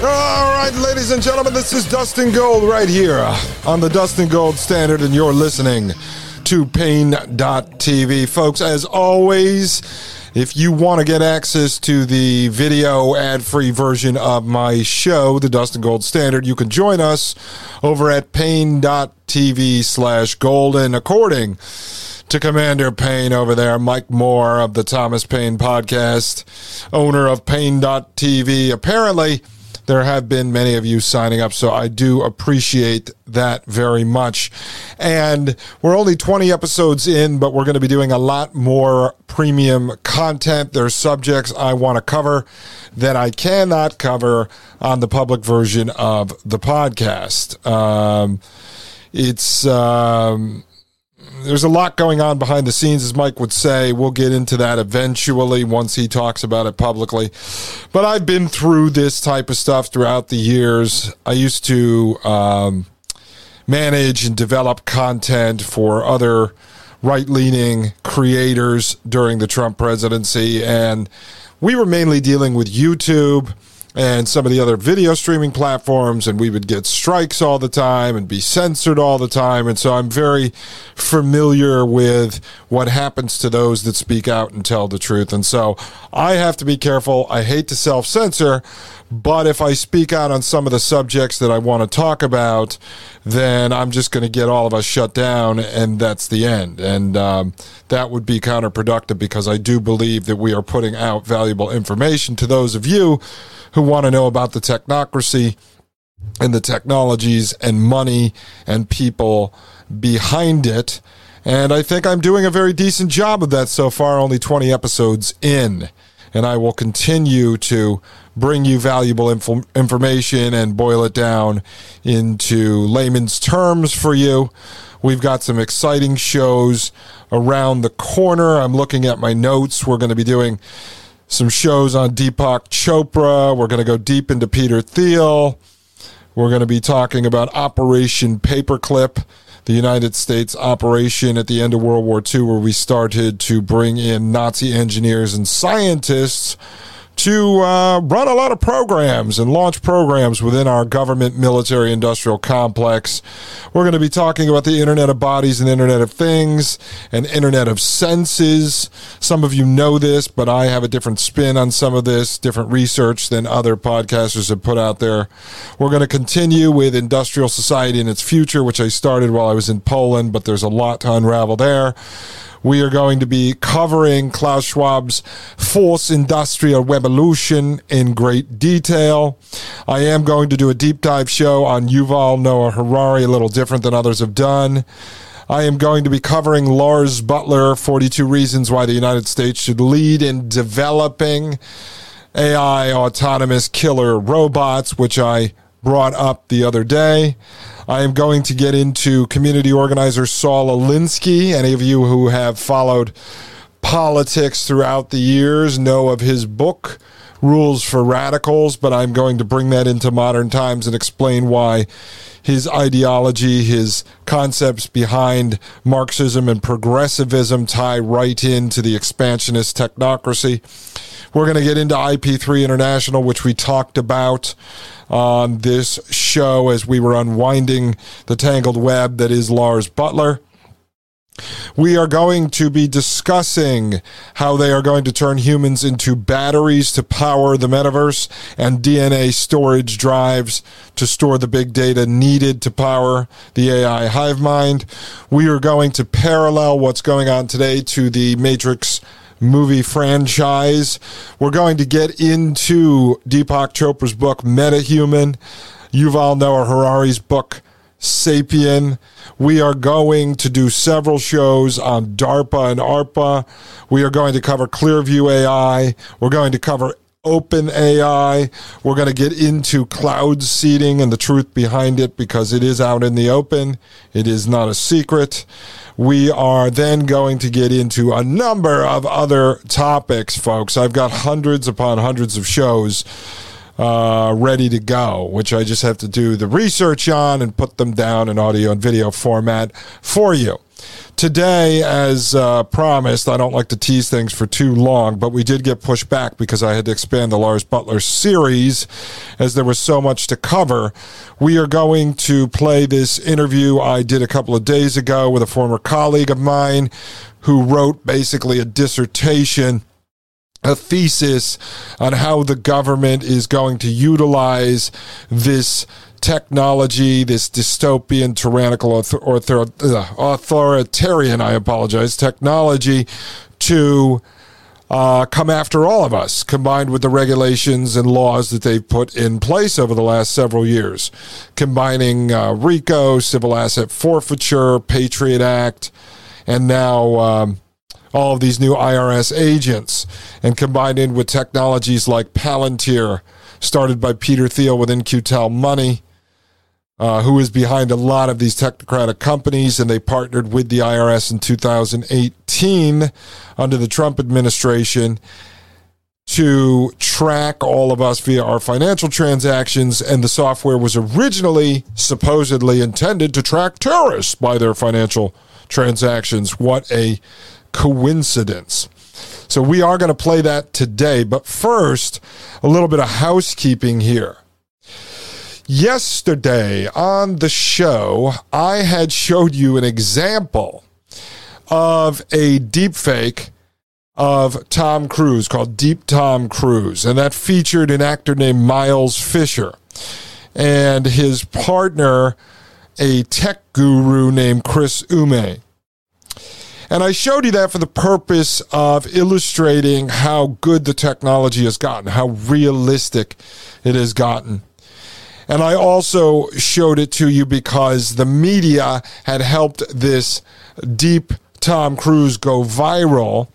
All right, ladies and gentlemen, this is Dustin Gold right here on the Dustin Gold Standard, and you're listening to Paine.tv. Folks, as always, if you want to get access to the video ad free version of my show, the Dustin Gold Standard, you can join us over at Paine.tv slash golden. According to Commander Paine over there, Mike Moore of the Thomas Paine podcast, owner of Paine.tv, apparently there have been many of you signing up, so I do appreciate that very much. And we're only 20 episodes in, but we're going to be doing a lot more premium content. There's subjects I want to cover that I cannot cover on the public version of the podcast. Um, it's. Um, there's a lot going on behind the scenes, as Mike would say. We'll get into that eventually once he talks about it publicly. But I've been through this type of stuff throughout the years. I used to um, manage and develop content for other right leaning creators during the Trump presidency. And we were mainly dealing with YouTube and some of the other video streaming platforms, and we would get strikes all the time and be censored all the time. And so I'm very familiar with what happens to those that speak out and tell the truth. And so I have to be careful. I hate to self censor, but if I speak out on some of the subjects that I want to talk about, then I'm just going to get all of us shut down, and that's the end. And um, that would be counterproductive because I do believe that we are putting out valuable information to those of you who want to know about the technocracy and the technologies and money and people behind it. And I think I'm doing a very decent job of that so far, only 20 episodes in. And I will continue to bring you valuable info- information and boil it down into layman's terms for you. We've got some exciting shows around the corner. I'm looking at my notes. We're going to be doing some shows on Deepak Chopra. We're going to go deep into Peter Thiel. We're going to be talking about Operation Paperclip, the United States operation at the end of World War II, where we started to bring in Nazi engineers and scientists to uh, run a lot of programs and launch programs within our government military industrial complex. We're going to be talking about the Internet of Bodies and Internet of Things and Internet of Senses. Some of you know this, but I have a different spin on some of this, different research than other podcasters have put out there. We're going to continue with industrial society and its future, which I started while I was in Poland, but there's a lot to unravel there. We are going to be covering Klaus Schwab's Fourth Industrial Revolution in great detail. I am going to do a deep dive show on Yuval Noah Harari, a little different than others have done. I am going to be covering Lars Buttler, 42 Reasons Why the United States Should Lead in Developing AI Autonomous Killer Robots, which I brought up the other day. I am going to get into community organizer Saul Alinsky. Any of you who have followed politics throughout the years know of his book, Rules for Radicals, but I'm going to bring that into modern times and explain why his ideology, his concepts behind Marxism and progressivism tie right into the expansionist technocracy. We're going to get into IP3 International, which we talked about on this show as we were unwinding the tangled web that is Lars Buttler. We are going to be discussing how they are going to turn humans into batteries to power the metaverse and DNA storage drives to store the big data needed to power the AI hive mind. We are going to parallel what's going on today to the Matrix movie franchise. We're going to get into Deepak Chopra's book, Metahuman, Yuval Noah Harari's book, Sapien. We are going to do several shows on DARPA and ARPA. We are going to cover Clearview AI. We're going to cover Open AI. We're going to get into cloud seeding and the truth behind it because it is out in the open. It is not a secret. We are then going to get into a number of other topics, folks. I've got hundreds upon hundreds of shows uh, ready to go, which I just have to do the research on and put them down in audio and video format for you. Today, as uh, promised, I don't like to tease things for too long, but we did get pushed back because I had to expand the Lars Buttler series as there was so much to cover. We are going to play this interview I did a couple of days ago with a former colleague of mine who wrote basically a dissertation a thesis on how the government is going to utilize this technology, this dystopian, tyrannical, author, author, authoritarian, I apologize, technology to uh, come after all of us, combined with the regulations and laws that they've put in place over the last several years, combining uh, RICO, civil asset forfeiture, Patriot Act, and now. Um, all of these new IRS agents and combined in with technologies like Palantir, started by Peter Thiel with In-Q-Tel Money, uh, who is behind a lot of these technocratic companies, and they partnered with the IRS in 2018 under the Trump administration to track all of us via our financial transactions. And the software was originally supposedly intended to track terrorists by their financial transactions. What a coincidence. So we are going to play that today. But first, a little bit of housekeeping here. Yesterday on the show, I had showed you an example of a deepfake of Tom Cruise called Deep Tom Cruise. And that featured an actor named Miles Fisher and his partner, a tech guru named Chris Ume. And I showed you that for the purpose of illustrating how good the technology has gotten, how realistic it has gotten. And I also showed it to you because the media had helped this deep Tom Cruise go viral.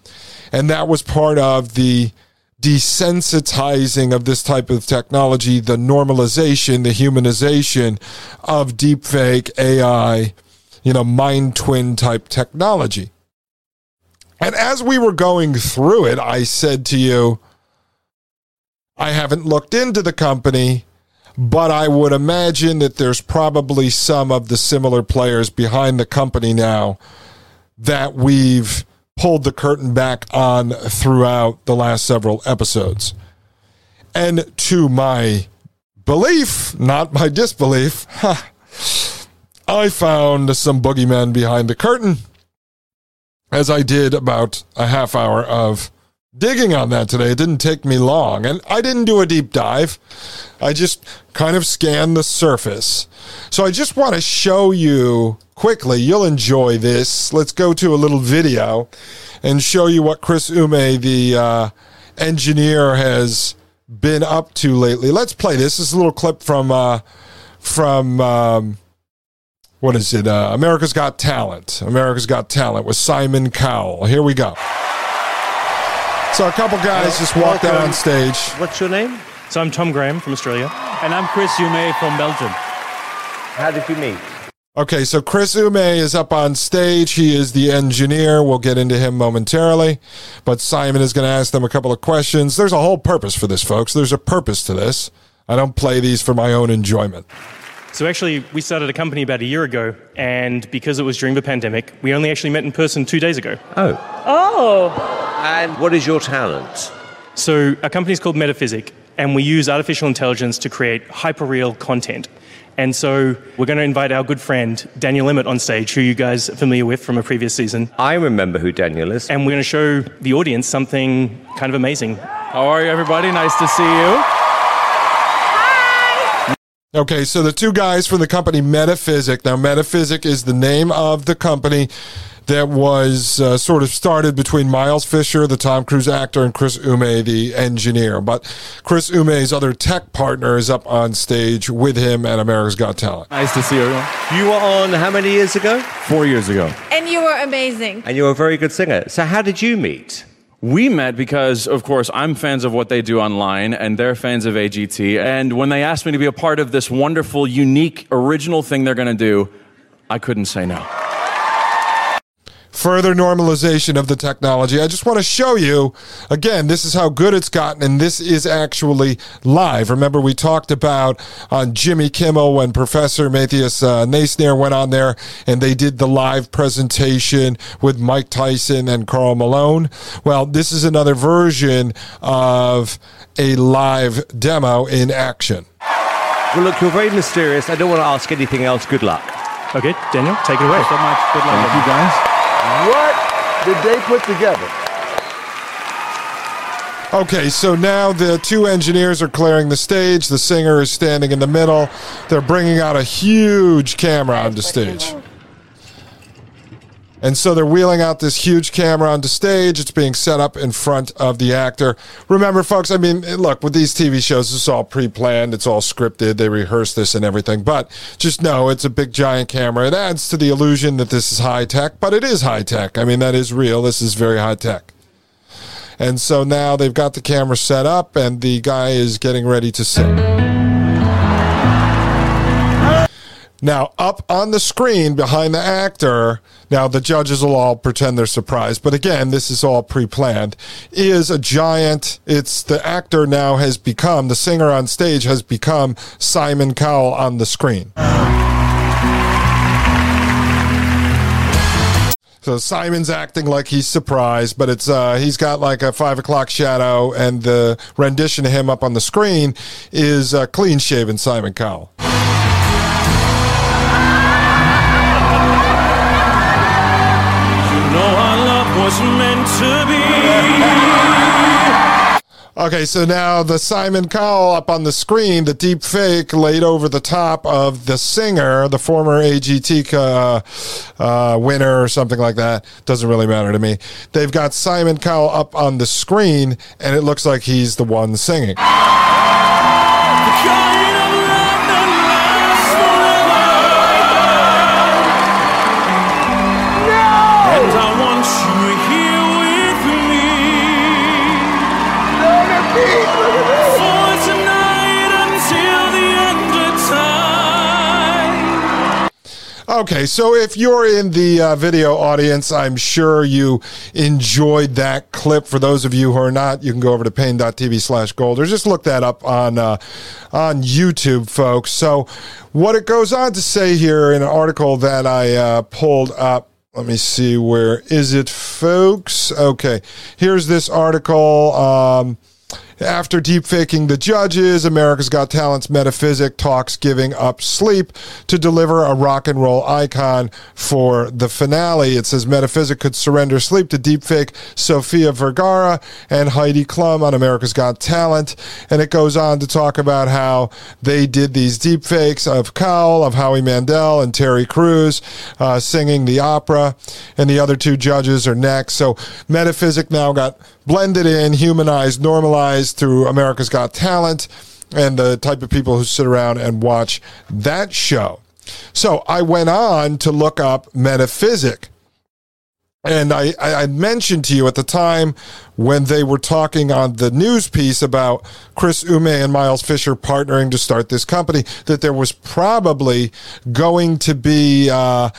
And that was part of the desensitizing of this type of technology, the normalization, the humanization of deepfake AI, you know, mind twin type technology. And as we were going through it, I said to you, I haven't looked into the company, but I would imagine that there's probably some of the similar players behind the company now that we've pulled the curtain back on throughout the last several episodes. And to my belief, not my disbelief, I found some boogeymen behind the curtain as I did about a half hour of digging on that today. It didn't take me long, and I didn't do a deep dive. I just kind of scanned the surface. So I just want to show you quickly. You'll enjoy this. Let's go to a little video and show you what Chris Ume, the uh, engineer, has been up to lately. Let's play this. This is a little clip from uh, from. Um, what is it? Uh, America's Got Talent. America's Got Talent with Simon Cowell. Here we go. So a couple guys just walked out on stage. What's your name? So I'm Tom Graham from Australia. And I'm Chris Ume from Belgium. How did you meet? Okay, so Chris Ume is up on stage. He is the engineer. We'll get into him momentarily. But Simon is going to ask them a couple of questions. There's a whole purpose for this, folks. There's a purpose to this. I don't play these for my own enjoyment. So actually, we started a company about a year ago, and because it was during the pandemic, we only actually met in person two days ago. Oh. Oh. And what is your talent? So our company is called Metaphysic, and we use artificial intelligence to create hyperreal content. And so we're going to invite our good friend Daniel Emmett on stage, who you guys are familiar with from a previous season. I remember who Daniel is. And we're going to show the audience something kind of amazing. How are you, everybody? Nice to see you. Okay, so the two guys from the company Metaphysic. Now, Metaphysic is the name of the company that was uh, sort of started between Miles Fisher, the Tom Cruise actor, and Chris Ume, the engineer. But Chris Ume's other tech partner is up on stage with him at America's Got Talent. Nice to see everyone. You were on how many years ago? Four years ago. And you were amazing. And you're a very good singer. So, how did you meet? We met because, of course, I'm fans of what they do online, and they're fans of AGT. And when they asked me to be a part of this wonderful, unique, original thing they're going to do, I couldn't say no. Further normalization of the technology. I just want to show you again, this is how good it's gotten, and this is actually live. Remember, we talked about on Jimmy Kimmel when Professor Matthias uh, Niessner went on there and they did the live presentation with Mike Tyson and Karl Malone. Well, this is another version of a live demo in action. Well, look, you're very mysterious. I don't want to ask anything else. Good luck. Okay, Daniel, take it away. so much. Good luck. Thank you, guys. What did they put together? Okay, so now the two engineers are clearing the stage. The singer is standing in the middle. They're bringing out a huge camera onto stage. And so they're wheeling out this huge camera onto stage. It's being set up in front of the actor. Remember, folks, I mean, look, with these TV shows, it's all pre planned, it's all scripted. They rehearse this and everything. But just know it's a big, giant camera. It adds to the illusion that this is high tech, but it is high tech. I mean, that is real. This is very high tech. And so now they've got the camera set up, and the guy is getting ready to sing. Now, up on the screen behind the actor, now the judges will all pretend they're surprised, but again, this is all pre planned, is a giant. It's the actor now has become, the singer on stage has become Simon Cowell on the screen. So Simon's acting like he's surprised, but it's uh, he's got like a five o'clock shadow, and the rendition of him up on the screen is uh, clean shaven Simon Cowell. Was meant to be. Okay, so now the Simon Cowell up on the screen, the deep fake laid over the top of the singer, the former AGT uh, uh, winner or something like that. Doesn't really matter to me. They've got Simon Cowell up on the screen, and it looks like he's the one singing. Okay, so if you're in the uh, video audience, I'm sure you enjoyed that clip. For those of you who are not, you can go over to paine.tv slash gold or just look that up on, uh, on YouTube, folks. So, what it goes on to say here in an article that I uh, pulled up. Let me see, where is it, folks? Okay, here's this article. Um, after deepfaking the judges, America's Got Talent's Metaphysic talks giving up sleep to deliver a rock and roll icon for the finale. It says Metaphysic could surrender sleep to deepfake Sofia Vergara and Heidi Klum on America's Got Talent. And it goes on to talk about how they did these deepfakes of Cowell, of Howie Mandel, and Terry Crews uh, singing the opera. And the other two judges are next. So Metaphysic now got blended in, humanized, normalized through America's Got Talent and the type of people who sit around and watch that show. So I went on to look up Metaphysic. And I, I mentioned to you at the time when they were talking on the news piece about Chris Ume and Miles Fisher partnering to start this company that there was probably going to be uh,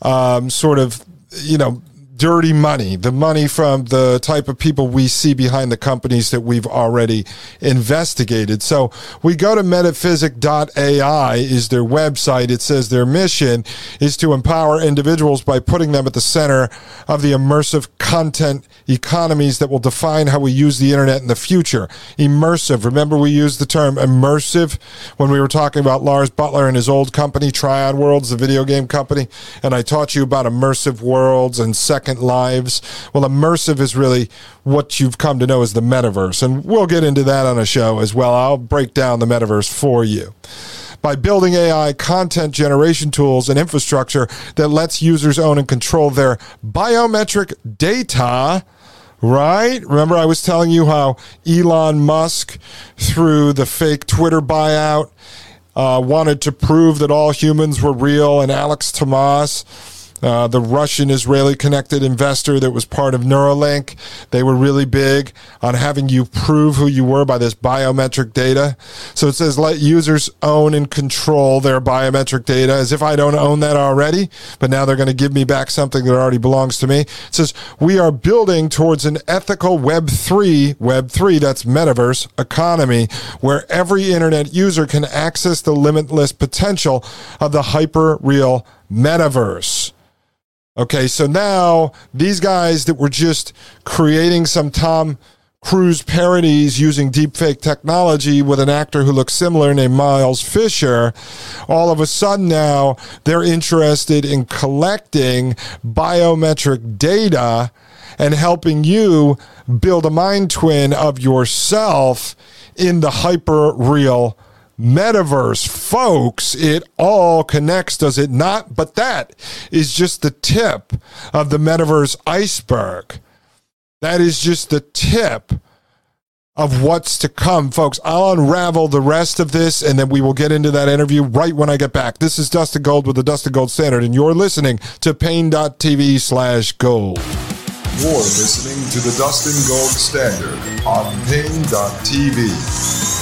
um, sort of, you know, dirty money, the money from the type of people we see behind the companies that we've already investigated. So we go to metaphysic.ai is their website. It says their mission is to empower individuals by putting them at the center of the immersive content economies that will define how we use the internet in the future. Immersive. Remember we used the term immersive when we were talking about Lars Buttler and his old company, Trion Worlds, the video game company, and I taught you about immersive worlds and second second lives. Well, immersive is really what you've come to know as the metaverse. And we'll get into that on a show as well. I'll break down the metaverse for you by building AI content generation tools and infrastructure that lets users own and control their biometric data. Right? Remember, I was telling you how Elon Musk, through the fake Twitter buyout, uh, wanted to prove that all humans were real, and Alex Tamas uh, the Russian Israeli connected investor that was part of Neuralink. They were really big on having you prove who you were by this biometric data. So it says let users own and control their biometric data as if I don't own that already, but now they're going to give me back something that already belongs to me. It says we are building towards an ethical Web3, Web3, that's metaverse economy, where every internet user can access the limitless potential of the hyper real metaverse. Okay, so now these guys that were just creating some Tom Cruise parodies using deepfake technology with an actor who looks similar named Miles Fisher, all of a sudden now they're interested in collecting biometric data and helping you build a mind twin of yourself in the hyper real metaverse. Folks, it all connects, does it not? But that is just the tip of the metaverse iceberg. That is just the tip of what's to come, folks. I'll unravel the rest of this and then we will get into that interview right when I get back. This is Dustin Gold with the Dustin Gold Standard, and you're listening to Paine.tv slash gold. You're listening to the Dustin Gold Standard on Paine.tv.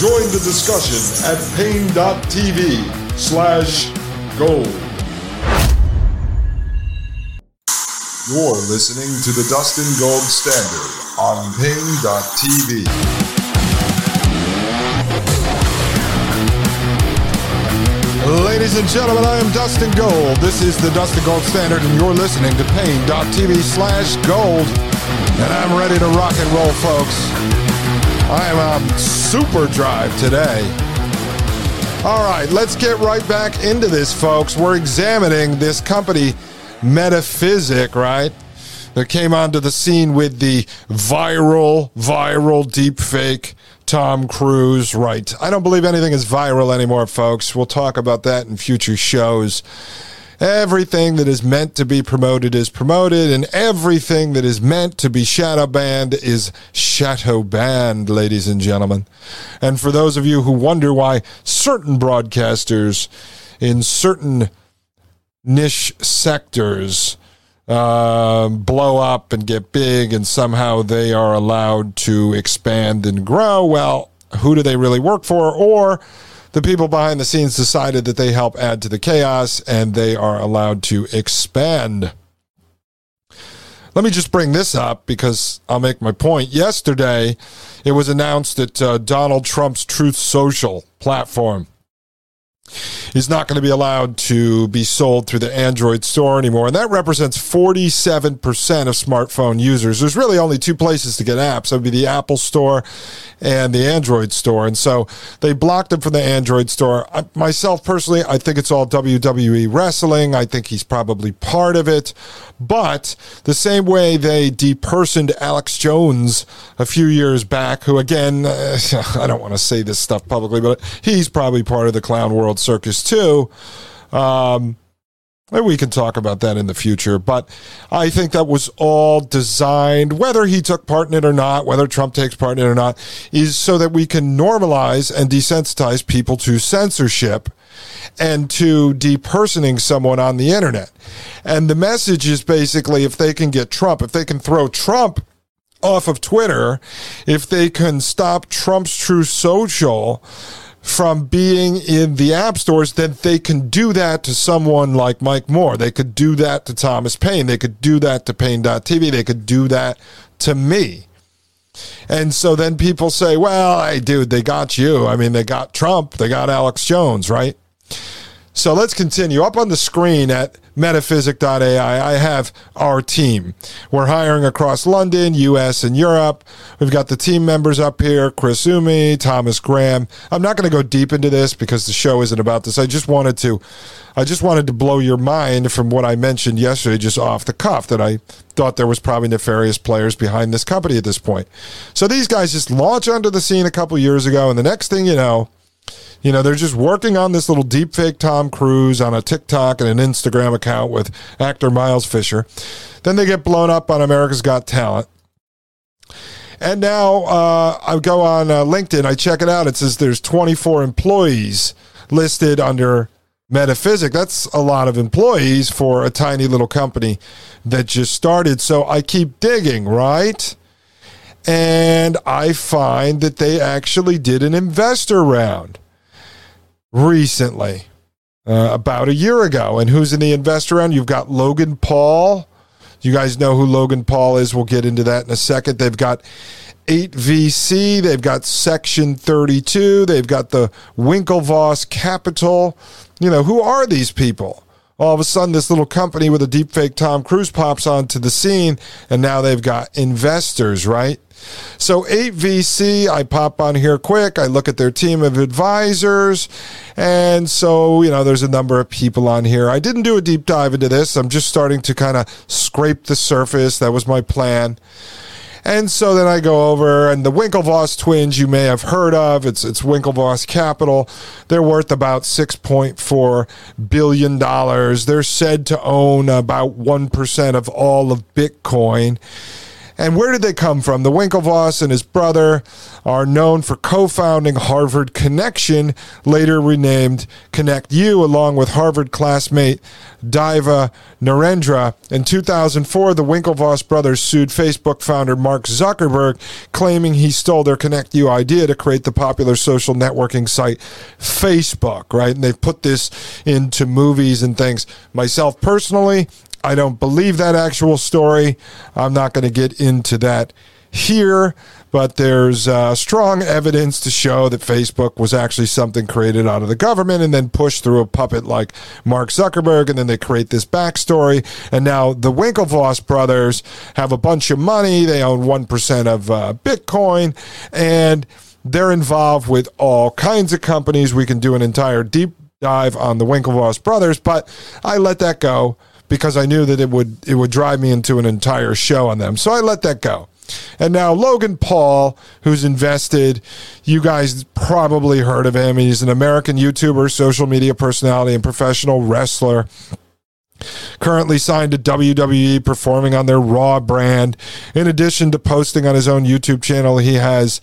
Join the discussion at paine.tv slash gold. You're listening to the Dustin Gold Standard on paine.tv. Ladies and gentlemen, I am Dustin Gold. This is the Dustin Gold Standard, and you're listening to paine.tv slash gold. And I'm ready to rock and roll, folks. I'm on super drive today. All right, let's get right back into this, folks. We're examining this company, Metaphysic, right? That came onto the scene with the viral, viral deep fake Tom Cruise, right? I don't believe anything is viral anymore, folks. We'll talk about that in future shows. Everything that is meant to be promoted is promoted, and everything that is meant to be shadow banned is shadow banned, ladies and gentlemen. And for those of you who wonder why certain broadcasters in certain niche sectors uh, blow up and get big, and somehow they are allowed to expand and grow, well, who do they really work for? Or the people behind the scenes decided that they help add to the chaos and they are allowed to expand. Let me just bring this up because I'll make my point. Yesterday, it was announced that uh, Donald Trump's Truth Social platform is not going to be allowed to be sold through the Android store anymore. And that represents 47% of smartphone users. There's really only two places to get apps. That would be the Apple store and the Android store. And so they blocked him from the Android store. I, myself personally, I think it's all WWE wrestling. I think he's probably part of it. But the same way they depersoned Alex Jones a few years back, who again, uh, I don't want to say this stuff publicly, but he's probably part of the clown world circus too. Um, Maybe we can talk about that in the future. But I think that was all designed, whether he took part in it or not, whether Trump takes part in it or not, is so that we can normalize and desensitize people to censorship and to depersoning someone on the internet. And the message is basically if they can get Trump, if they can throw Trump off of Twitter, if they can stop Trump's true Social, from being in the app stores, then they can do that to someone like Mike Moore. They could do that to Thomas Paine. They could do that to Paine.tv. They could do that to me. And so then people say, well, hey, dude, they got you. I mean, they got Trump, they got Alex Jones, right? So let's continue. Up on the screen at metaphysic.ai, I have our team. We're hiring across London, US, and Europe. We've got the team members up here Chris Ume, Thomas Graham. I'm not going to go deep into this because the show isn't about this. I just wanted to. I just wanted to blow your mind from what I mentioned yesterday, just off the cuff, that I thought there was probably nefarious players behind this company at this point. So these guys just launch onto the scene a couple years ago, and the next thing you know, you know, they're just working on this little deep fake Tom Cruise on a TikTok and an Instagram account with actor Miles Fisher. Then they get blown up on America's Got Talent. And now uh, I go on uh, LinkedIn, I check it out. It says there's 24 employees listed under Metaphysic. That's a lot of employees for a tiny little company that just started. So I keep digging, right? And I find that they actually did an investor round recently, uh, about a year ago. And who's in the investor round? You've got Logan Paul. You guys know who Logan Paul is. We'll get into that in a second. They've got 8VC. They've got Section 32. They've got the Winklevoss Capital. You know, who are these people? All of a sudden, this little company with a deepfake Tom Cruise pops onto the scene, and now they've got investors, right? So 8VC, I pop on here quick. I look at their team of advisors. And so, you know, there's a number of people on here. I didn't do a deep dive into this. I'm just starting to kind of scrape the surface. That was my plan. And so then I go over, and the Winklevoss twins you may have heard of. It's it's Winklevoss Capital. They're worth about six point four billion dollars. They're said to own about one percent of all of Bitcoin. And where did they come from? The Winklevoss and his brother are known for co founding Harvard Connection, later renamed ConnectU, along with Harvard classmate Divya Narendra. In 2004, the Winklevoss brothers sued Facebook founder Mark Zuckerberg, claiming he stole their ConnectU idea to create the popular social networking site Facebook, right? And they've put this into movies and things. Myself personally, I don't believe that actual story. I'm not going to get into that here, but there's uh, strong evidence to show that Facebook was actually something created out of the government and then pushed through a puppet like Mark Zuckerberg. And then they create this backstory. And now the Winklevoss brothers have a bunch of money. They own 1% of uh, Bitcoin and they're involved with all kinds of companies. We can do an entire deep dive on the Winklevoss brothers, but I let that go because I knew that it would it would drive me into an entire show on them. So I let that go. And now Logan Paul, who's invested, you guys probably heard of him. He's an American YouTuber, social media personality, and professional wrestler. Currently signed to WWE, performing on their Raw brand. In addition to posting on his own YouTube channel, he has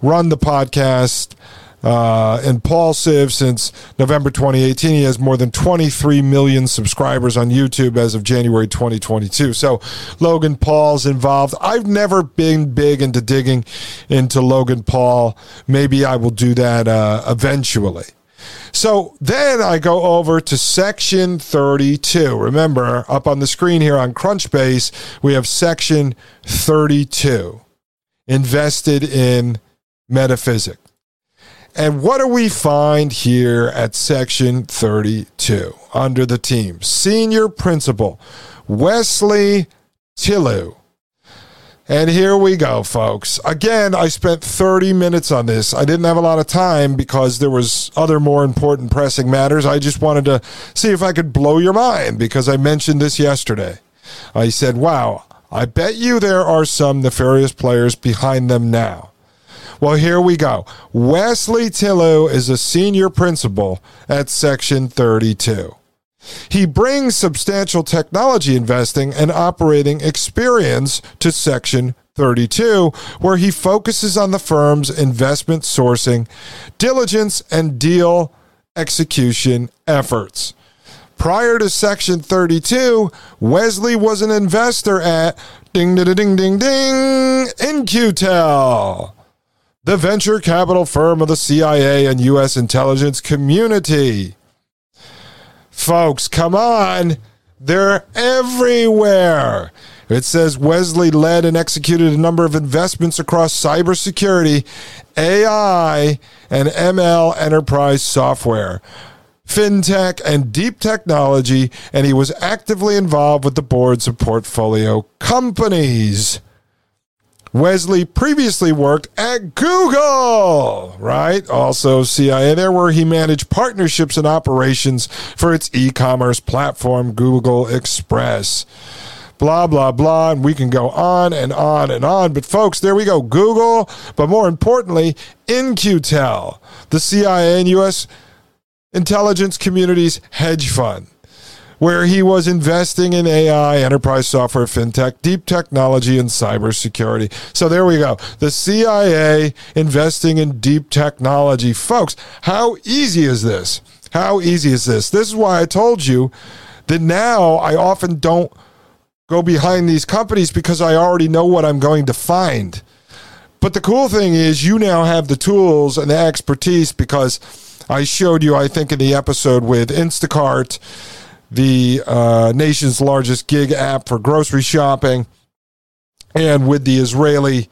run the podcast uh, Impulsive since November 2018. He has more than 23 million subscribers on YouTube as of January 2022. So Logan Paul's involved. I've never been big into digging into Logan Paul. Maybe I will do that uh, eventually. So then I go over to section 32. Remember, up on the screen here on Crunchbase, we have section 32 invested in metaphysics. And what do we find here at section 32 under the team? Senior principal Wesley Tillow. And here we go, folks. Again, I spent 30 minutes on this. I didn't have a lot of time because there was other more important pressing matters. I just wanted to see if I could blow your mind because I mentioned this yesterday. I said, "Wow, I bet you there are some nefarious players behind them now." Well, here we go. Wesley Tillow is a senior principal at Section 32. He brings substantial technology investing and operating experience to Section 32, where he focuses on the firm's investment sourcing, diligence, and deal execution efforts. Prior to Section 32, Wesley was an investor at ding ding ding ding ding In-Q-Tel the venture capital firm of the CIA and U.S. intelligence community. Folks, come on. They're everywhere. It says Wesley led and executed a number of investments across cybersecurity, AI, and ML enterprise software, fintech, and deep technology, and he was actively involved with the boards of portfolio companies. Wesley previously worked at Google, right? Also CIA, there where he managed partnerships and operations for its e commerce platform, Google Express. Blah, blah, blah. And we can go on and on and on. But, folks, there we go. Google, but more importantly, In-Q-Tel, the CIA and U.S. intelligence community's hedge fund where he was investing in AI, enterprise software, fintech, deep technology, and cybersecurity. So there we go. The CIA investing in deep technology. Folks, how easy is this? How easy is this? This is why I told you that now I often don't go behind these companies because I already know what I'm going to find. But the cool thing is, you now have the tools and the expertise because I showed you, I think, in the episode with Instacart the uh, nation's largest gig app for grocery shopping, and with the Israeli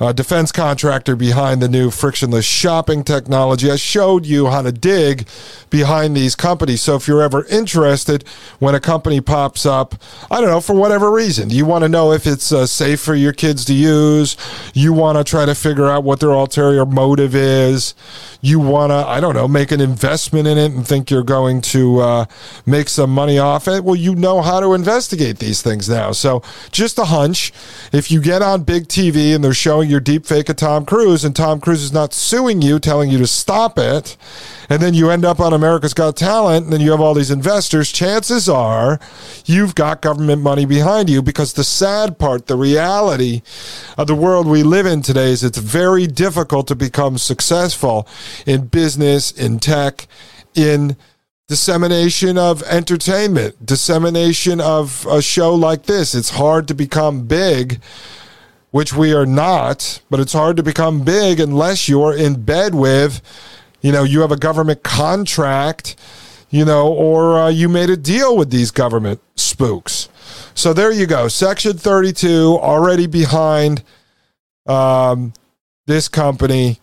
uh, defense contractor behind the new frictionless shopping technology. I showed you how to dig behind these companies. So if you're ever interested when a company pops up, I don't know, for whatever reason, you want to know if it's uh, safe for your kids to use, you want to try to figure out what their ulterior motive is, you want to, I don't know, make an investment in it and think you're going to uh, make some money off it, well, you know how to investigate these things now. So just a hunch. If you get on big TV and they're showing your deep fake of Tom Cruise and Tom Cruise is not suing you, telling you to stop it, and then you end up on America's Got Talent and then you have all these investors, chances are you've got government money behind you because the sad part, the reality of the world we live in today is it's very difficult to become successful in business, in tech, in dissemination of entertainment, dissemination of a show like this. It's hard to become big which we are not, but it's hard to become big unless you're in bed with, you know, you have a government contract, you know, or uh, you made a deal with these government spooks. So there you go. Section 32 already behind um, this company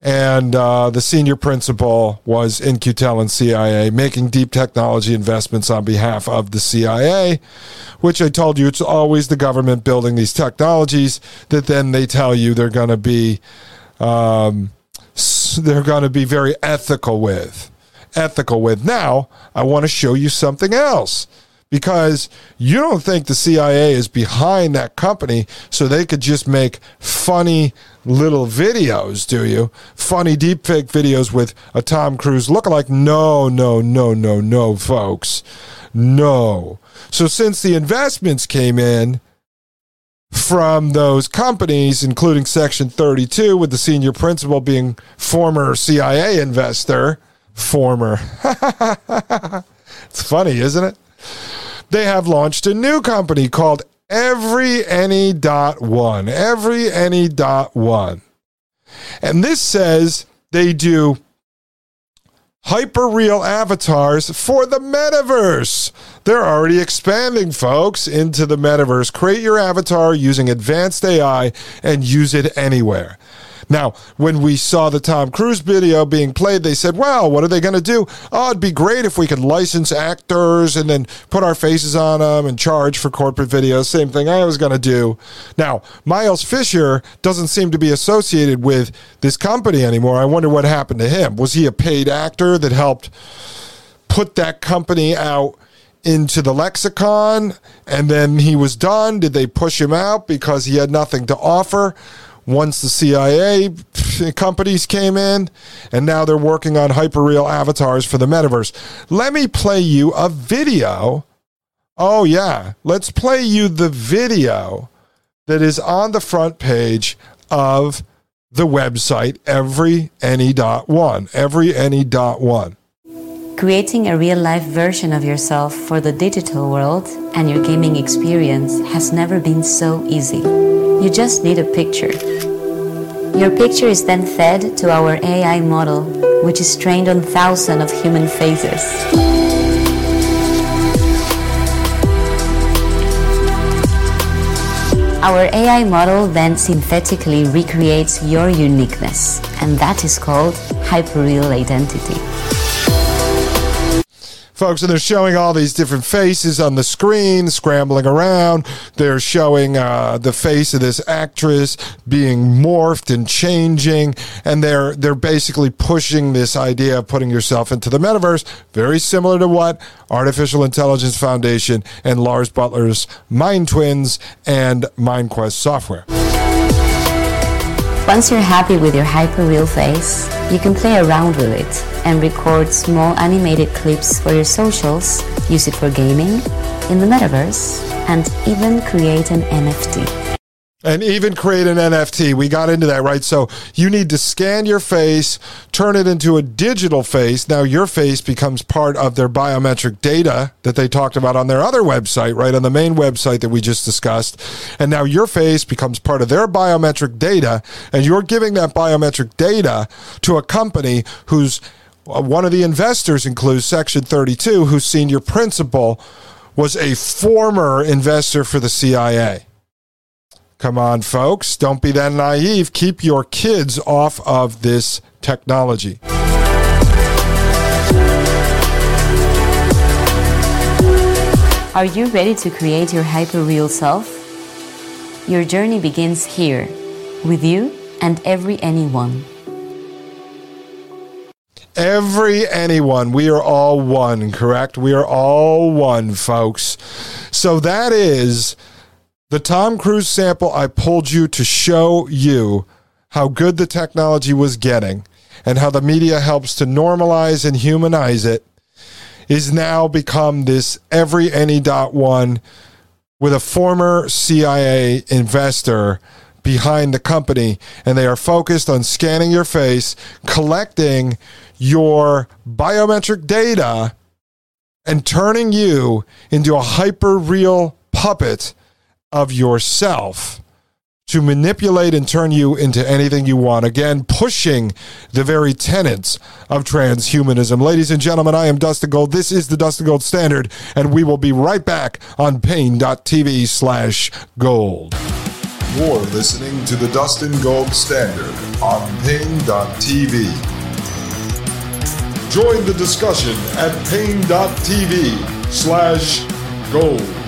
and uh, the senior principal was In-Q-Tel and CIA, making deep technology investments on behalf of the CIA, which I told you it's always the government building these technologies that then they tell you they're going to be um, they're going to be very ethical with. Ethical with. Now, I want to show you something else because you don't think the CIA is behind that company so they could just make funny little videos, do you? Funny deepfake videos with a Tom Cruise lookalike? No, no, no, no, no, folks. No. So since the investments came in, from those companies, including Section 32, with the senior principal being former CIA investor. Former. it's funny, isn't it? They have launched a new company called Every Any Dot One. Every Any Dot One. And this says they do hyper real avatars for the metaverse. They're already expanding, folks, into the metaverse. Create your avatar using advanced AI and use it anywhere. Now, when we saw the Tom Cruise video being played, they said, well, what are they going to do? Oh, it'd be great if we could license actors and then put our faces on them and charge for corporate videos. Same thing I was going to do. Now, Miles Fisher doesn't seem to be associated with this company anymore. I wonder what happened to him. Was he a paid actor that helped put that company out? into the lexicon and then he was done? Did they push him out because he had nothing to offer? Once the CIA companies came in, and now they're working on hyperreal avatars for the metaverse. Let me play you a video. Oh, yeah. Let's play you the video that is on the front page of the website everyany.one. Everyany.one. Creating a real life version of yourself for the digital world and your gaming experience has never been so easy. You just need a picture Your picture is then fed to our AI model, which is trained on thousands of human faces. Our AI model then synthetically recreates your uniqueness, and that is called hyperreal identity. Folks, and they're showing all these different faces on the screen, scrambling around. They're showing uh, the face of this actress being morphed and changing, and they're they're basically pushing this idea of putting yourself into the metaverse, very similar to what Artificial Intelligence Foundation and Lars Buttler's Mind Twins and MindQuest software. Once you're happy with your hyperreal face, you can play around with it and record small animated clips for your socials, use it for gaming, in the metaverse, and even create an NFT. And even create an NFT. We got into that, right? So you need to scan your face, turn it into a digital face. Now your face becomes part of their biometric data that they talked about on their other website, right? On the main website that we just discussed. And now your face becomes part of their biometric data, and you're giving that biometric data to a company whose uh, one of the investors includes Section 32, whose senior principal was a former investor for the CIA. Come on, folks. Don't be that naive. Keep your kids off of this technology. Are you ready to create your hyperreal self? Your journey begins here, with you and every anyone. Every anyone, we are all one, correct? We are all one, folks. So that is the Tom Cruise sample I pulled you to show you how good the technology was getting and how the media helps to normalize and humanize it is now become this every any dot one with a former CIA investor behind the company. And they are focused on scanning your face, collecting your biometric data and turning you into a hyper real puppet of yourself to manipulate and turn you into anything you want. Again, pushing the very tenets of transhumanism. Ladies and gentlemen, I am Dustin Gold. This is the Dustin Gold Standard, and we will be right back on paine.tv slash gold. You're listening to the Dustin Gold Standard on Paine.tv. Join the discussion at Paine.tv slash gold.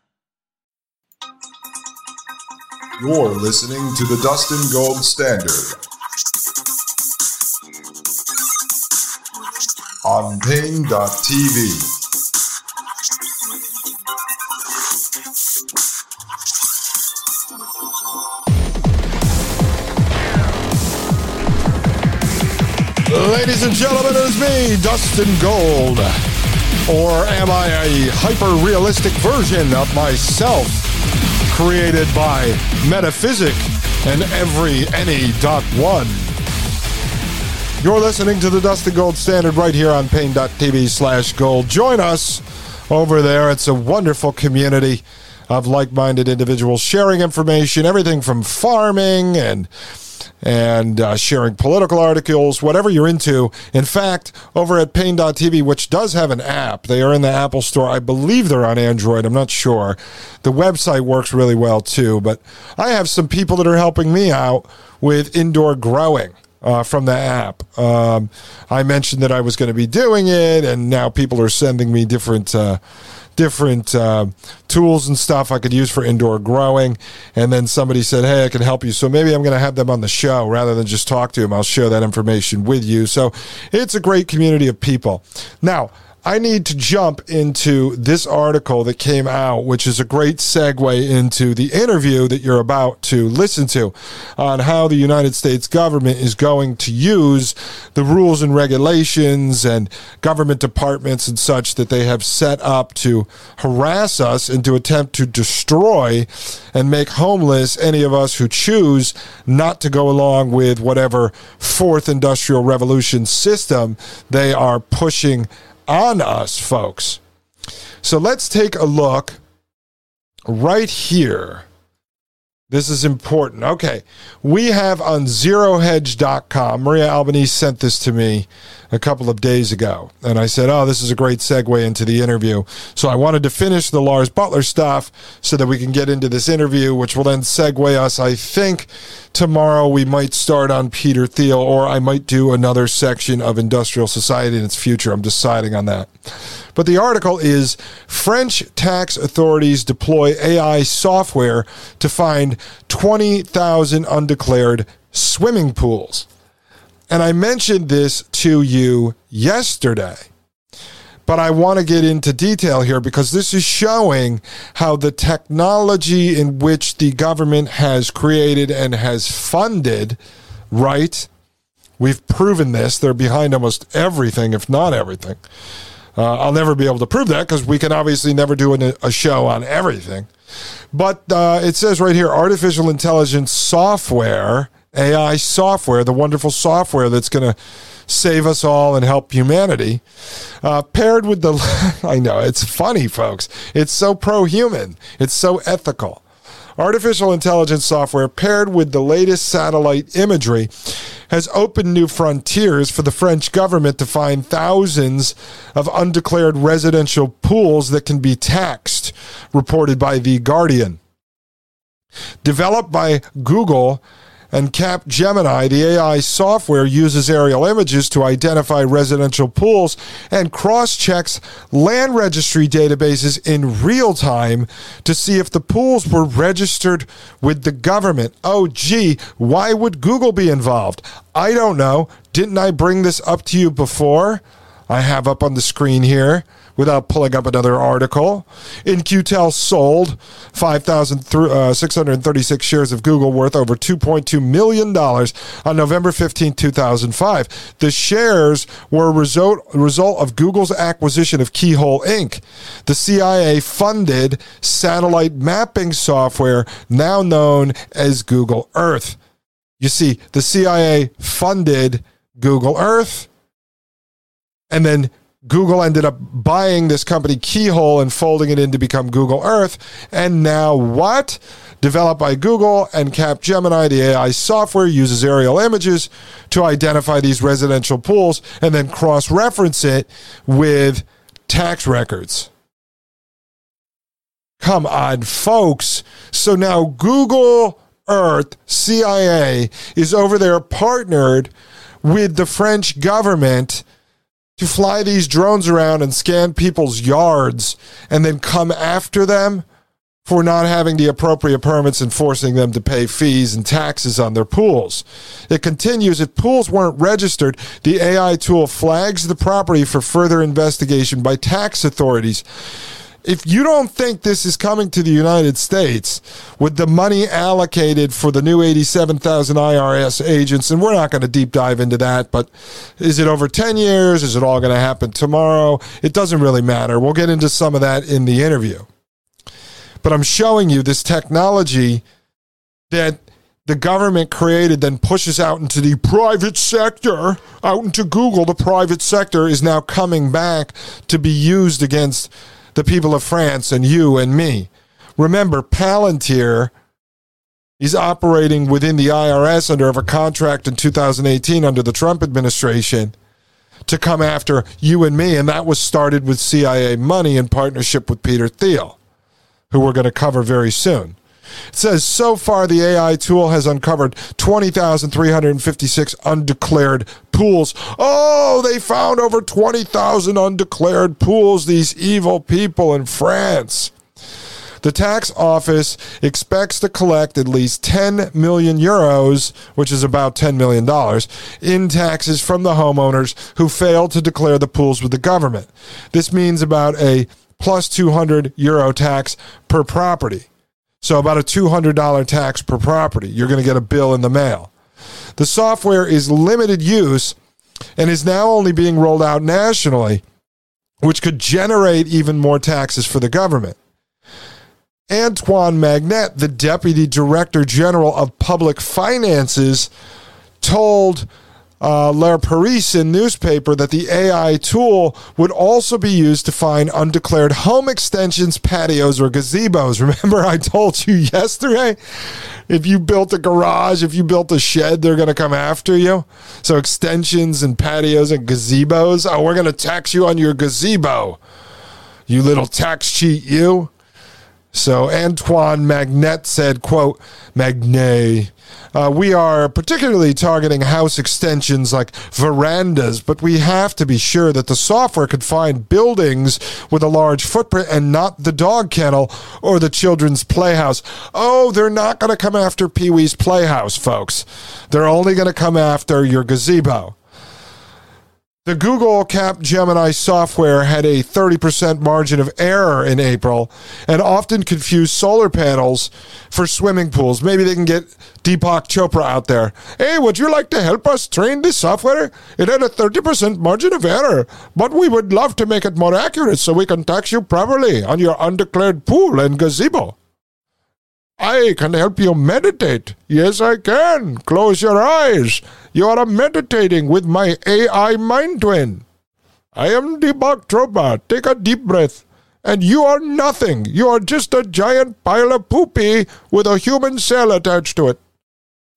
You're listening to the Dustin Gold Standard on Paine.tv. Ladies and gentlemen, it is me, Dustin Gold. Or am I a hyper realistic version of myself created by Metaphysic and every any dot one? You're listening to the Dustin Gold Standard right here on paine.tv slash gold. Join us over there. It's a wonderful community of like minded individuals sharing information, everything from farming and and uh, sharing political articles, whatever you're into. In fact, over at Paine.tv, which does have an app, they are in the Apple Store. I believe they're on Android. I'm not sure. The website works really well too, but I have some people that are helping me out with indoor growing. Uh, from the app. Um, I mentioned that I was going to be doing it, and now people are sending me different uh, different uh, tools and stuff I could use for indoor growing. And then somebody said, Hey, I can help you. So maybe I'm going to have them on the show rather than just talk to them. I'll share that information with you. So it's a great community of people. Now, I need to jump into this article that came out, which is a great segue into the interview that you're about to listen to on how the United States government is going to use the rules and regulations and government departments and such that they have set up to harass us and to attempt to destroy and make homeless any of us who choose not to go along with whatever fourth industrial revolution system they are pushing on us, folks. So let's take a look right here. This is important. Okay. We have on zerohedge.com, Maria Albanese sent this to me a couple of days ago. And I said, oh, this is a great segue into the interview. So I wanted to finish the Lars Buttler stuff so that we can get into this interview, which will then segue us. I think tomorrow we might start on Peter Thiel, or I might do another section of industrial society and its future. I'm deciding on that. But the article is French tax authorities deploy AI software to find 20,000 undeclared swimming pools. And I mentioned this to you yesterday. But I want to get into detail here because this is showing how the technology in which the government has created and has funded, right? We've proven this. They're behind almost everything, if not everything. Uh, I'll never be able to prove that because we can obviously never do an, a show on everything. But uh, it says right here artificial intelligence software AI software, the wonderful software that's going to save us all and help humanity, uh, paired with the, I know, it's funny, folks. It's so pro human, it's so ethical. Artificial intelligence software paired with the latest satellite imagery has opened new frontiers for the French government to find thousands of undeclared residential pools that can be taxed, reported by The Guardian. Developed by Google, and Capgemini, the AI software, uses aerial images to identify residential pools and cross checks land registry databases in real time to see if the pools were registered with the government. Oh, gee, why would Google be involved? I don't know. Didn't I bring this up to you before? I have up on the screen here without pulling up another article. In-Q-Tel sold 5,636 uh, shares of Google worth over $2.2 million on November 15, 2005. The shares were a result, result of Google's acquisition of Keyhole Inc., the CIA funded satellite mapping software now known as Google Earth. You see, the CIA funded Google Earth, and then Google ended up buying this company Keyhole and folding it in to become Google Earth. And now what? Developed by Google and Capgemini, the AI software uses aerial images to identify these residential pools and then cross reference it with tax records. Come on, folks. So now Google Earth, CIA, is over there partnered with the French government to fly these drones around and scan people's yards and then come after them for not having the appropriate permits and forcing them to pay fees and taxes on their pools. It continues if pools weren't registered, the AI tool flags the property for further investigation by tax authorities if you don't think this is coming to the United States with the money allocated for the new 87,000 IRS agents, and we're not going to deep dive into that, but is it over 10 years? Is it all going to happen tomorrow? It doesn't really matter. We'll get into some of that in the interview. But I'm showing you this technology that the government created then pushes out into the private sector, out into Google. The private sector is now coming back to be used against the people of France and you and me. Remember, Palantir is operating within the IRS under a contract in 2018 under the Trump administration to come after you and me. And that was started with CIA money in partnership with Peter Thiel, who we're going to cover very soon. It says so far the AI tool has uncovered 20,356 undeclared pools. Oh, they found over 20,000 undeclared pools, these evil people in France. The tax office expects to collect at least 10 million euros, which is about $10 million, in taxes from the homeowners who failed to declare the pools with the government. This means about a plus 200 euro tax per property. So about a $200 tax per property. You're going to get a bill in the mail. The software is limited use and is now only being rolled out nationally, which could generate even more taxes for the government. Antoine Magnant, the Deputy Director General of Public Finances, told uh, Le Parisien newspaper that the AI tool would also be used to find undeclared home extensions, patios, or gazebos. Remember, I told you yesterday if you built a garage, if you built a shed, they're going to come after you. So, extensions and patios and gazebos. Oh, we're going to tax you on your gazebo. You little tax cheat, you. So Antoine Magnant said, quote, Magnant, uh, we are particularly targeting house extensions like verandas, but we have to be sure that the software could find buildings with a large footprint and not the dog kennel or the children's playhouse. Oh, they're not going to come after Pee Wee's Playhouse, folks. They're only going to come after your gazebo. The Google Capgemini software had a 30% margin of error in April and often confused solar panels for swimming pools. Maybe they can get Deepak Chopra out there. Hey, would you like to help us train this software? It had a 30% margin of error, but we would love to make it more accurate so we can tax you properly on your undeclared pool and gazebo. I can help you meditate. Yes, I can. Close your eyes. You are meditating with my AI mind twin. I am Deepak Chopra. Take a deep breath. And you are nothing. You are just a giant pile of poopy with a human cell attached to it.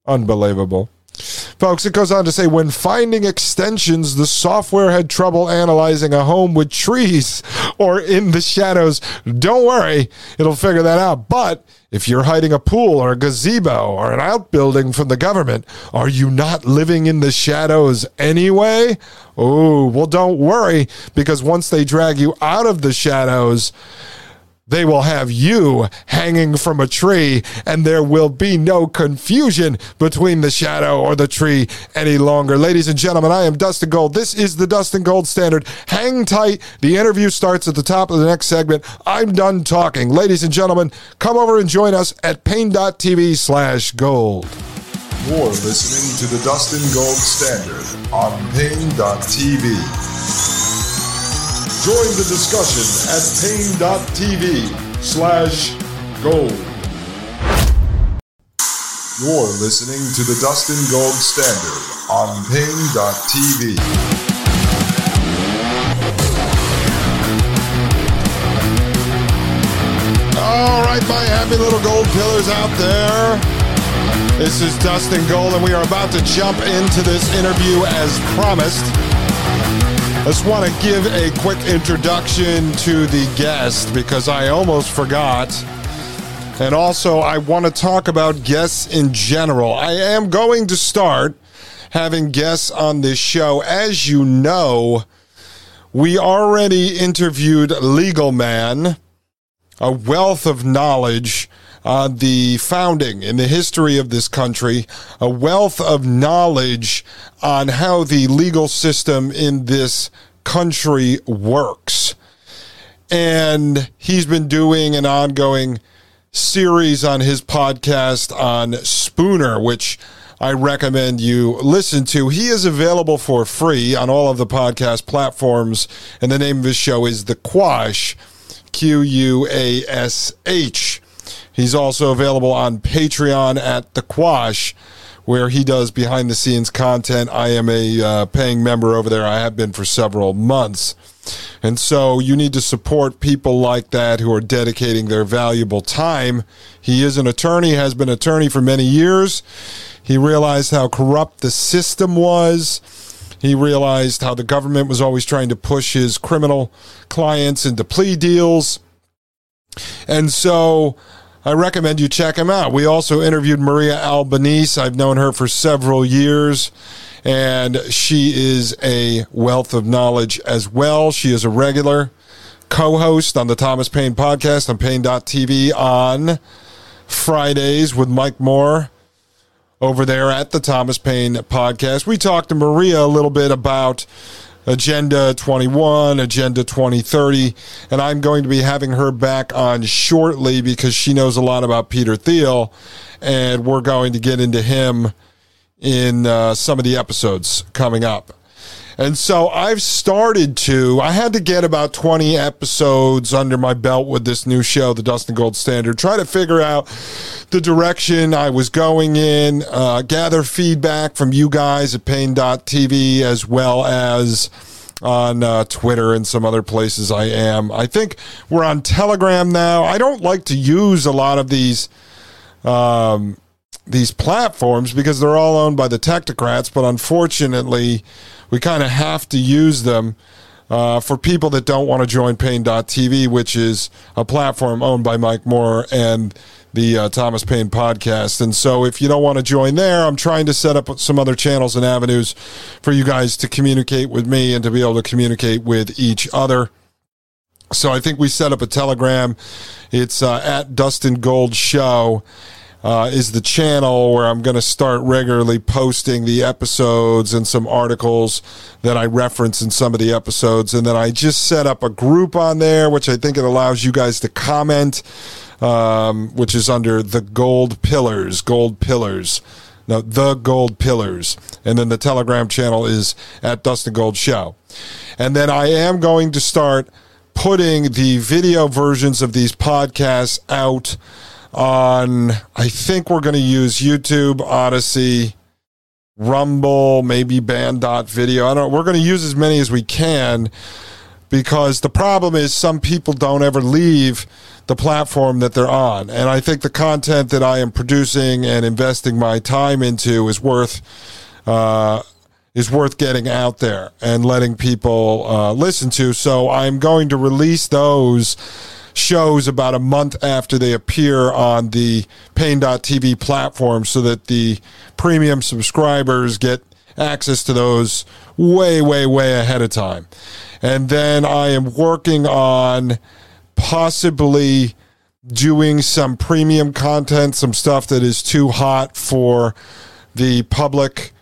Unbelievable. Folks, it goes on to say when finding extensions, the software had trouble analyzing a home with trees or in the shadows. Don't worry, it'll figure that out. But if you're hiding a pool or a gazebo or an outbuilding from the government, are you not living in the shadows anyway? Oh, well, don't worry, because once they drag you out of the shadows, they will have you hanging from a tree, and there will be no confusion between the shadow or the tree any longer. Ladies and gentlemen, I am Dustin Gold. This is the Dustin Gold Standard. Hang tight. The interview starts at the top of the next segment. I'm done talking. Ladies and gentlemen, come over and join us at paine.tv slash gold. You're listening to the Dustin Gold Standard on paine.tv. Join the discussion at paine.tv slash gold. You're listening to the Dustin Gold Standard on paine.tv. All right, my happy little gold pillars out there. This is Dustin Gold, and we are about to jump into this interview as promised. I just want to give a quick introduction to the guest because I almost forgot. And also, I want to talk about guests in general. I am going to start having guests on this show. As you know, we already interviewed Legal Man, a wealth of knowledge on the founding in the history of this country, a wealth of knowledge on how the legal system in this country works. And he's been doing an ongoing series on his podcast on Spooner, which I recommend you listen to. He is available for free on all of the podcast platforms, and the name of his show is The Quash, Q U A S H. He's also available on Patreon at The Quash, where he does behind the scenes content. I am a uh, paying member over there. I have been for several months. And so you need to support people like that who are dedicating their valuable time. He is an attorney, has been attorney for many years. He realized how corrupt the system was. He realized how the government was always trying to push his criminal clients into plea deals. And so I recommend you check him out. We also interviewed Maria Albanese. I've known her for several years, and she is a wealth of knowledge as well. She is a regular co host on the Thomas Paine podcast on Paine.tv on Fridays with Mike Moore over there at the Thomas Paine podcast. We talked to Maria a little bit about Agenda 21, Agenda 2030, and I'm going to be having her back on shortly because she knows a lot about Peter Thiel, and we're going to get into him in uh, some of the episodes coming up. And so I've started to, I had to get about 20 episodes under my belt with this new show, The Dustin Gold Standard, try to figure out the direction I was going in, uh, gather feedback from you guys at Paine.tv as well as on uh, Twitter and some other places I am. I think we're on Telegram now. I don't like to use a lot of these. Um, these platforms because they're all owned by the technocrats, but unfortunately, we kind of have to use them uh, for people that don't want to join Paine.tv, which is a platform owned by Mike Moore and the uh, Thomas Paine podcast. And so if you don't want to join there, I'm trying to set up some other channels and avenues for you guys to communicate with me and to be able to communicate with each other. So I think we set up a Telegram. It's uh, at Dustin Gold Show uh, is the channel where I'm going to start regularly posting the episodes and some articles that I reference in some of the episodes. And then I just set up a group on there, which I think it allows you guys to comment, um, which is under the Gold Pillars, Gold Pillars. No, the Gold Pillars. And then the Telegram channel is at Dustin Gold Show. And then I am going to start putting the video versions of these podcasts out on, I think we're going to use YouTube, Odysee, Rumble, maybe Bann.video. I don't know. We're going to use as many as we can because the problem is some people don't ever leave the platform that they're on. And I think the content that I am producing and investing my time into is worth. Uh, is worth getting out there and letting people uh, listen to. So I'm going to release those shows about a month after they appear on the Paine.tv platform so that the premium subscribers get access to those way, way, way ahead of time. And then I am working on possibly doing some premium content, some stuff that is too hot for the public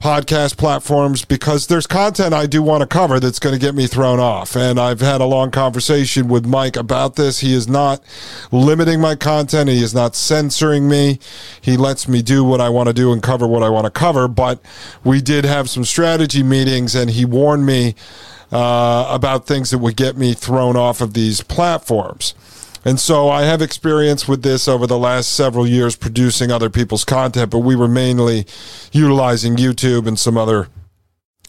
podcast platforms because there's content I do want to cover that's going to get me thrown off. And I've had a long conversation with Mike about this. He is not limiting my content, he is not censoring me. He lets me do what I want to do and cover what I want to cover. But we did have some strategy meetings, and he warned me uh, about things that would get me thrown off of these platforms. And so I have experience with this over the last several years producing other people's content, but we were mainly utilizing YouTube and some other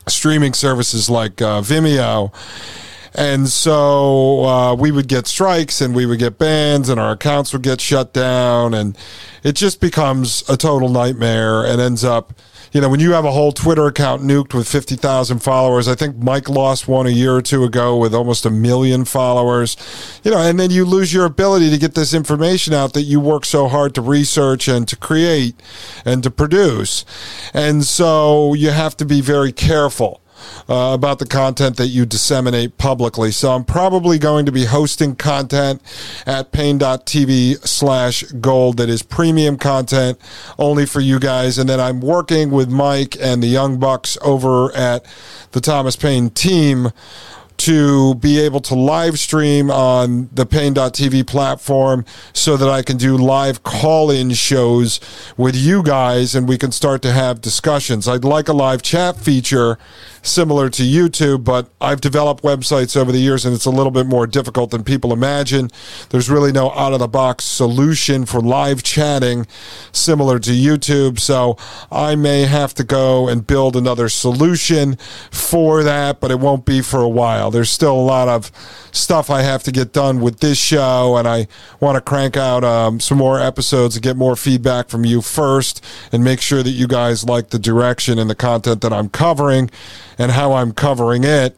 streaming services like uh, Vimeo. And so uh, we would get strikes and we would get bans and our accounts would get shut down. And it just becomes a total nightmare and ends up you know, when you have a whole Twitter account nuked with 50,000 followers, I think Mike lost one a year or two ago with almost a million followers, you know, and then you lose your ability to get this information out that you work so hard to research and to create and to produce. And so you have to be very careful uh, about the content that you disseminate publicly. So I'm probably going to be hosting content at paine.tv slash gold that is premium content only for you guys. And then I'm working with Mike and the Young Bucks over at the Thomas Paine team to be able to live stream on the Paine.tv platform so that I can do live call in shows with you guys and we can start to have discussions. I'd like a live chat feature similar to YouTube, but I've developed websites over the years and it's a little bit more difficult than people imagine. There's really no out of the box solution for live chatting similar to YouTube. So I may have to go and build another solution for that, but it won't be for a while. There's still a lot of stuff I have to get done with this show, and I want to crank out um, some more episodes and get more feedback from you first and make sure that you guys like the direction and the content that I'm covering and how I'm covering it.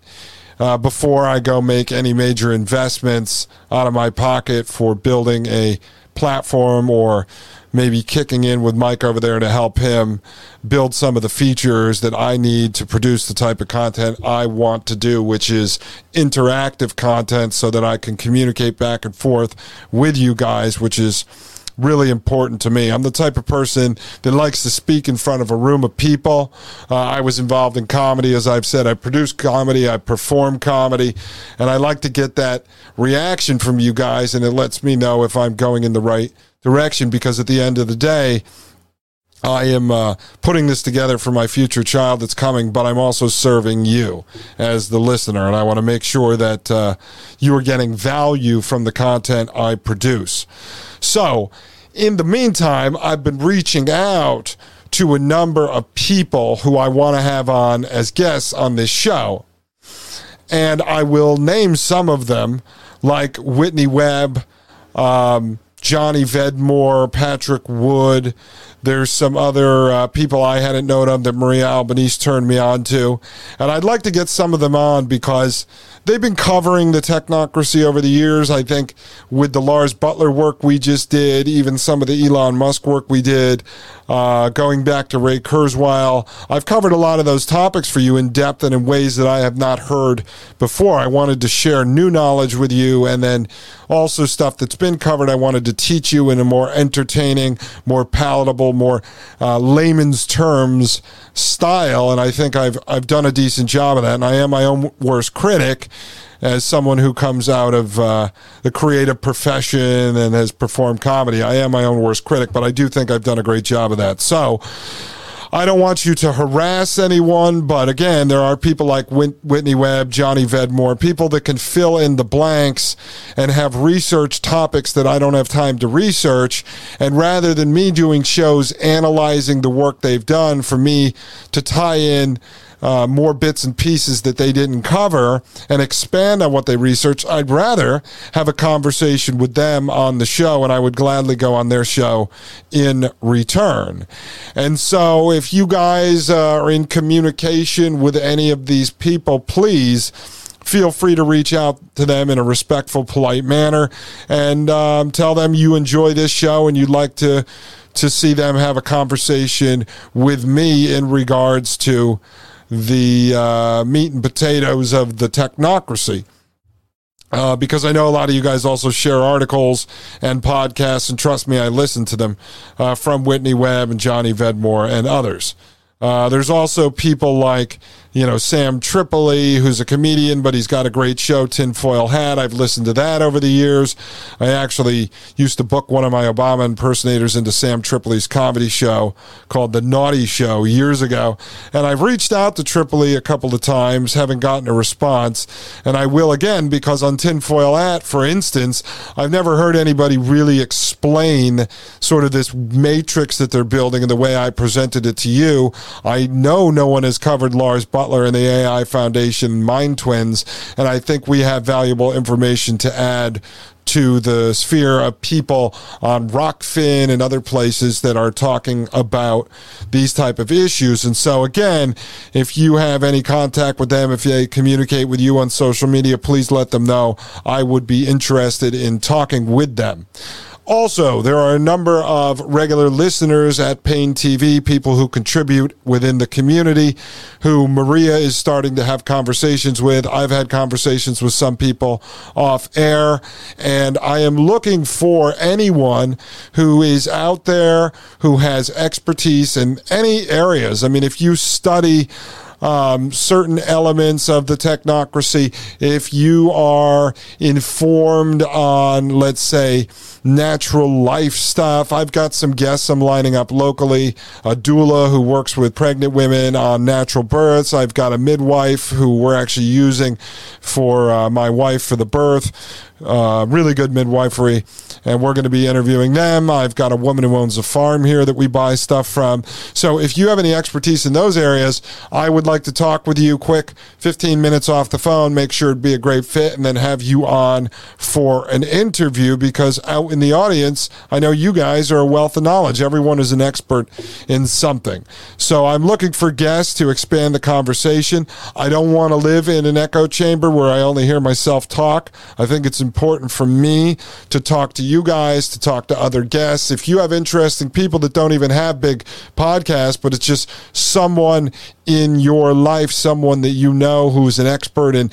Uh, before I go make any major investments out of my pocket for building a platform or maybe kicking in with Mike over there to help him build some of the features that I need to produce the type of content I want to do, which is interactive content so that I can communicate back and forth with you guys, which is really important to me. I'm the type of person that likes to speak in front of a room of people. Uh, I was involved in comedy, as I've said. I produce comedy, I perform comedy, and I like to get that reaction from you guys, and it lets me know if I'm going in the right direction because at the end of the day, I am uh, putting this together for my future child that's coming, but I'm also serving you as the listener, and I want to make sure that uh, you are getting value from the content I produce. So, in the meantime, I've been reaching out to a number of people who I want to have on as guests on this show. And I will name some of them, like Whitney Webb, um, Johnny Vedmore, Patrick Wood. There's some other uh, people I hadn't known of that Maria Albanese turned me on to. And I'd like to get some of them on because they've been covering the technocracy over the years. I think with the Lars Buttler work we just did, even some of the Elon Musk work we did, uh, going back to Ray Kurzweil, I've covered a lot of those topics for you in depth and in ways that I have not heard before. I wanted to share new knowledge with you and then also stuff that's been covered. I wanted to teach you in a more entertaining, more palatable, more uh, layman's terms style. And I think I've, I've done a decent job of that. And I am my own worst critic as someone who comes out of uh, the creative profession and has performed comedy. I am my own worst critic, but I do think I've done a great job of that. So, I don't want you to harass anyone, but again, there are people like Whitney Webb, Johnny Vedmore, people that can fill in the blanks and have research topics that I don't have time to research. And rather than me doing shows analyzing the work they've done, for me to tie in uh, more bits and pieces that they didn't cover and expand on what they researched. I'd rather have a conversation with them on the show, and I would gladly go on their show in return. And so, if you guys uh, are in communication with any of these people, please feel free to reach out to them in a respectful, polite manner and um, tell them you enjoy this show and you'd like to to see them have a conversation with me in regards to the uh, meat and potatoes of the technocracy. Uh, because I know a lot of you guys also share articles and podcasts, and trust me, I listen to them uh, from Whitney Webb and Johnny Vedmore and others. Uh, there's also people like you know, Sam Tripoli, who's a comedian, but he's got a great show, Tinfoil Hat. I've listened to that over the years. I actually used to book one of my Obama impersonators into Sam Tripoli's comedy show called The Naughty Show years ago. And I've reached out to Tripoli a couple of times, haven't gotten a response. And I will again because on Tinfoil Hat, for instance, I've never heard anybody really explain sort of this matrix that they're building and the way I presented it to you. I know no one has covered Lars Buttler Buttler and the AI Foundation Mind Twins. And I think we have valuable information to add to the sphere of people on Rokfin and other places that are talking about these type of issues. And so again, if you have any contact with them, if they communicate with you on social media, please let them know. I would be interested in talking with them. Also, there are a number of regular listeners at Paine TV, people who contribute within the community, who Maria is starting to have conversations with. I've had conversations with some people off air, and I am looking for anyone who is out there who has expertise in any areas. I mean, if you study um, certain elements of the technocracy, if you are informed on, let's say, natural life stuff. I've got some guests I'm lining up locally. A doula who works with pregnant women on natural births. I've got a midwife who we're actually using for uh, my wife for the birth. Uh, really good midwifery, and we're going to be interviewing them. I've got a woman who owns a farm here that we buy stuff from. So if you have any expertise in those areas, I would like to talk with you quick, 15 minutes off the phone, make sure it'd be a great fit, and then have you on for an interview because out in the audience, I know you guys are a wealth of knowledge. Everyone is an expert in something. So I'm looking for guests to expand the conversation. I don't want to live in an echo chamber where I only hear myself talk. I think it's important important for me to talk to you guys, to talk to other guests. If you have interesting people that don't even have big podcasts, but it's just someone in your life, someone that you know who's an expert in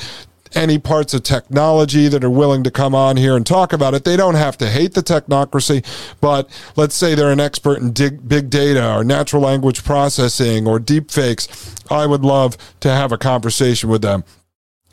any parts of technology that are willing to come on here and talk about it. They don't have to hate the technocracy, but let's say they're an expert in dig, big data or natural language processing or deep fakes. I would love to have a conversation with them.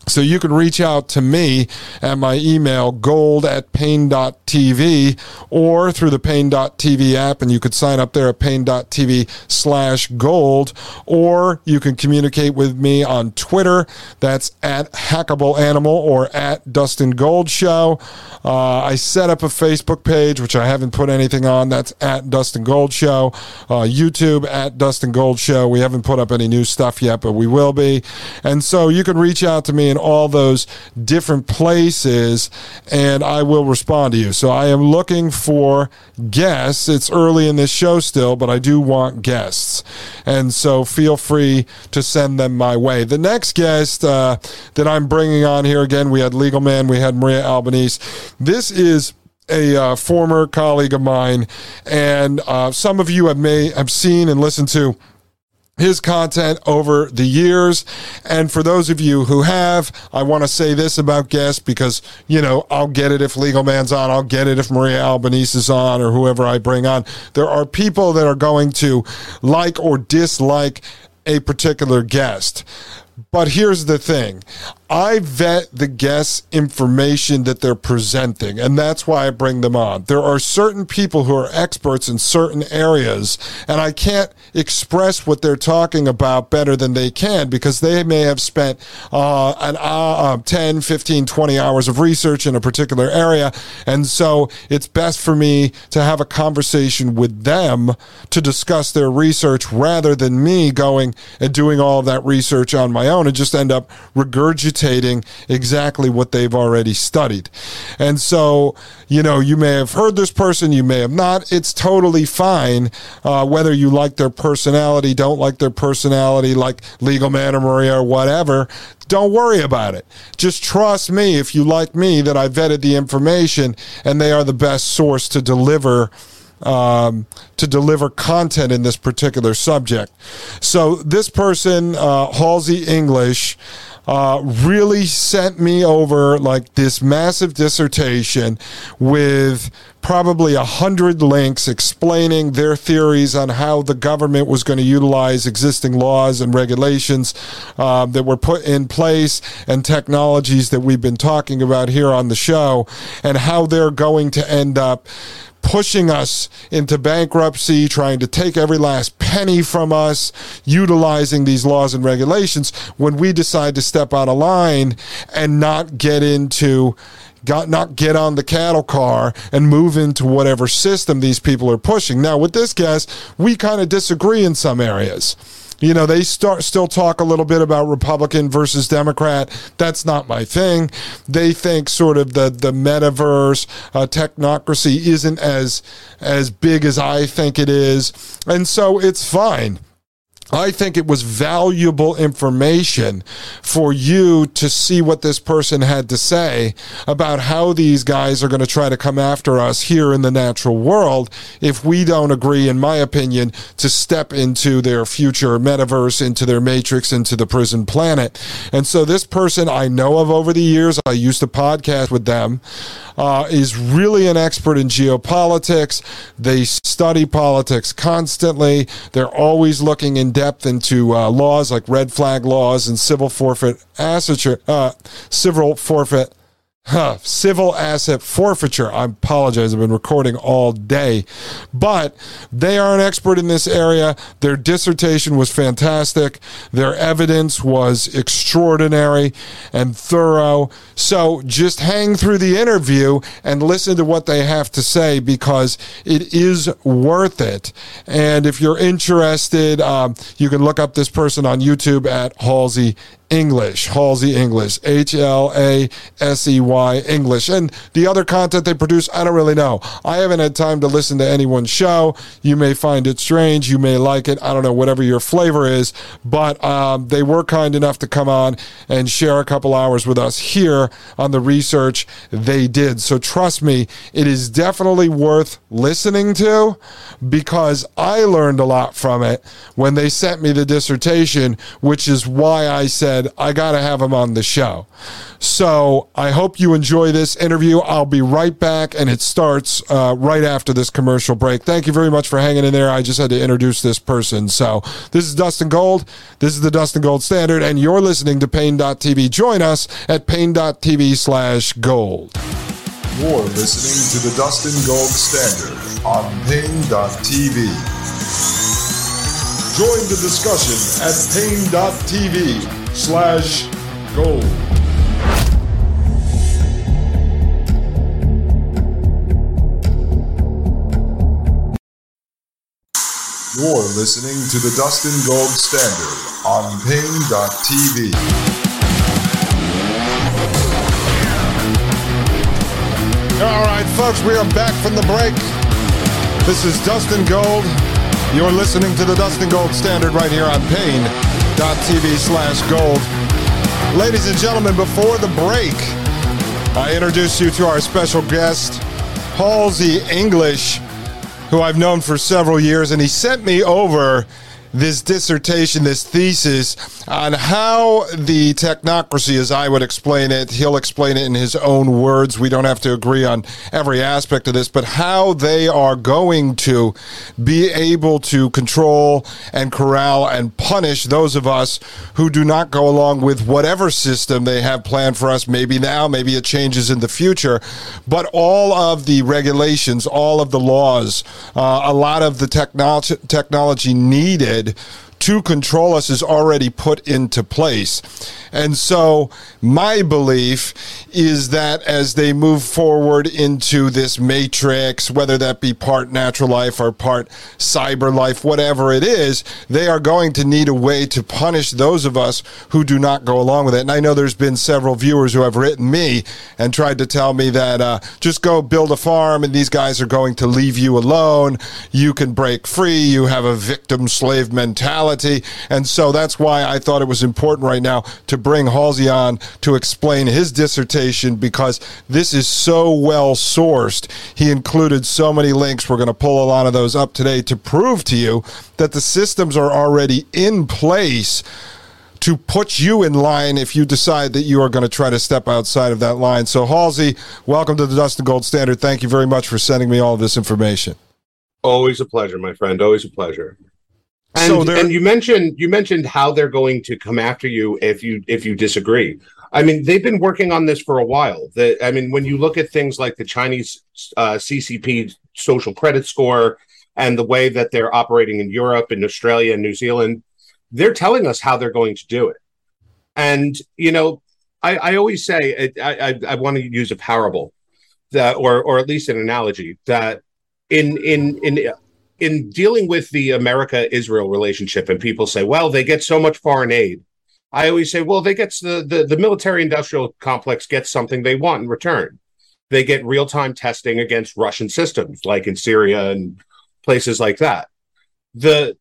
So you can reach out to me at my email, gold at paine.tv, or through the paine.tv app, and you could sign up there at paine.tv slash gold, or you can communicate with me on Twitter. That's at Hackable Animal or at Dustin Gold Show. Uh, I set up a Facebook page, which I haven't put anything on. That's at Dustin Gold Show. Uh, YouTube at Dustin Gold Show. We haven't put up any new stuff yet, but we will be. And so you can reach out to me in all those different places and I will respond to you. So I am looking for guests. It's early in this show still, but I do want guests. And so feel free to send them my way. The next guest uh, that I'm bringing on here again, we had Legal Man, we had Maria Albanese. This is a uh, former colleague of mine, and uh, some of you have may have seen and listened to his content over the years. And for those of you who have, I want to say this about guests because, you know, I'll get it if Legal Man's on, I'll get it if Maria Albanese is on or whoever I bring on. There are people that are going to like or dislike a particular guest. But here's the thing I vet the guests' information that they're presenting, and that's why I bring them on. There are certain people who are experts in certain areas, and I can't express what they're talking about better than they can because they may have spent uh, an uh, 10, 15, 20 hours of research in a particular area. And so it's best for me to have a conversation with them to discuss their research rather than me going and doing all that research on my own and just end up regurgitating exactly what they've already studied. And so, you know, you may have heard this person, you may have not. It's totally fine uh, whether you like their personality, don't like their personality, like Legal Man or Maria or whatever. Don't worry about it. Just trust me if you like me that I vetted the information and they are the best source to deliver um, to deliver content in this particular subject. So this person, uh, Halsey English, uh, really sent me over like this massive dissertation with probably a hundred links explaining their theories on how the government was going to utilize existing laws and regulations uh, that were put in place and technologies that we've been talking about here on the show and how they're going to end up pushing us into bankruptcy, trying to take every last penny from us, utilizing these laws and regulations when we decide to step out of line and not get into got not get on the cattle car and move into whatever system these people are pushing. Now with this guest, we kind of disagree in some areas you know, they start still talk a little bit about Republican versus Democrat. That's not my thing. They think sort of the the metaverse uh, technocracy isn't as as big as I think it is, and so it's fine. I think it was valuable information for you to see what this person had to say about how these guys are going to try to come after us here in the natural world if we don't agree, in my opinion, to step into their future metaverse, into their matrix, into the prison planet. And so this person I know of over the years, I used to podcast with them, uh, is really an expert in geopolitics. They study politics constantly. They're always looking in depth into uh, laws like red flag laws and civil forfeit asset, uh, civil forfeit Huh, civil asset forfeiture. I apologize. I've been recording all day. But they are an expert in this area. Their dissertation was fantastic. Their evidence was extraordinary and thorough. So just hang through the interview and listen to what they have to say because it is worth it. And if you're interested, um, you can look up this person on YouTube at Halsey English, Halsey English, H L A S E Y English. And the other content they produce, I don't really know. I haven't had time to listen to anyone's show. You may find it strange. You may like it. I don't know, whatever your flavor is. But um, they were kind enough to come on and share a couple hours with us here on the research they did. So trust me, it is definitely worth listening to because I learned a lot from it when they sent me the dissertation, which is why I said, said, I got to have him on the show. So I hope you enjoy this interview. I'll be right back, and it starts uh, right after this commercial break. Thank you very much for hanging in there. I just had to introduce this person. So this is Dustin Gold. This is the Dustin Gold Standard, and you're listening to Paine.tv. Join us at Paine.tv slash gold. You're listening to the Dustin Gold Standard on Paine.tv. Join the discussion at Paine.tv slash gold. You're listening to the Dustin Gold Standard on Paine.tv. All right, folks, we are back from the break. This is Dustin Gold. You're listening to the Dustin Gold Standard right here on Paine twitch.tv slash gold. Ladies and gentlemen, before the break, I introduced you to our special guest, Halsey English, who I've known for several years, and he sent me over this dissertation, this thesis on how the technocracy, as I would explain it, he'll explain it in his own words. We don't have to agree on every aspect of this, but how they are going to be able to control and corral and punish those of us who do not go along with whatever system they have planned for us, maybe now, maybe it changes in the future. But all of the regulations, all of the laws, uh, a lot of the technology, technology needed good to control us is already put into place. And so, my belief is that as they move forward into this matrix, whether that be part natural life or part cyber life, whatever it is, they are going to need a way to punish those of us who do not go along with it. And I know there's been several viewers who have written me and tried to tell me that uh, just go build a farm and these guys are going to leave you alone. You can break free. You have a victim slave mentality. And so that's why I thought it was important right now to bring Halsey on to explain his dissertation because this is so well sourced. He included so many links. We're going to pull a lot of those up today to prove to you that the systems are already in place to put you in line if you decide that you are going to try to step outside of that line. So, Halsey, welcome to the Dustin Gold Standard. Thank you very much for sending me all this information. Always a pleasure, my friend. Always a pleasure. And, so and you mentioned you mentioned how they're going to come after you if you if you disagree. I mean, they've been working on this for a while. The, I mean, when you look at things like the Chinese uh, CCP social credit score and the way that they're operating in Europe and Australia and New Zealand, they're telling us how they're going to do it. And you know, I, I always say I, I, I want to use a parable that, or or at least an analogy that in in in in dealing with the America Israel relationship, and people say, well, they get so much foreign aid. I always say, well, they get the, the, the military industrial complex gets something they want in return. They get real time testing against Russian systems, like in Syria and places like that. The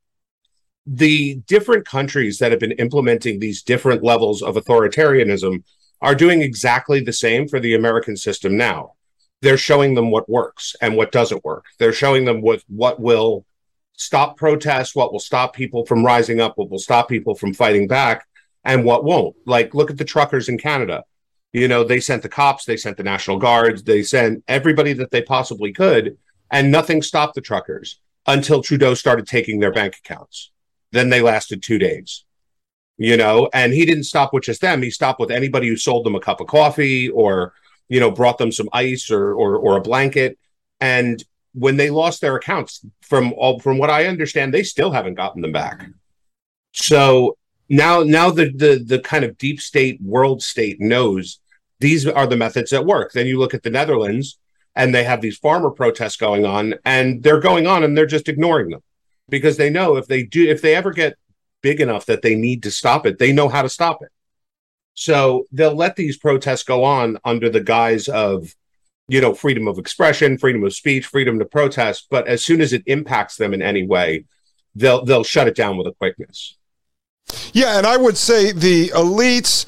the different countries that have been implementing these different levels of authoritarianism are doing exactly the same for the American system now they're showing them what works and what doesn't work. They're showing them what what will stop protests, what will stop people from rising up, what will stop people from fighting back, and what won't. Like look at the truckers in Canada. You know, they sent the cops, they sent the National Guards, they sent everybody that they possibly could, and nothing stopped the truckers until Trudeau started taking their bank accounts. Then they lasted two days. You know, and he didn't stop with just them. He stopped with anybody who sold them a cup of coffee or you know, brought them some ice or or, or a blanket. And when they lost their accounts, from all from what I understand, they still haven't gotten them back. So now now the the the kind of deep state world state knows these are the methods that work. Then you look at the Netherlands and they have these farmer protests going on and they're going on and they're just ignoring them because they know if they do if they ever get big enough that they need to stop it, they know how to stop it. So they'll let these protests go on under the guise of, you know, freedom of expression, freedom of speech, freedom to protest. But as soon as it impacts them in any way, they'll they'll shut it down with a quickness. Yeah, and I would say the elites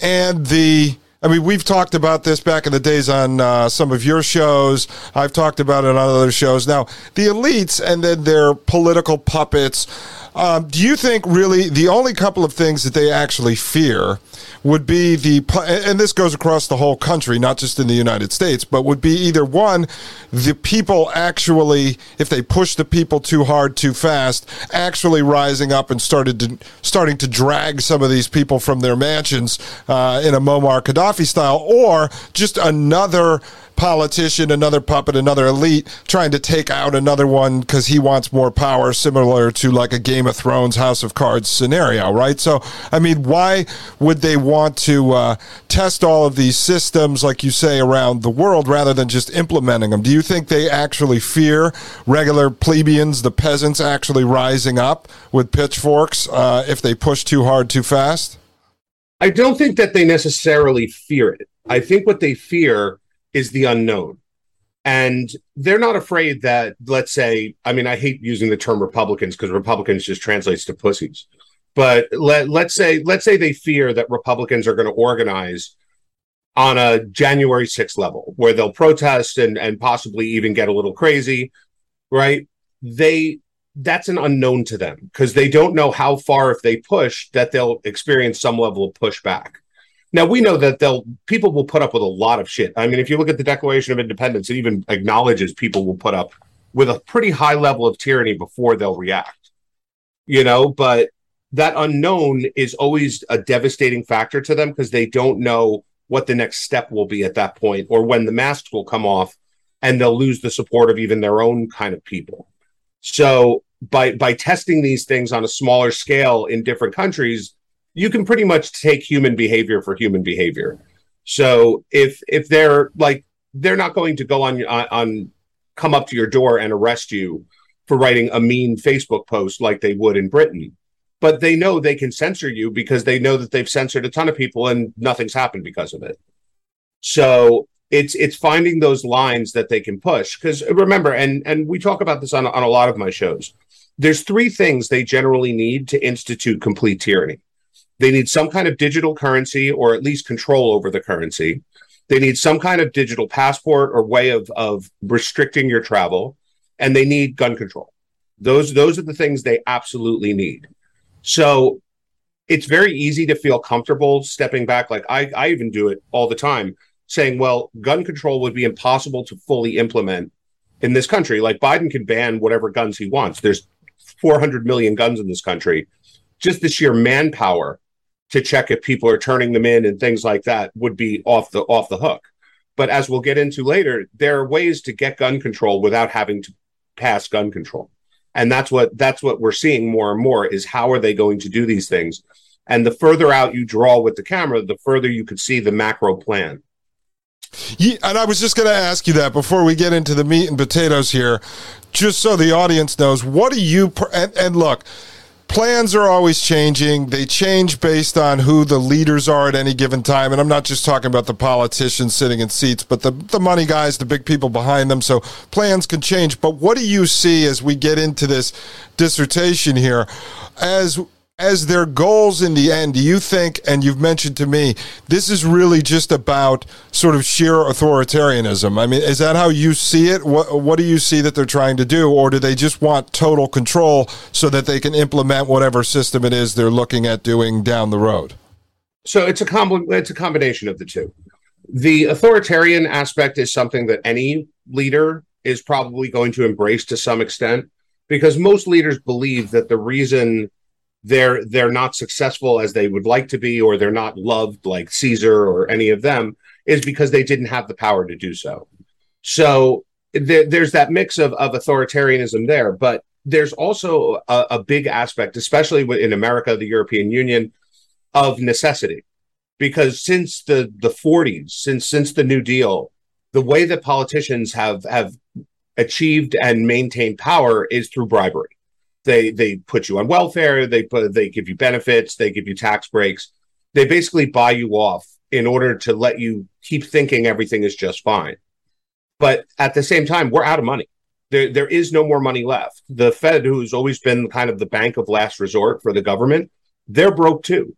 and the I mean, we've talked about this back in the days on uh, some of your shows. I've talked about it on other shows. Now, the elites and then their political puppets. Um, do you think really the only couple of things that they actually fear would be the, and this goes across the whole country, not just in the United States, but would be either one, the people actually, if they push the people too hard, too fast, actually rising up and started to, starting to drag some of these people from their mansions uh, in a Muammar Gaddafi style, or just another politician, another puppet, another elite trying to take out another one because he wants more power, similar to like a Game of Thrones, House of Cards scenario, right? So, I mean, why would they want to uh, test all of these systems, like you say, around the world rather than just implementing them? Do you think they actually fear regular plebeians, the peasants, actually rising up with pitchforks uh, if they push too hard, too fast? I don't think that they necessarily fear it. I think what they fear is the unknown. And they're not afraid that, let's say, I mean, I hate using the term Republicans because Republicans just translates to pussies. But let, let's say, let's say they fear that Republicans are going to organize on a January 6th level where they'll protest and, and possibly even get a little crazy, right? They that's an unknown to them because they don't know how far if they push that they'll experience some level of pushback. Now we know that they'll people will put up with a lot of shit. I mean, if you look at the Declaration of Independence, it even acknowledges people will put up with a pretty high level of tyranny before they'll react. You know, but that unknown is always a devastating factor to them because they don't know what the next step will be at that point or when the masks will come off and they'll lose the support of even their own kind of people. So by by testing these things on a smaller scale in different countries, you can pretty much take human behavior for human behavior. So if if they're like they're not going to go on on come up to your door and arrest you for writing a mean Facebook post like they would in Britain. But they know they can censor you because they know that they've censored a ton of people and nothing's happened because of it. So it's it's finding those lines that they can push. Because remember, and and we talk about this on on a lot of my shows. There's three things they generally need to institute complete tyranny. They need some kind of digital currency or at least control over the currency. They need some kind of digital passport or way of, of restricting your travel. And they need gun control. Those, those are the things they absolutely need. So it's very easy to feel comfortable stepping back. Like I, I even do it all the time, saying, well, gun control would be impossible to fully implement in this country. Like Biden can ban whatever guns he wants. There's 400 million guns in this country. Just the sheer manpower to check if people are turning them in and things like that would be off the off the hook. But as we'll get into later, there are ways to get gun control without having to pass gun control. And that's what that's what we're seeing more and more is how are they going to do these things? And the further out you draw with the camera, the further you could see the macro plan. Yeah, and I was just going to ask you that before we get into the meat and potatoes here, just so the audience knows. What do you and, and look? Plans are always changing. They change based on who the leaders are at any given time. And I'm not just talking about the politicians sitting in seats, but the, the money guys, the big people behind them. So plans can change. But what do you see as we get into this dissertation here as as their goals in the end, do you think, and you've mentioned to me, this is really just about sort of sheer authoritarianism? I mean, is that how you see it? What, what do you see that they're trying to do? Or do they just want total control so that they can implement whatever system it is they're looking at doing down the road? So it's a, com- it's a combination of the two. The authoritarian aspect is something that any leader is probably going to embrace to some extent because most leaders believe that the reason they're they're not successful as they would like to be or they're not loved like caesar or any of them is because they didn't have the power to do so. So th- there's that mix of, of authoritarianism there but there's also a, a big aspect especially in america the european union of necessity. Because since the the 40s since since the new deal the way that politicians have have achieved and maintained power is through bribery they they put you on welfare. They put they give you benefits. They give you tax breaks. They basically buy you off in order to let you keep thinking everything is just fine. But at the same time, we're out of money. There, there is no more money left. The Fed, who's always been kind of the bank of last resort for the government, they're broke too.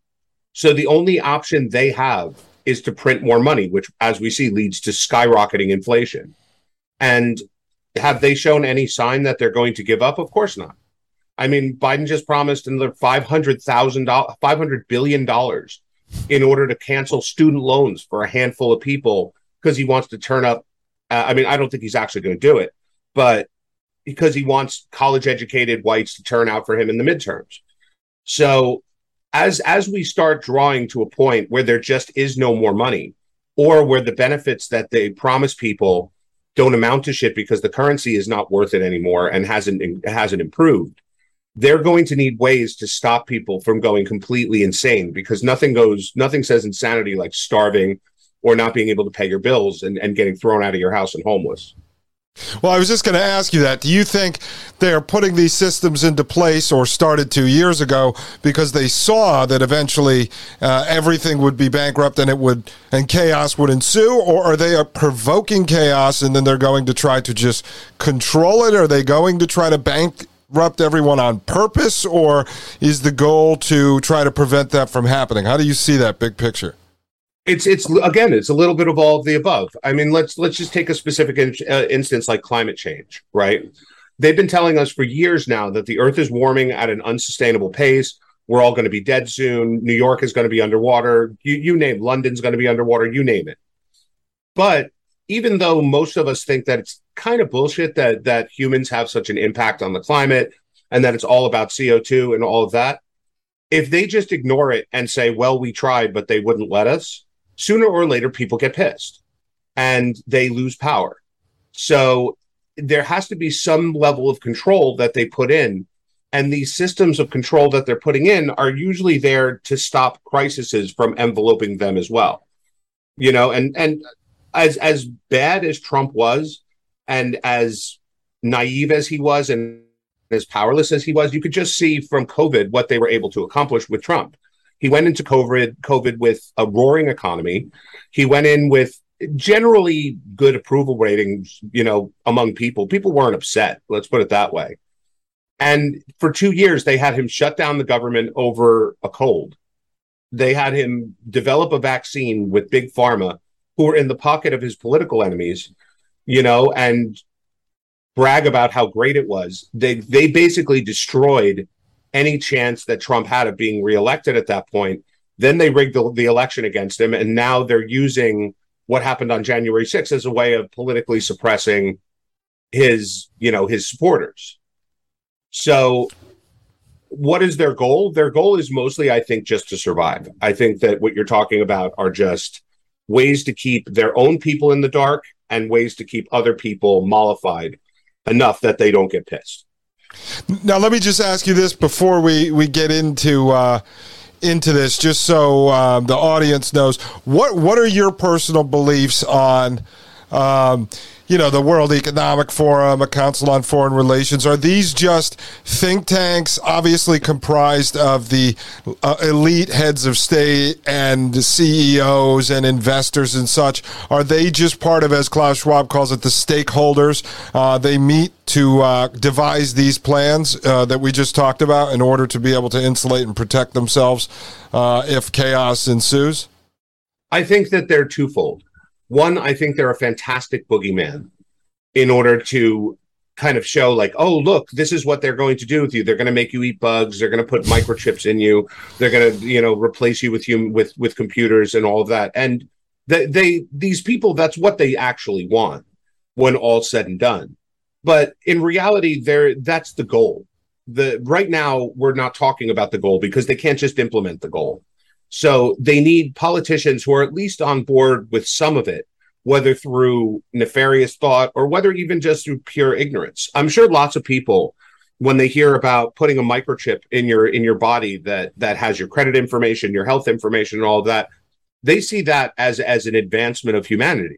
So the only option they have is to print more money, which, as we see, leads to skyrocketing inflation. And have they shown any sign that they're going to give up? Of course not. I mean, Biden just promised another five hundred thousand dollars, five hundred billion dollars, in order to cancel student loans for a handful of people because he wants to turn up. Uh, I mean, I don't think he's actually going to do it, but because he wants college-educated whites to turn out for him in the midterms. So, as as we start drawing to a point where there just is no more money, or where the benefits that they promise people don't amount to shit because the currency is not worth it anymore and hasn't hasn't improved they're going to need ways to stop people from going completely insane because nothing goes nothing says insanity like starving or not being able to pay your bills and, and getting thrown out of your house and homeless well, I was just going to ask you that. Do you think they're putting these systems into place or started two years ago because they saw that eventually uh, everything would be bankrupt and it would and chaos would ensue, or are they provoking chaos and then they're going to try to just control it? Are they going to try to bank bankrupt everyone on purpose, or is the goal to try to prevent that from happening? How do you see that big picture? It's it's again, it's a little bit of all of the above. I mean, let's let's just take a specific in, uh, instance like climate change, right? They've been telling us for years now that the Earth is warming at an unsustainable pace. We're all going to be dead soon. New York is going to be underwater. You you name London's going to be underwater. You name it. But even though most of us think that it's kind of bullshit that that humans have such an impact on the climate and that it's all about CO2 and all of that, if they just ignore it and say, "Well, we tried, but they wouldn't let us," sooner or later people get pissed and they lose power. So there has to be some level of control that they put in and these systems of control that they're putting in are usually there to stop crises from enveloping them as well you know and and as as bad as Trump was, and as naive as he was, and as powerless as he was, you could just see from COVID what they were able to accomplish with Trump. He went into COVID COVID with a roaring economy. He went in with generally good approval ratings, you know, among people. People weren't upset. Let's put it that way. And for two years, they had him shut down the government over a cold. They had him develop a vaccine with big pharma who are in the pocket of his political enemies, you know, and brag about how great it was. They they basically destroyed any chance that Trump had of being reelected at that point. Then they rigged the, the election against him, and now they're using what happened on January 6th as a way of politically suppressing his, you know, his supporters. So what is their goal? Their goal is mostly, I think, just to survive. I think that what you're talking about are just ways to keep their own people in the dark and ways to keep other people mollified enough that they don't get pissed. Now, let me just ask you this before we, we get into uh, into this, just so uh, the audience knows what what are your personal beliefs on um, you know, the World Economic Forum, a Council on Foreign Relations. Are these just think tanks, obviously comprised of the uh, elite heads of state and CEOs and investors and such? Are they just part of, as Klaus Schwab calls it, the stakeholders? Uh, they meet to uh, devise these plans uh, that we just talked about in order to be able to insulate and protect themselves uh, if chaos ensues? I think that they're twofold. One, I think they're a fantastic boogeyman in order to kind of show like oh look this is what they're going to do with you. They're going to make you eat bugs. They're going to put microchips in you. They're going to you know replace you with you with with computers and all of that. And they, they these people that's what they actually want when all said and done. But in reality there that's the goal. The right now we're not talking about the goal because they can't just implement the goal so they need politicians who are at least on board with some of it, whether through nefarious thought or whether even just through pure ignorance. I'm sure lots of people when they hear about putting a microchip in your in your body that that has your credit information, your health information and all of that, they see that as as an advancement of humanity.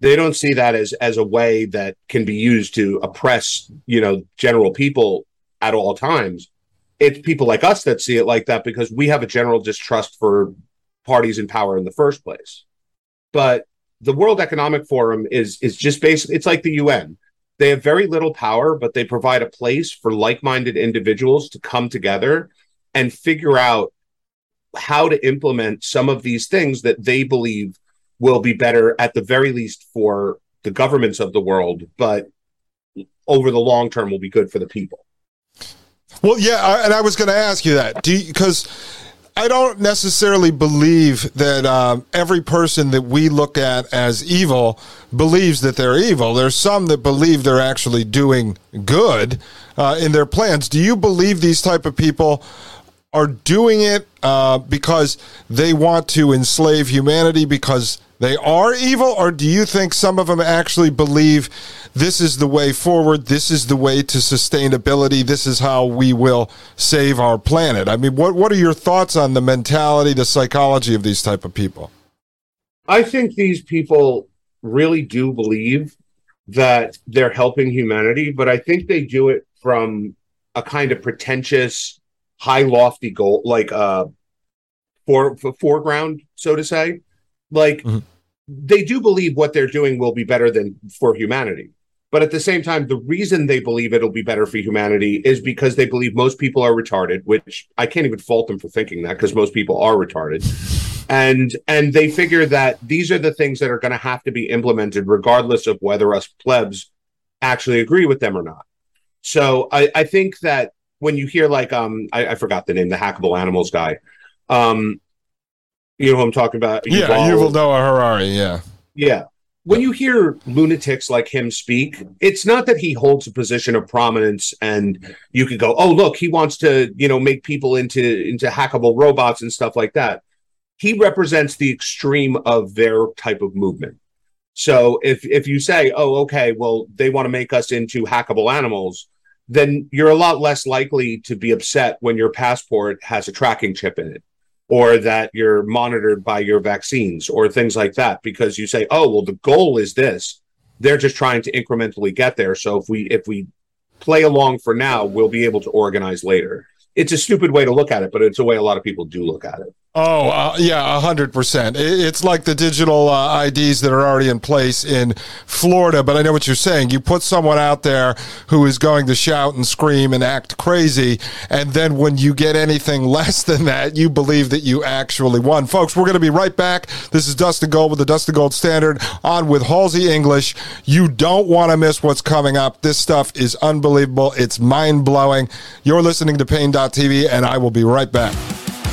They don't see that as as a way that can be used to oppress, you know, general people at all times it's people like us that see it like that because we have a general distrust for parties in power in the first place. But the World Economic Forum is is just basically it's like the UN. They have very little power, but they provide a place for like-minded individuals to come together and figure out how to implement some of these things that they believe will be better at the very least for the governments of the world, but over the long term will be good for the people. Well, yeah, and I was going to ask you that because I don't necessarily believe that um, every person that we look at as evil believes that they're evil. There's some that believe they're actually doing good uh, in their plans. Do you believe these type of people are doing it uh, because they want to enslave humanity because they are evil, or do you think some of them actually believe this is the way forward, this is the way to sustainability, this is how we will save our planet? I mean, what what are your thoughts on the mentality, the psychology of these type of people? I think these people really do believe that they're helping humanity, but I think they do it from a kind of pretentious, high lofty goal, like uh, for, for foreground, so to say like mm-hmm. they do believe what they're doing will be better than for humanity. But at the same time, the reason they believe it'll be better for humanity is because they believe most people are retarded, which I can't even fault them for thinking that because most people are retarded. And and they figure that these are the things that are going to have to be implemented regardless of whether us plebs actually agree with them or not. So I, I think that when you hear like um I, I forgot the name, the hackable animals guy, um, you know who I'm talking about? Yeah, Yuval Noah Harari. Yeah, yeah. When you hear lunatics like him speak, it's not that he holds a position of prominence and you could go, "Oh, look, he wants to, you know, make people into into hackable robots and stuff like that." He represents the extreme of their type of movement. So if if you say, "Oh, okay, well, they want to make us into hackable animals," then you're a lot less likely to be upset when your passport has a tracking chip in it or that you're monitored by your vaccines or things like that because you say oh well the goal is this. They're just trying to incrementally get there. So if we if we play along for now we'll be able to organize later. It's a stupid way to look at it but it's a way a lot of people do look at it Oh, uh, yeah, 100%. It's like the digital uh, IDs that are already in place in Florida, but I know what you're saying. You put someone out there who is going to shout and scream and act crazy, and then when you get anything less than that, you believe that you actually won. Folks, we're going to be right back. This is Dustin Gold with the Dustin Gold Standard on with Halsey English. You don't want to miss what's coming up. This stuff is unbelievable. It's mind blowing. You're listening to Paine.tv, and I will be right back.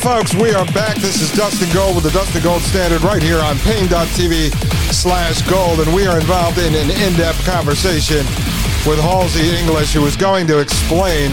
folks, we are back. This is Dustin Gold with the Dustin Gold Standard right here on paine.tv slash gold. And we are involved in an in depth conversation with Halsey English, who is going to explain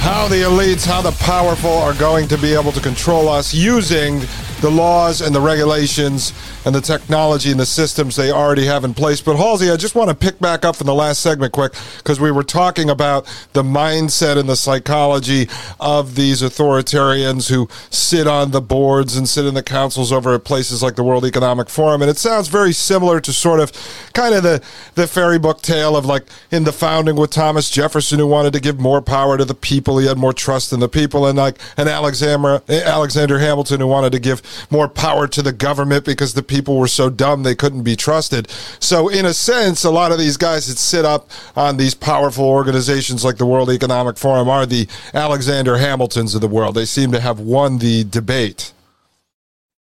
how the elites, how the powerful are going to be able to control us using the laws and the regulations and the technology and the systems they already have in place. But Halsey, I just want to pick back up from the last segment quick because we were talking about the mindset and the psychology of these authoritarians who sit on the boards and sit in the councils over at places like the World Economic Forum. And it sounds very similar to sort of kind of the, the fairy book tale of like in the founding with Thomas Jefferson who wanted to give more power to the people. He had more trust in the people and like an Alexander Alexander Hamilton who wanted to give more power to the government because the people were so dumb they couldn't be trusted. So, in a sense, a lot of these guys that sit up on these powerful organizations like the World Economic Forum are the Alexander Hamiltons of the world. They seem to have won the debate.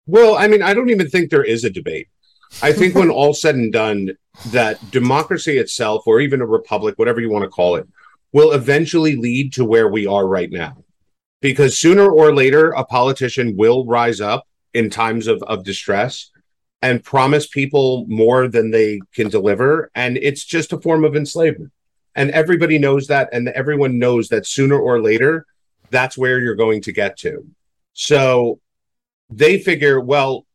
Well, I mean, I don't even think there is a debate. I think when all's said and done, that democracy itself, or even a republic, whatever you want to call it, will eventually lead to where we are right now. Because sooner or later, a politician will rise up in times of, of distress and promise people more than they can deliver. And it's just a form of enslavement. And everybody knows that. And everyone knows that sooner or later, that's where you're going to get to. So they figure, well,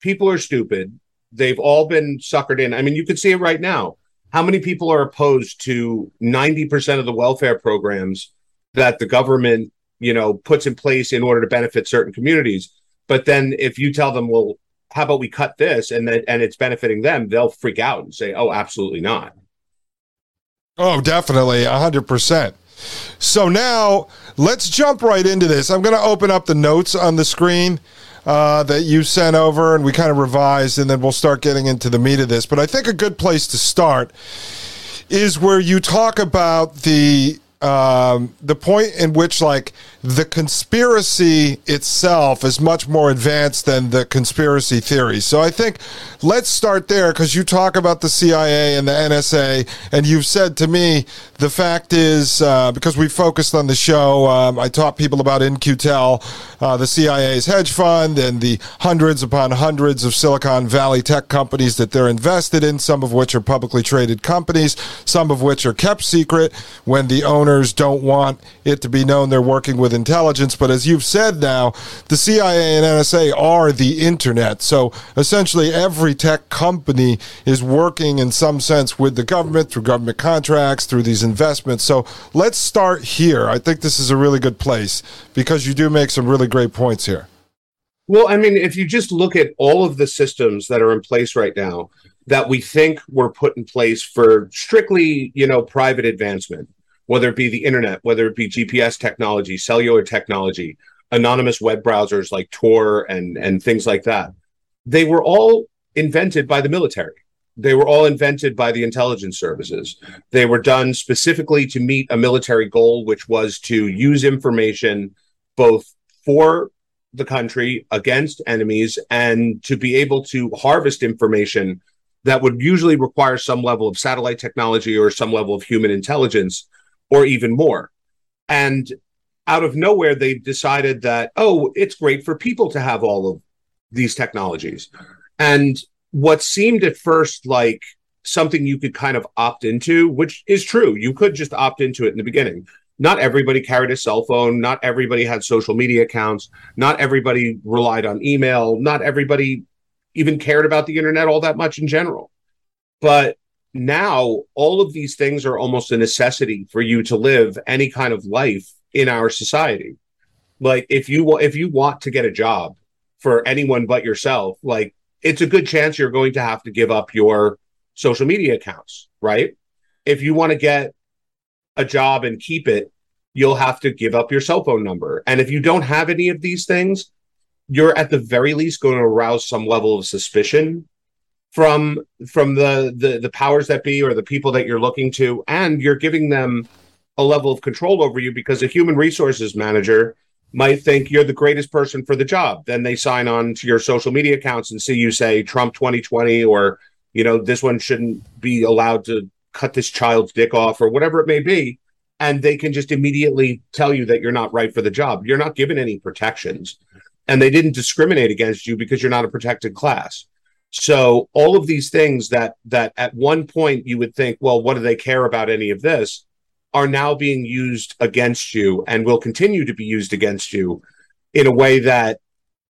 people are stupid. They've all been suckered in. I mean, you can see it right now. How many people are opposed to 90% of the welfare programs that the government, you know, puts in place in order to benefit certain communities? But then if you tell them, well, how about we cut this and that and it's benefiting them, they'll freak out and say, "Oh, absolutely not." Oh, definitely, hundred percent. So now let's jump right into this. I'm going to open up the notes on the screen uh, that you sent over, and we kind of revised, and then we'll start getting into the meat of this. But I think a good place to start is where you talk about the um, the point in which like the conspiracy itself is much more advanced than the conspiracy theory. So I think let's start there because you talk about the CIA and the NSA, and you've said to me the fact is uh, because we focused on the show, um, I taught people about In-Q-Tel, uh, the CIA's hedge fund, and the hundreds upon hundreds of Silicon Valley tech companies that they're invested in, some of which are publicly traded companies, some of which are kept secret when the owners don't want it to be known they're working with intelligence. But as you've said now, the CIA and NSA are the internet. So essentially, every tech company is working in some sense with the government through government contracts, through these investments. So let's start here. I think this is a really good place because you do make some really great points here. Well, I mean, if you just look at all of the systems that are in place right now that we think were put in place for strictly, you know, private advancement, whether it be the internet, whether it be GPS technology, cellular technology, anonymous web browsers like Tor and, and things like that. They were all invented by the military. They were all invented by the intelligence services. They were done specifically to meet a military goal, which was to use information both for the country against enemies and to be able to harvest information that would usually require some level of satellite technology or some level of human intelligence or even more. And out of nowhere, they decided that, oh, it's great for people to have all of these technologies. And what seemed at first like something you could kind of opt into, which is true, you could just opt into it in the beginning. Not everybody carried a cell phone. Not everybody had social media accounts. Not everybody relied on email. Not everybody even cared about the internet all that much in general. But now all of these things are almost a necessity for you to live any kind of life in our society. Like if you if you want to get a job for anyone but yourself like it's a good chance you're going to have to give up your social media accounts right? If you want to get a job and keep it you'll have to give up your cell phone number. And if you don't have any of these things you're at the very least going to arouse some level of suspicion from from the, the the powers that be or the people that you're looking to and you're giving them a level of control over you because a human resources manager might think you're the greatest person for the job. Then they sign on to your social media accounts and see you say trump 2020 or you know this one shouldn't be allowed to cut this child's dick off or whatever it may be. And they can just immediately tell you that you're not right for the job. You're not given any protections. And they didn't discriminate against you because you're not a protected class so all of these things that that at one point you would think, well, what do they care about any of this, are now being used against you and will continue to be used against you in a way that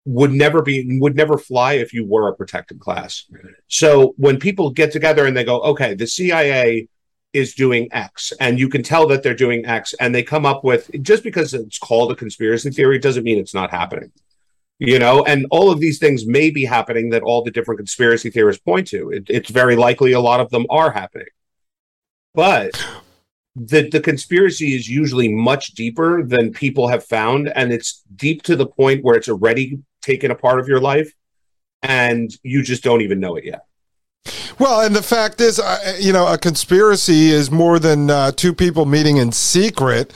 would never be would never fly if you were a protected class. So when people get together and they go, okay, the CIA is doing X, and you can tell that they're doing X, and they come up with just because it's called a conspiracy theory doesn't mean it's not happening you know and all of these things may be happening that all the different conspiracy theorists point to. It, it's very likely a lot of them are happening. But the the conspiracy is usually much deeper than people have found and it's deep to the point where it's already taken a part of your life and you just don't even know it yet. Well, and the fact is, uh, you know, a conspiracy is more than uh, two people meeting in secret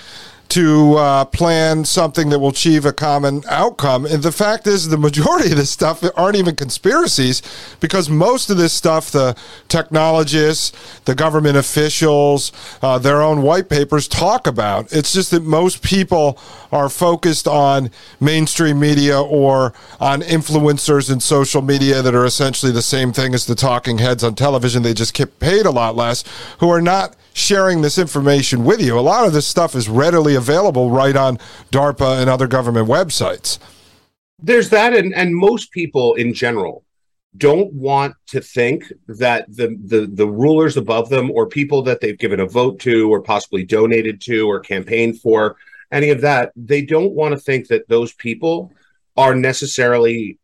to uh, plan something that will achieve a common outcome. And the fact is, the majority of this stuff aren't even conspiracies because most of this stuff, the technologists, the government officials, uh, their own white papers talk about. It's just that most people are focused on mainstream media or on influencers in social media that are essentially the same thing as the talking heads on television. They just get paid a lot less, who are not sharing this information with you. A lot of this stuff is readily available right on DARPA and other government websites. There's that, and, and most people in general don't want to think that the, the the rulers above them or people that they've given a vote to or possibly donated to or campaigned for any of that they don't want to think that those people are necessarily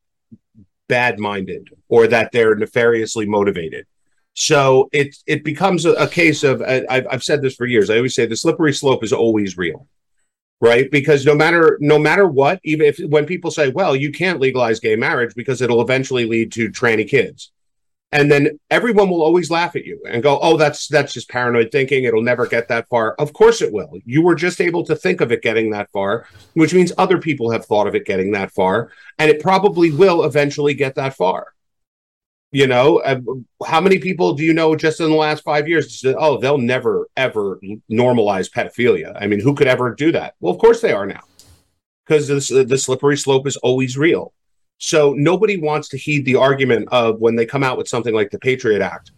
bad minded or that they're nefariously motivated so it it becomes a, a case of I've, I've said this for years. I always say the slippery slope is always real right? Because no matter no matter what even if when people say well you can't legalize gay marriage because it'll eventually lead to tranny kids. And then everyone will always laugh at you and go oh that's that's just paranoid thinking. It'll never get that far. Of course it will. You were just able to think of it getting that far which means other people have thought of it getting that far. And it probably will eventually get that far you know, uh, how many people do you know just in the last five years? Said, oh, they'll never ever normalize pedophilia. I mean, who could ever do that? Well, of course they are now, because the slippery slope is always real. So nobody wants to heed the argument of when they come out with something like the Patriot Act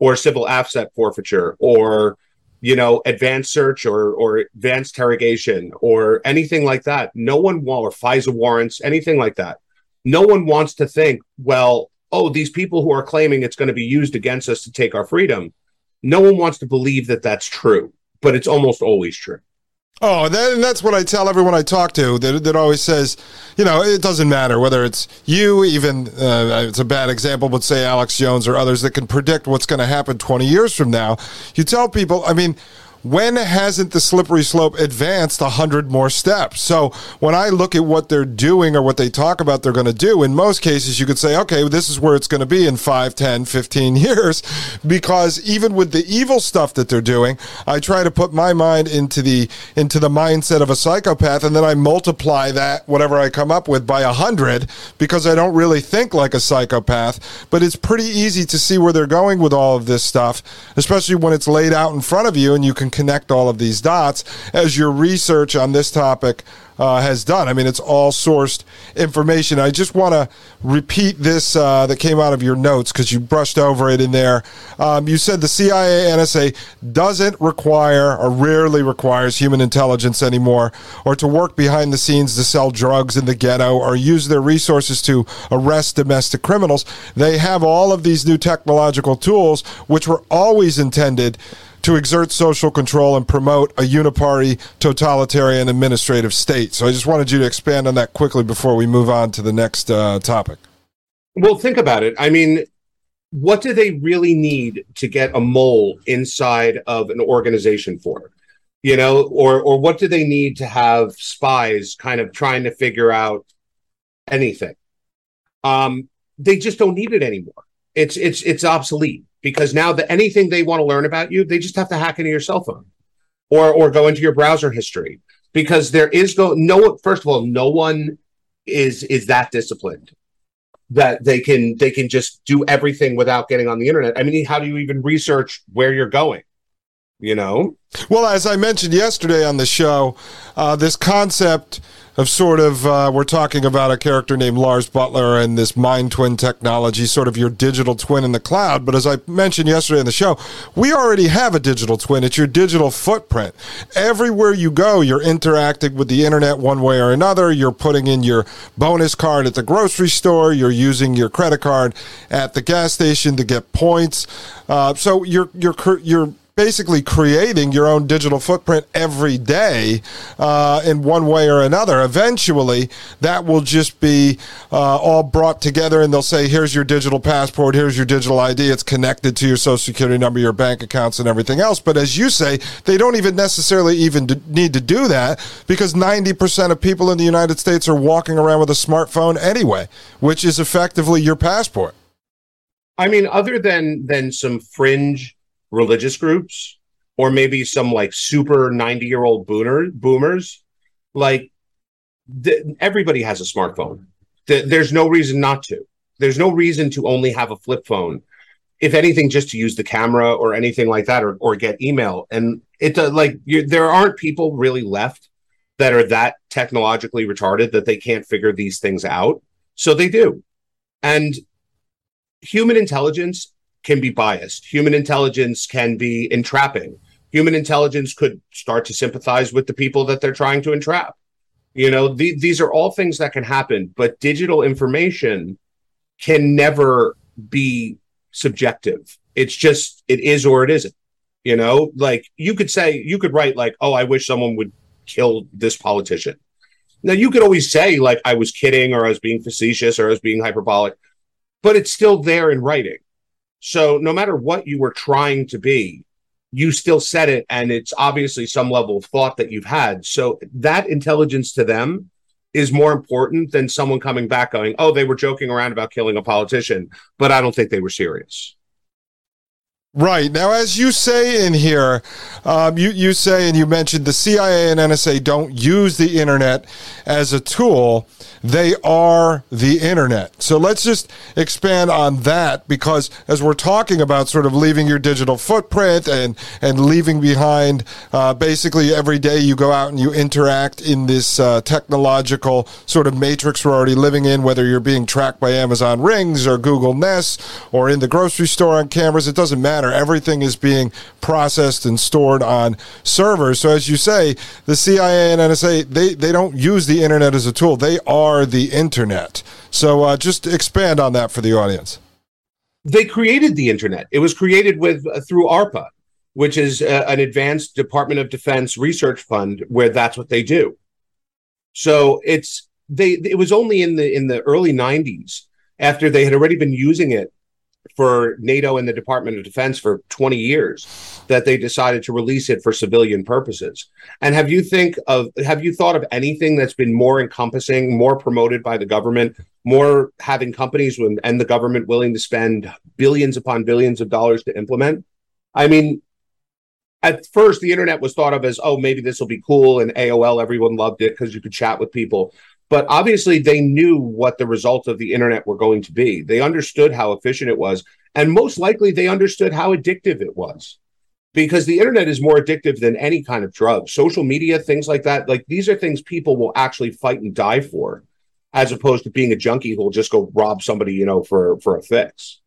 or civil asset forfeiture or you know advanced search or or advanced interrogation or anything like that. No one will or FISA warrants anything like that. No one wants to think, well, oh, these people who are claiming it's going to be used against us to take our freedom. No one wants to believe that that's true, but it's almost always true. Oh, that, and that's what I tell everyone I talk to that, that always says, you know, it doesn't matter whether it's you, even, uh, it's a bad example, but say Alex Jones or others that can predict what's going to happen 20 years from now. You tell people, I mean, when hasn't the slippery slope advanced 100 more steps? So when I look at what they're doing or what they talk about they're going to do, in most cases, you could say, okay, this is where it's going to be in 5, 10, 15 years. Because even with the evil stuff that they're doing, I try to put my mind into the into the mindset of a psychopath, and then I multiply that, whatever I come up with, by 100 because I don't really think like a psychopath. But it's pretty easy to see where they're going with all of this stuff, especially when it's laid out in front of you and you can connect all of these dots as your research on this topic uh, has done. I mean, it's all sourced information. I just want to repeat this uh, that came out of your notes because you brushed over it in there. Um, you said the CIA NSA doesn't require or rarely requires human intelligence anymore or to work behind the scenes to sell drugs in the ghetto or use their resources to arrest domestic criminals. They have all of these new technological tools, which were always intended to exert social control and promote a uniparty totalitarian administrative state. So I just wanted you to expand on that quickly before we move on to the next uh, topic. Well, think about it. I mean, what do they really need to get a mole inside of an organization for? You know, or or what do they need to have spies kind of trying to figure out anything? Um, they just don't need it anymore. It's it's it's obsolete because now the anything they want to learn about you, they just have to hack into your cell phone or or go into your browser history because there is go no first of all no one is is that disciplined that they can they can just do everything without getting on the internet. I mean, how do you even research where you're going? You know. Well, as I mentioned yesterday on the show, uh, this concept of sort of uh, we're talking about a character named Lars Buttler and this mind twin technology, sort of your digital twin in the cloud. But as I mentioned yesterday on the show, we already have a digital twin. It's your digital footprint. Everywhere you go, you're interacting with the internet one way or another. You're putting in your bonus card at the grocery store. You're using your credit card at the gas station to get points. Uh, so you're you're you're basically creating your own digital footprint every day uh, in one way or another. Eventually, that will just be uh, all brought together, and they'll say, "Here's your digital passport. Here's your digital ID. It's connected to your social security number, your bank accounts, and everything else." But as you say, they don't even necessarily even need to do that because 90% of people in the United States are walking around with a smartphone anyway, which is effectively your passport. I mean, other than than some fringe religious groups or maybe some like super 90 year old boomer boomers like everybody has a smartphone. Th- there's no reason not to. There's no reason to only have a flip phone. If anything just to use the camera or anything like that or, or get email. And it like there aren't people really left that are that technologically retarded that they can't figure these things out. So they do. And human intelligence can be biased. Human intelligence can be entrapping. Human intelligence could start to sympathize with the people that they're trying to entrap. You know, the, these are all things that can happen, but digital information can never be subjective. It's just, it is or it isn't. You know, like you could say, you could write, like, oh, I wish someone would kill this politician. Now, you could always say, like, I was kidding or I was being facetious or I was being hyperbolic, but it's still there in writing. So no matter what you were trying to be, you still said it and it's obviously some level of thought that you've had. So that intelligence to them is more important than someone coming back going oh they were joking around about killing a politician but i don't think they were serious Right. Now, as you say in here, um, you, you say, and you mentioned the CIA and NSA don't use the internet as a tool. They are the internet. So let's just expand on that because as we're talking about sort of leaving your digital footprint and, and leaving behind uh, basically every day you go out and you interact in this uh, technological sort of matrix we're already living in, whether you're being tracked by Amazon Rings or Google Nest or in the grocery store on cameras, it doesn't matter matter. Everything is being processed and stored on servers. So as you say, the CIA and NSA they they don't use the internet as a tool. They are the internet. So uh, just expand on that for the audience. They created the internet. It was created with uh, through ARPA, which is uh, an advanced Department of Defense research fund where that's what they do. So it's they it was only in the in the early 90s after they had already been using it for NATO and the Department of Defense for 20 years that they decided to release it for civilian purposes. And have you think of have you thought of anything that's been more encompassing, more promoted by the government, more having companies and the government willing to spend billions upon billions of dollars to implement? I mean, at first the internet was thought of as oh maybe this will be cool and AOL everyone loved it because you could chat with people but obviously, they knew what the results of the internet were going to be. They understood how efficient it was. And most likely, they understood how addictive it was because the internet is more addictive than any kind of drug. Social media, things like that, like these are things people will actually fight and die for, as opposed to being a junkie who will just go rob somebody, you know, for for a fix.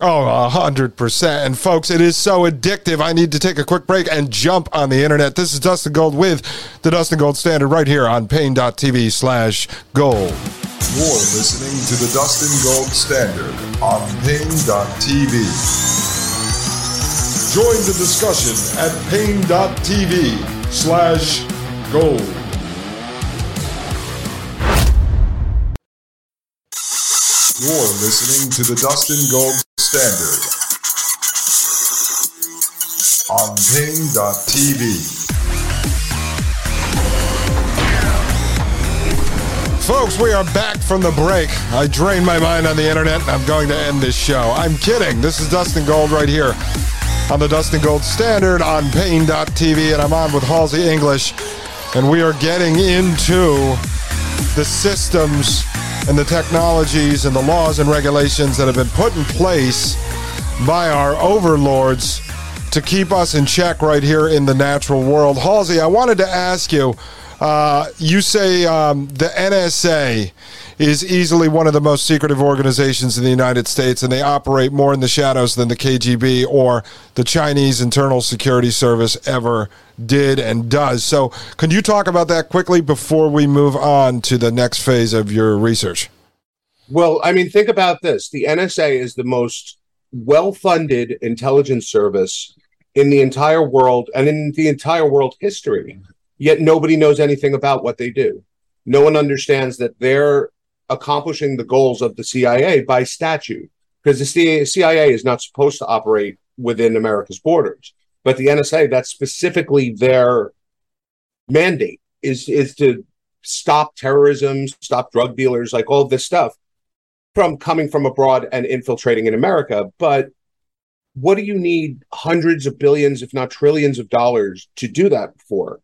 Oh, a hundred percent. And folks, it is so addictive. I need to take a quick break and jump on the internet. This is Dustin Gold with the Dustin Gold Standard right here on Paine.tv slash gold. You're listening to the Dustin Gold Standard on Paine.tv. Join the discussion at Paine.tv slash gold. You're listening to the Dustin Gold Standard on Paine.tv. Folks, we are back from the break. I drained my mind on the internet and I'm going to end this show. I'm kidding. This is Dustin Gold right here on the Dustin Gold Standard on Paine.tv, and I'm on with Halsey English, and we are getting into the systems and the technologies and the laws and regulations that have been put in place by our overlords to keep us in check right here in the natural world. Halsey, I wanted to ask you uh, you say um, the NSA is easily one of the most secretive organizations in the United States, and they operate more in the shadows than the KGB or the Chinese Internal Security Service ever did and does. So, can you talk about that quickly before we move on to the next phase of your research? Well, I mean, think about this the NSA is the most well funded intelligence service in the entire world and in the entire world history. Yet nobody knows anything about what they do. No one understands that they're accomplishing the goals of the CIA by statute because the CIA is not supposed to operate within America's borders. But the NSA, that's specifically their mandate is is to stop terrorism, stop drug dealers, like all this stuff from coming from abroad and infiltrating in America. But what do you need hundreds of billions, if not trillions of dollars to do that for?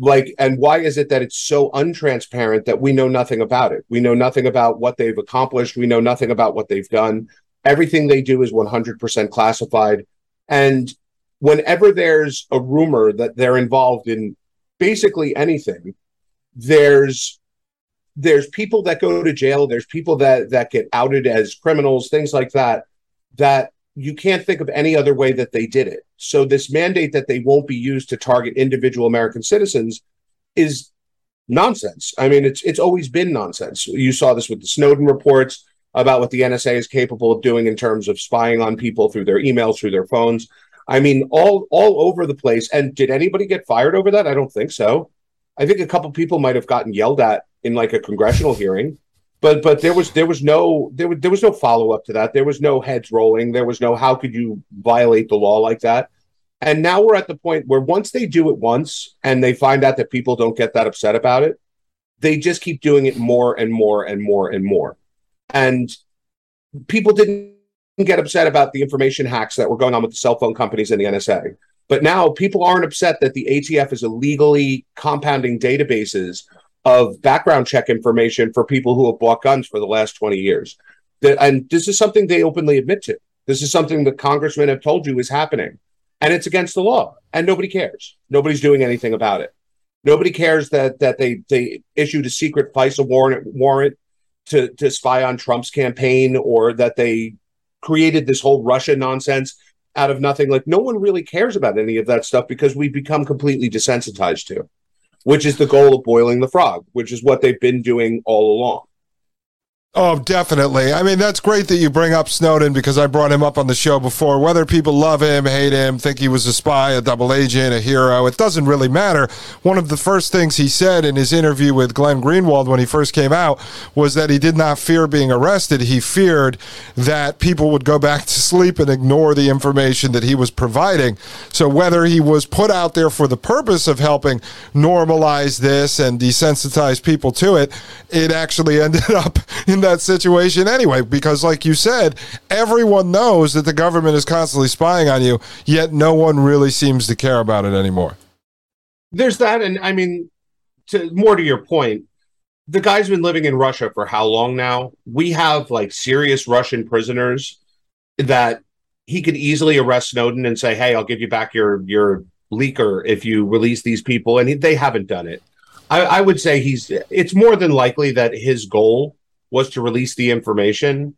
Like and why is it that it's so untransparent that we know nothing about it? We know nothing about what they've accomplished. We know nothing about what they've done. Everything they do is 100% classified. And whenever there's a rumor that they're involved in basically anything there's there's people that go to jail. There's people that that get outed as criminals things like that that you can't think of any other way that they did it. So this mandate that they won't be used to target individual American citizens is nonsense. I mean, it's it's always been nonsense. You saw this with the Snowden reports about what the NSA is capable of doing in terms of spying on people through their emails, through their phones. I mean, all all over the place. And did anybody get fired over that? I don't think so. I think a couple people might have gotten yelled at in like a congressional hearing, but but there was there was no there was there was no follow up to that. There was no heads rolling. There was no how could you violate the law like that. And now we're at the point where once they do it once and they find out that people don't get that upset about it, they just keep doing it more and more and more and more. And people didn't get upset about the information hacks that were going on with the cell phone companies and the NSA. But now people aren't upset that the ATF is illegally compounding databases of background check information for people who have bought guns for the last 20 years. And this is something they openly admit to. This is something that congressmen have told you is happening. And it's against the law. And nobody cares. Nobody's doing anything about it. Nobody cares that that they they issued a secret FISA warrant warrant to to spy on Trump's campaign or that they created this whole Russia nonsense out of nothing. Like no one really cares about any of that stuff because we've become completely desensitized to, which is the goal of boiling the frog, which is what they've been doing all along. Oh, definitely. I mean, that's great that you bring up Snowden because I brought him up on the show before. Whether people love him, hate him, think he was a spy, a double agent, a hero, it doesn't really matter. One of the first things he said in his interview with Glenn Greenwald when he first came out was that he did not fear being arrested. He feared that people would go back to sleep and ignore the information that he was providing. So, whether he was put out there for the purpose of helping normalize this and desensitize people to it, it actually ended up in that situation anyway, because like you said, everyone knows that the government is constantly spying on you, yet no one really seems to care about it anymore. There's that, and I mean, to more to your point, the guy's been living in Russia for how long now? We have like serious Russian prisoners that he could easily arrest Snowden and say, "Hey, I'll give you back your your leaker if you release these people," and he, they haven't done it. I, I, would say he's. It's more than likely that his goal was to release the information.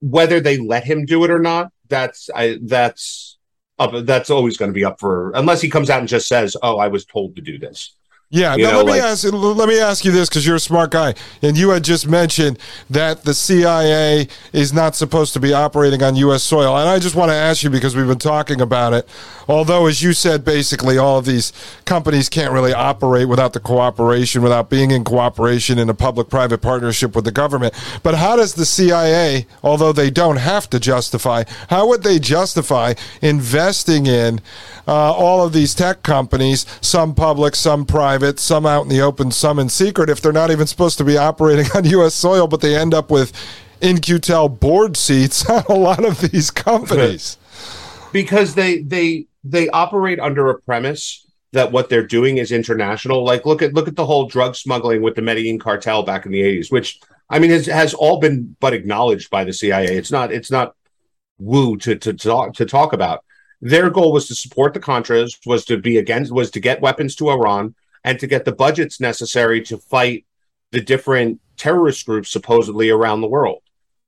Whether they let him do it or not, that's I that's up, that's always going to be up for unless he comes out and just says, "Oh, I was told to do this." Yeah, you now know, let me like, ask let me ask you this because you're a smart guy, and you had just mentioned that the CIA is not supposed to be operating on U.S. soil, and I just want to ask you because we've been talking about it. Although, as you said, basically all of these companies can't really operate without the cooperation, without being in cooperation in a public-private partnership with the government. But how does the CIA, although they don't have to justify, how would they justify investing in uh, all of these tech companies, some public, some private? Private, some out in the open, some in secret, if they're not even supposed to be operating on U.S. soil, but they end up with In-Q-Tel board seats on a lot of these companies. Because they they they operate under a premise that what they're doing is international. Like look at look at the whole drug smuggling with the Medellin cartel back in the 80s, which I mean has, has all been but acknowledged by the CIA. It's not it's not woo to to talk to talk about. Their goal was to support the Contras, was to be against was to get weapons to Iran, and to get the budgets necessary to fight the different terrorist groups supposedly around the world.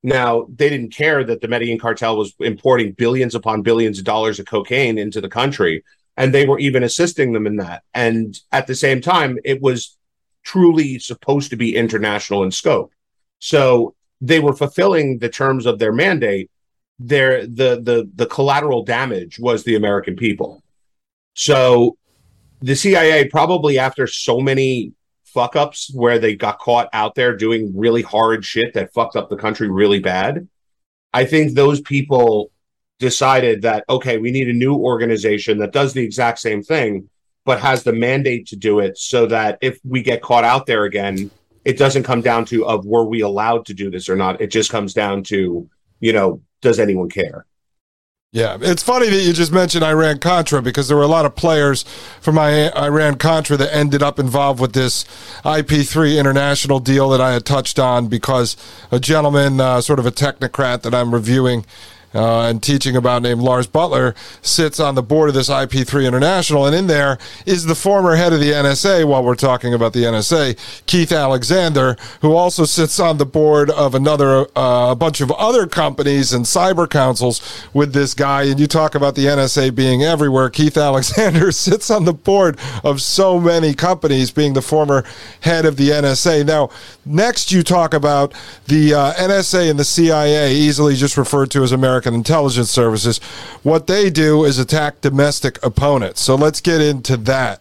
Now, they didn't care that the Medellin cartel was importing billions upon billions of dollars of cocaine into the country, and they were even assisting them in that. And at the same time, it was truly supposed to be international in scope. So they were fulfilling the terms of their mandate. Their the the the collateral damage was the American people. So the CIA probably after so many fuck ups where they got caught out there doing really horrid shit that fucked up the country really bad. I think those people decided that okay, we need a new organization that does the exact same thing but has the mandate to do it so that if we get caught out there again, it doesn't come down to of were we allowed to do this or not. It just comes down to, you know, does anyone care? Yeah, it's funny that you just mentioned Iran Contra because there were a lot of players from Iran Contra that ended up involved with this IP3 international deal that I had touched on because a gentleman, uh, sort of a technocrat that I'm reviewing, uh, and teaching about named Lars Buttler sits on the board of this IP3 International, and in there is the former head of the NSA. While we're talking about the NSA, Keith Alexander, who also sits on the board of another uh, a bunch of other companies and cyber councils with this guy. And you talk about the NSA being everywhere. Keith Alexander sits on the board of so many companies, being the former head of the NSA. Now, next you talk about the uh, NSA and the CIA, easily just referred to as American intelligence services. What they do is attack domestic opponents. So let's get into that.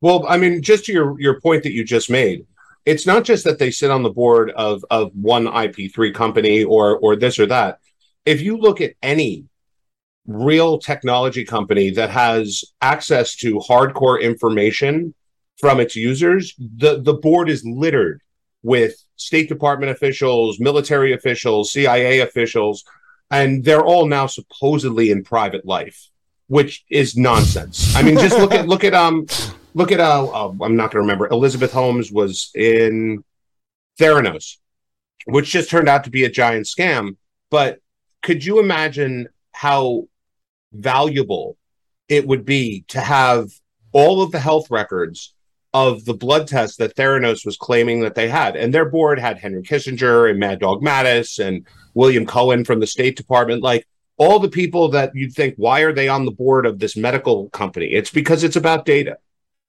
Well, I mean, just to your, your point that you just made, it's not just that they sit on the board of, of one IP3 company or or this or that. If you look at any real technology company that has access to hardcore information from its users, the, the board is littered with State Department officials, military officials, CIA officials, and they're all now supposedly in private life, which is nonsense. I mean, just look at look at um look at uh, uh I'm not going to remember. Elizabeth Holmes was in Theranos, which just turned out to be a giant scam. But could you imagine how valuable it would be to have all of the health records of the blood tests that Theranos was claiming that they had. And their board had Henry Kissinger and Mad Dog Mattis and William Cohen from the State Department. Like all the people that you'd think, why are they on the board of this medical company? It's because it's about data.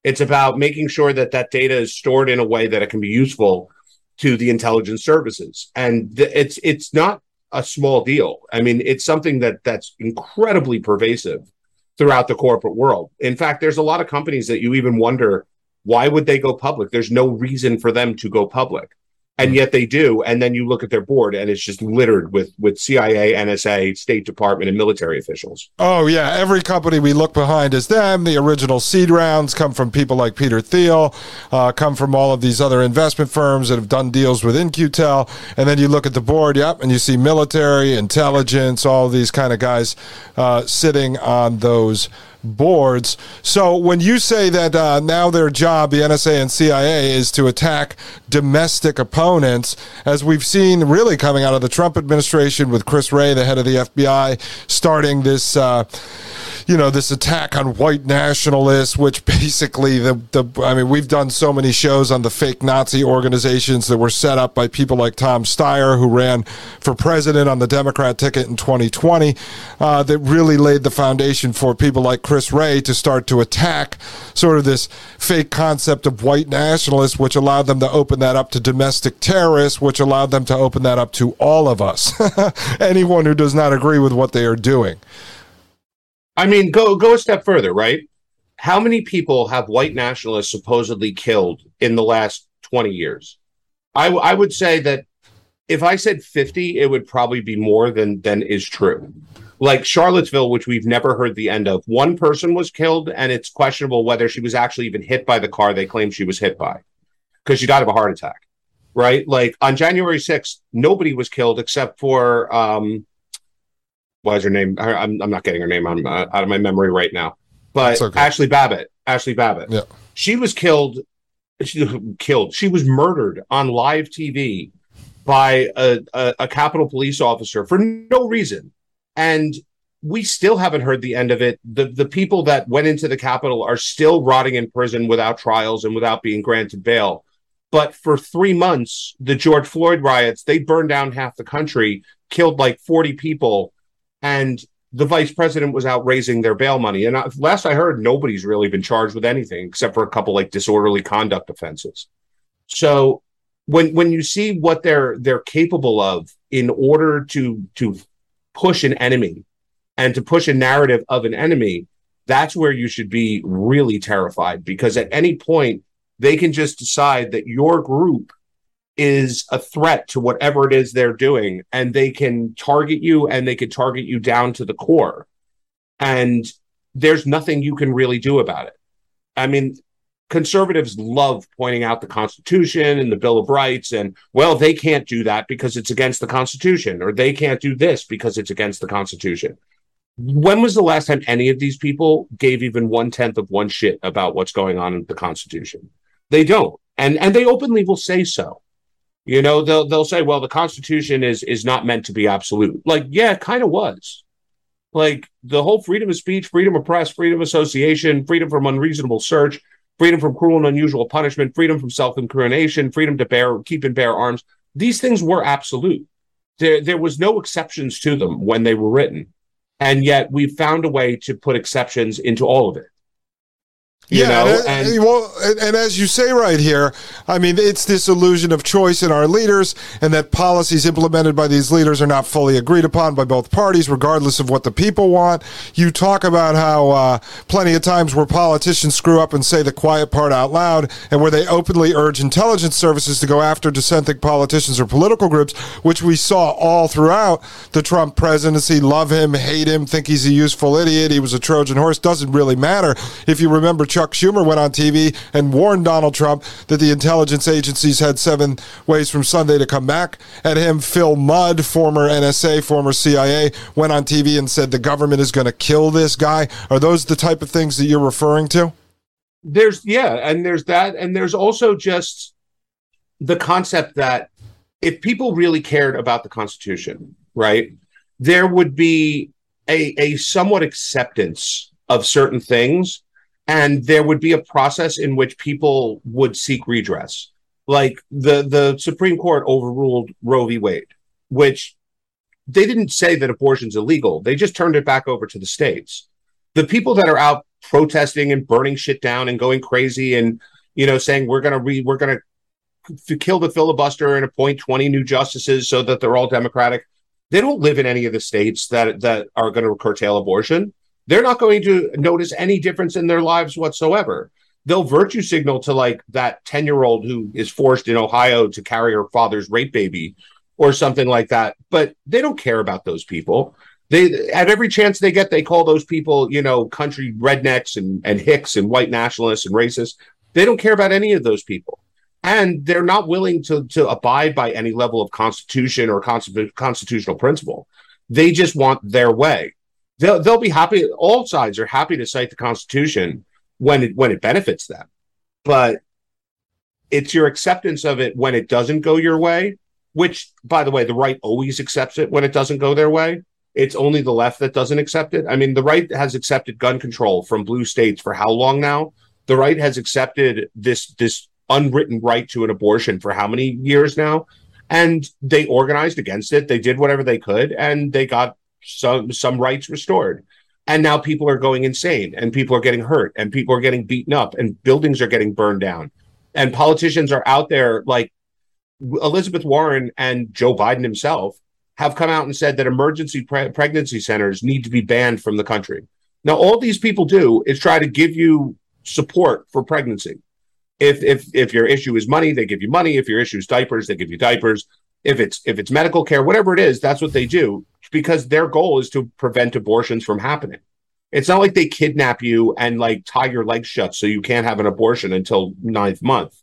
It's about making sure that that data is stored in a way that it can be useful to the intelligence services. And th- it's it's not a small deal. I mean, it's something that that's incredibly pervasive throughout the corporate world. In fact, there's a lot of companies that you even wonder why would they go public? There's no reason for them to go public and yet they do. And then you look at their board, and it's just littered with with CIA, NSA, State Department, and military officials. Oh yeah, every company we look behind is them. The original seed rounds come from people like Peter Thiel, uh, come from all of these other investment firms that have done deals with In-Q-Tel. And then you look at the board, yep, and you see military, intelligence, all these kind of guys uh, sitting on those boards. So when you say that uh, now their job, the NSA and CIA, is to attack domestic opponents, as we've seen really coming out of the Trump administration with Chris Wray, the head of the FBI, starting this. Uh, you know this attack on white nationalists, which basically the the I mean we've done so many shows on the fake Nazi organizations that were set up by people like Tom Steyer, who ran for president on the Democrat ticket in 2020, uh, that really laid the foundation for people like Chris Wray to start to attack sort of this fake concept of white nationalists, which allowed them to open that up to domestic terrorists, which allowed them to open that up to all of us, anyone who does not agree with what they are doing. I mean, go go a step further, right? How many people have white nationalists supposedly killed in the last 20 years? I, I would say that if I said 50, it would probably be more than than is true. Like Charlottesville, which we've never heard the end of, one person was killed, and it's questionable whether she was actually even hit by the car they claim she was hit by because she died of a heart attack, right? Like on January 6th, nobody was killed except for um, what is her name? I'm, I'm not getting her name on, uh, out of my memory right now. But okay. Ashli Babbitt, Ashli Babbitt, yeah. she was killed. She killed. She was murdered on live TV by a, a, a Capitol police officer for no reason, and we still haven't heard the end of it. The the people that went into the Capitol are still rotting in prison without trials and without being granted bail. But for three months, the George Floyd riots, they burned down half the country, killed like 40 people, and the vice president was out raising their bail money. And last I heard, nobody's really been charged with anything except for a couple like disorderly conduct offenses. So when when you see what they're they're capable of in order to to push an enemy and to push a narrative of an enemy, that's where you should be really terrified because at any point they can just decide that your group is a threat to whatever it is they're doing and they can target you and they can target you down to the core. And there's nothing you can really do about it. I mean conservatives love pointing out the constitution and the bill of rights and well they can't do that because it's against the constitution or they can't do this because it's against the constitution. When was the last time any of these people gave even one tenth of one shit about what's going on in the constitution? They don't. And and they openly will say so You know, they'll they'll say, well, the Constitution is is not meant to be absolute. Like, yeah, it kind of was. Like the whole freedom of speech, freedom of press, freedom of association, freedom from unreasonable search, freedom from cruel and unusual punishment, freedom from self-incrimination, freedom to bear keep and bear arms. These things were absolute. There there was no exceptions to them when they were written. And yet we found a way to put exceptions into all of it. You yeah, know, and, and, well, and, and, as you say right here, I mean, it's this illusion of choice in our leaders, and that policies implemented by these leaders are not fully agreed upon by both parties, regardless of what the people want. You talk about how uh, plenty of times where politicians screw up and say the quiet part out loud, and where they openly urge intelligence services to go after dissenting politicians or political groups, which we saw all throughout the Trump presidency. Love him, hate him, think he's a useful idiot. He was a Trojan horse. Doesn't really matter if you remember. Chuck Schumer went on TV and warned Donald Trump that the intelligence agencies had seven ways from Sunday to come back at him. Phil Mudd, former NSA, former CIA, went on TV and said the government is going to kill this guy. Are those the type of things that you're referring to? There's, yeah, and there's that. And there's also just the concept that if people really cared about the Constitution, right, there would be a, a somewhat acceptance of certain things and there would be a process in which people would seek redress. Like the the Supreme Court overruled Roe v. Wade, which they didn't say that abortion's illegal. They just turned it back over to the states. The people that are out protesting and burning shit down and going crazy and you know saying we're to re we're to kill the filibuster and appoint 20 new justices so that they're all democratic. They don't live in any of the states that that are going to curtail abortion they're not going to notice any difference in their lives whatsoever. They'll virtue signal to like that 10 year old who is forced in Ohio to carry her father's rape baby or something like that. But they don't care about those people. They at every chance they get, they call those people, you know, country rednecks and, and hicks and white nationalists and racists. They don't care about any of those people. And they're not willing to, to abide by any level of constitution or constitutional principle. They just want their way they'll they'll be happy. All sides are happy to cite the Constitution when it when it benefits them, but it's your acceptance of it when it doesn't go your way. Which, by the way, the right always accepts it when it doesn't go their way. It's only the left that doesn't accept it. I mean, the right has accepted gun control from blue states for how long now? The right has accepted this this unwritten right to an abortion for how many years now? And they organized against it. They did whatever they could, and they got some some rights restored. And now people are going insane and people are getting hurt and people are getting beaten up and buildings are getting burned down. And politicians are out there like elizabeth warren and joe biden himself have come out and said that emergency pre- pregnancy centers need to be banned from the country. Now all these people do is try to give you support for pregnancy. If if if your issue is money they give you money. If your issue is diapers they give you diapers if it's if it's medical care whatever it is that's what they do because their goal is to prevent abortions from happening. It's not like they kidnap you and like tie your legs shut so you can't have an abortion until ninth month.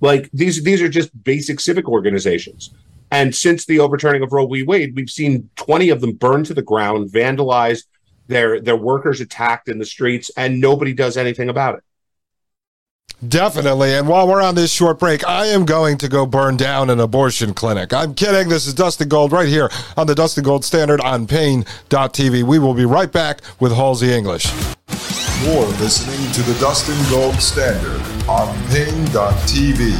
Like these these are just basic civic organizations. And since the overturning of roe v. Wade we've seen 20 of them burned to the ground vandalized their their workers attacked in the streets and nobody does anything about it Definitely. And while we're on this short break, I am going to go burn down an abortion clinic. I'm kidding. This is Dustin Gold right here on the Dustin Gold Standard on Paine.tv. We will be right back with Halsey English. You're listening to the Dustin Gold Standard on Paine.tv.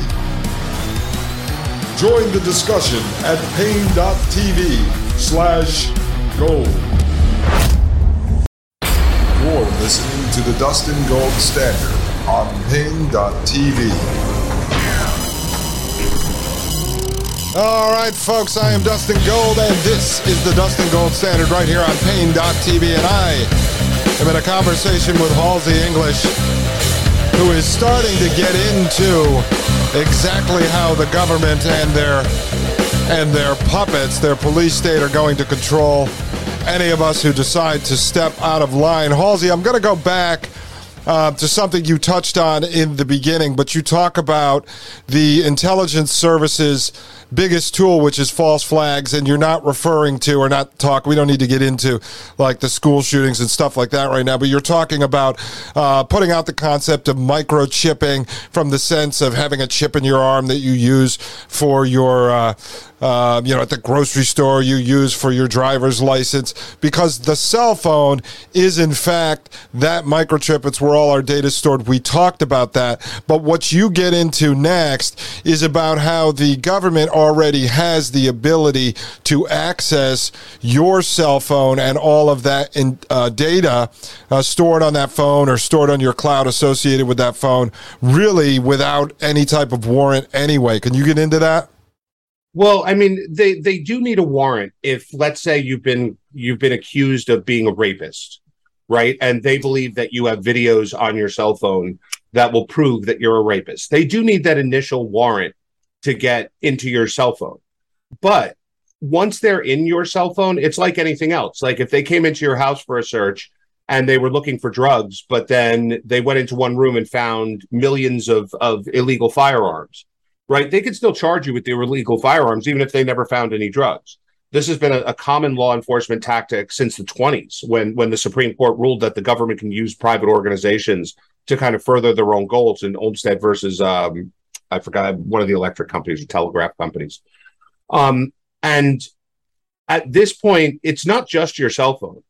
Join the discussion at Paine.tv slash gold. You're listening to the Dustin Gold Standard on Paine.tv. All right, folks, I am Dustin Gold, and this is the Dustin Gold Standard right here on Paine.tv. And I am in a conversation with Halsey English, who is starting to get into exactly how the government and their and their puppets, their police state, are going to control any of us who decide to step out of line. Halsey, I'm going to go back uh, to something you touched on in the beginning, but you talk about the intelligence services biggest tool, which is false flags, and you're not referring to or not talk. We don't need to get into like the school shootings and stuff like that right now, but you're talking about uh, putting out the concept of microchipping from the sense of having a chip in your arm that you use for your. Uh, uh, you know, at the grocery store you use for your driver's license, because the cell phone is in fact that microchip. It's where all our data is stored. We talked about that. But what you get into next is about how the government already has the ability to access your cell phone and all of that in, uh, data uh, stored on that phone or stored on your cloud associated with that phone, really without any type of warrant anyway. Can you get into that? Well, I mean, they they do need a warrant if, let's say, you've been you've been accused of being a rapist, right? And they believe that you have videos on your cell phone that will prove that you're a rapist. They do need that initial warrant to get into your cell phone. But once they're in your cell phone, it's like anything else. Like if they came into your house for a search and they were looking for drugs, but then they went into one room and found millions of, of illegal firearms right? They could still charge you with the illegal firearms, even if they never found any drugs. This has been a, a, common law enforcement tactic since the 20s, when when the Supreme Court ruled that the government can use private organizations to kind of further their own goals. In Olmstead versus, um, I forgot one of the electric companies or telegraph companies. Um, and at this point, it's not just your cell phone.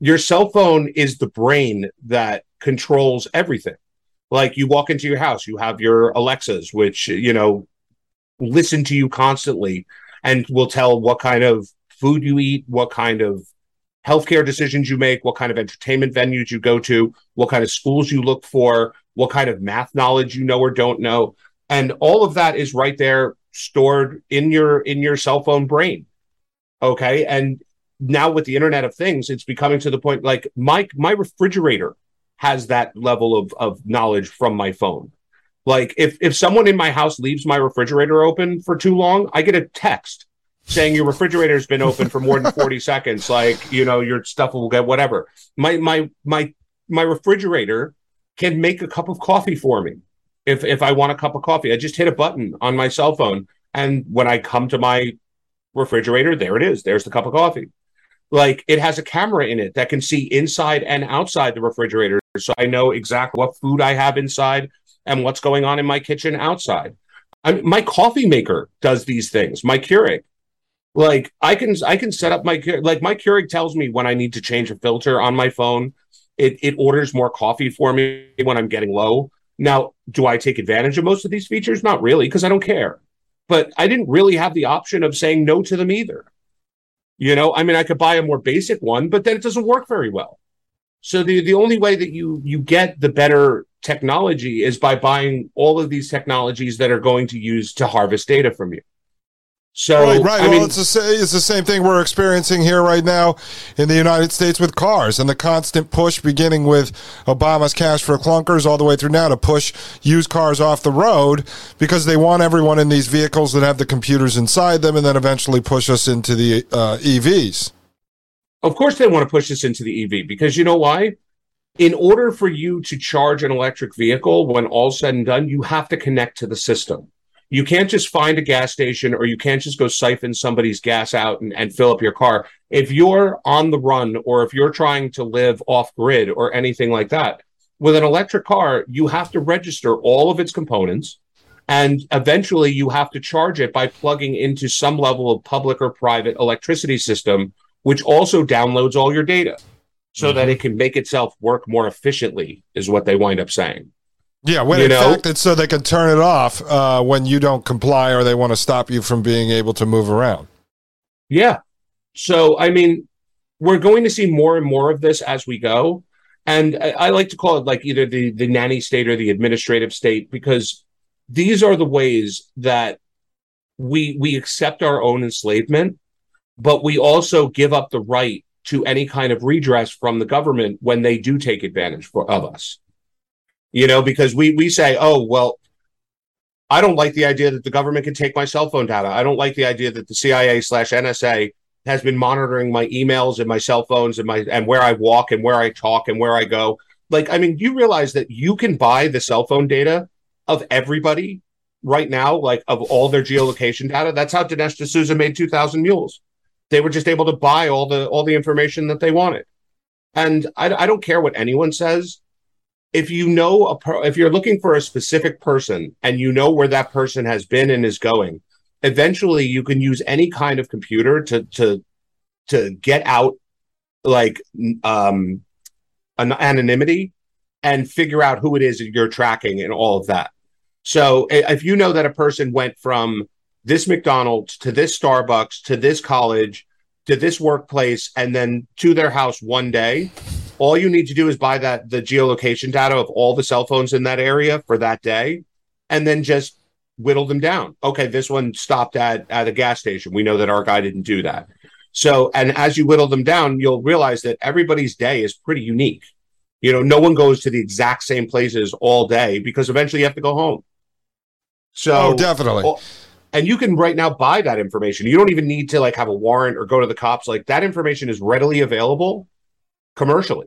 Your cell phone is the brain that controls everything like you walk into your house you have your alexas which you know listen to you constantly and will tell what kind of food you eat, what kind of healthcare decisions you make, what kind of entertainment venues you go to, what kind of schools you look for, what kind of math knowledge you know or don't know. And all of that is right there stored in your in your cell phone brain. Okay? And now with the internet of things, it's becoming to the point like my my refrigerator has that level of of knowledge from my phone. Like if if someone in my house leaves my refrigerator open for too long, I get a text saying your refrigerator's been open for more than 40 seconds like you know your stuff will get whatever my my my my refrigerator can make a cup of coffee for me if if i want a cup of coffee i just hit a button on my cell phone and when i come to my refrigerator there it is there's the cup of coffee like it has a camera in it that can see inside and outside the refrigerator so i know exactly what food i have inside and what's going on in my kitchen outside. I my coffee maker does these things. My Keurig, like I can I can set up my like my Keurig tells me when I need to change a filter on my phone. It it orders more coffee for me when I'm getting low. Now, do I take advantage of most of these features? Not really, because I don't care. But I didn't really have the option of saying no to them either. You know, I mean, I could buy a more basic one, but then it doesn't work very well. So the the only way that you you get the better technology is by buying all of these technologies that are going to use to harvest data from you. So right, right. I well, mean, it's the it's the same thing we're experiencing here right now in the United States with cars and the constant push, beginning with Obama's cash for clunkers, all the way through now to push used cars off the road because they want everyone in these vehicles that have the computers inside them, and then eventually push us into the uh, EVs. Of course, they want to push us into the EV because you know why? in order for you to charge an electric vehicle, when all's said and done, you have to connect to the system. You can't just find a gas station or you can't just go siphon somebody's gas out and, and fill up your car. If you're on the run or if you're trying to live off grid or anything like that, with an electric car, you have to register all of its components. And eventually you have to charge it by plugging into some level of public or private electricity system, which also downloads all your data so mm-hmm. that it can make itself work more efficiently is what they wind up saying yeah when you in know? fact it's so they can turn it off uh, when you don't comply or they want to stop you from being able to move around yeah so i mean we're going to see more and more of this as we go and I, I like to call it like either the the nanny state or the administrative state because these are the ways that we we accept our own enslavement but we also give up the right to any kind of redress from the government when they do take advantage for, of us. You know, because we we say, oh well, I don't like the idea that the government can take my cell phone data. I don't like the idea that the CIA slash NSA has been monitoring my emails and my cell phones and my and where I walk and where I talk and where I go. Like, I mean, you realize that you can buy the cell phone data of everybody right now, like of all their geolocation data, that's how Dinesh D'Souza made 2000 Mules. They were just able to buy all the all the information that they wanted. And I, I don't care what anyone says. If you know a per, if you're looking for a specific person and you know where that person has been and is going, eventually you can use any kind of computer to to to get out like um an anonymity and figure out who it is that you're tracking and all of that. So if you know that a person went from this McDonald's to this Starbucks to this college to this workplace and then to their house one day, all you need to do is buy that the geolocation data of all the cell phones in that area for that day and then just whittle them down. Okay, this one stopped at at a gas station. We know that our guy didn't do that. So, and as you whittle them down, you'll realize that everybody's day is pretty unique. You know, no one goes to the exact same places all day because eventually you have to go home. So, oh, definitely. Oh, and you can right now buy that information. You don't even need to like have a warrant or go to the cops. Like that information is readily available commercially.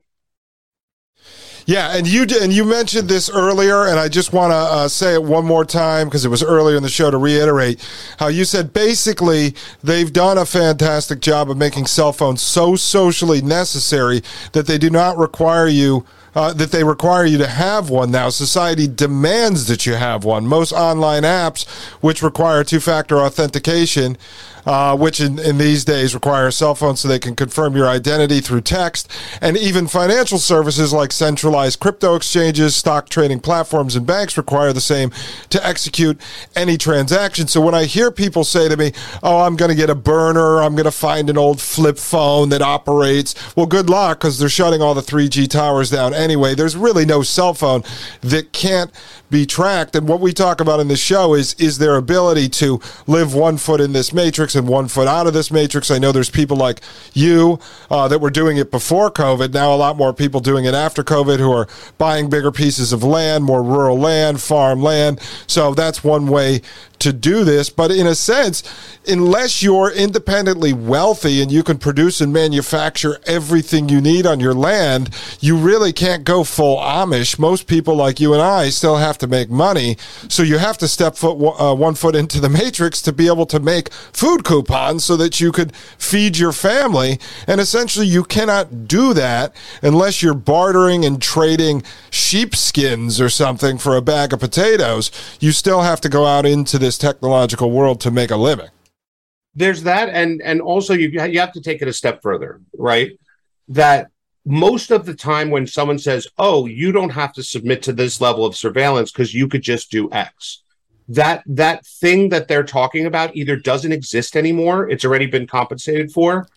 Yeah, and you did, and you mentioned this earlier, and I just want to uh, say it one more time because it was earlier in the show to reiterate how you said basically they've done a fantastic job of making cell phones so socially necessary that they do not require you uh, that they require you to have one now. Society demands that you have one. Most online apps, which require two factor authentication, uh, which in, in these days require a cell phone so they can confirm your identity through text, and even financial services like centralized crypto exchanges, stock trading platforms, and banks require the same to execute any transaction. So when I hear people say to me, Oh, I'm going to get a burner, I'm going to find an old flip phone that operates, well, good luck because they're shutting all the 3G towers down anyway. There's really no cell phone that can't be tracked. And what we talk about in this show is is their ability to live one foot in this matrix and one foot out of this matrix. I know there's people like you uh, that were doing it before COVID. Now a lot more people doing it after COVID who are buying bigger pieces of land, more rural land, farm land. So that's one way to do this. But in a sense, unless you're independently wealthy and you can produce and manufacture everything you need on your land, you really can't go full Amish. Most people like you and I still have to make money. So you have to step foot uh, one foot into the matrix to be able to make food coupons so that you could feed your family. And essentially, you cannot do that unless you're bartering and trading sheepskins or something for a bag of potatoes. You still have to go out into this this technological world to make a living. There's that, and and also you you have to take it a step further, right? That most of the time when someone says, "Oh, you don't have to submit to this level of surveillance because you could just do X," that that thing that they're talking about either doesn't exist anymore; it's already been compensated for,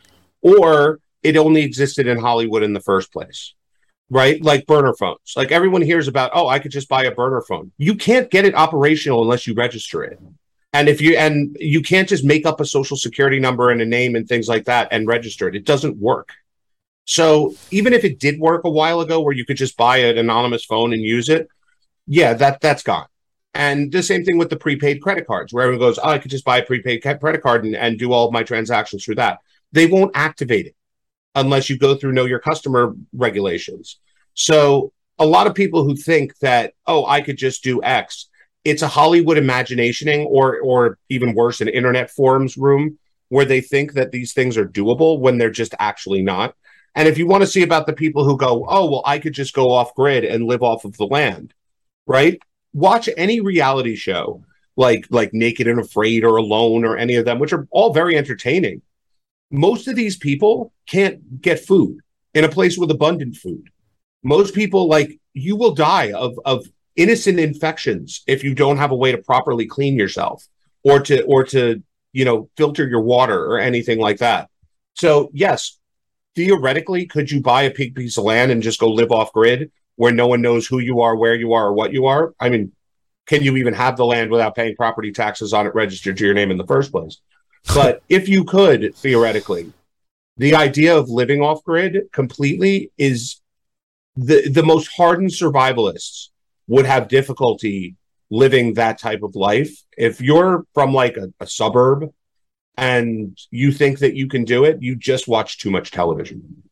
or it only existed in Hollywood in the first place right? Like burner phones. Like everyone hears about, oh, I could just buy a burner phone. You can't get it operational unless you register it. And if you and you can't just make up a social security number and a name and things like that and register it. It doesn't work. So even if it did work a while ago where you could just buy an anonymous phone and use it, yeah, that that's gone. And the same thing with the prepaid credit cards, where everyone goes, oh, I could just buy a prepaid credit card and, and do all of my transactions through that. They won't activate it unless you go through know your customer regulations. So a lot of people who think that, oh, I could just do X, it's a Hollywood imaginationing or or even worse, an internet forums room where they think that these things are doable when they're just actually not. And if you want to see about the people who go, oh, well, I could just go off grid and live off of the land, right? Watch any reality show like like Naked and Afraid or Alone or any of them, which are all very entertaining most of these people can't get food in a place with abundant food. Most people, like you, will die of of innocent infections if you don't have a way to properly clean yourself or to or to you know filter your water or anything like that. So yes, theoretically, could you buy a big piece of land and just go live off grid where no one knows who you are, where you are, or what you are? I mean, can you even have the land without paying property taxes on it registered to your name in the first place? But if you could theoretically, the idea of living off grid completely is the the most hardened survivalists would have difficulty living that type of life. If you're from like a, a suburb and you think that you can do it, you just watch too much television.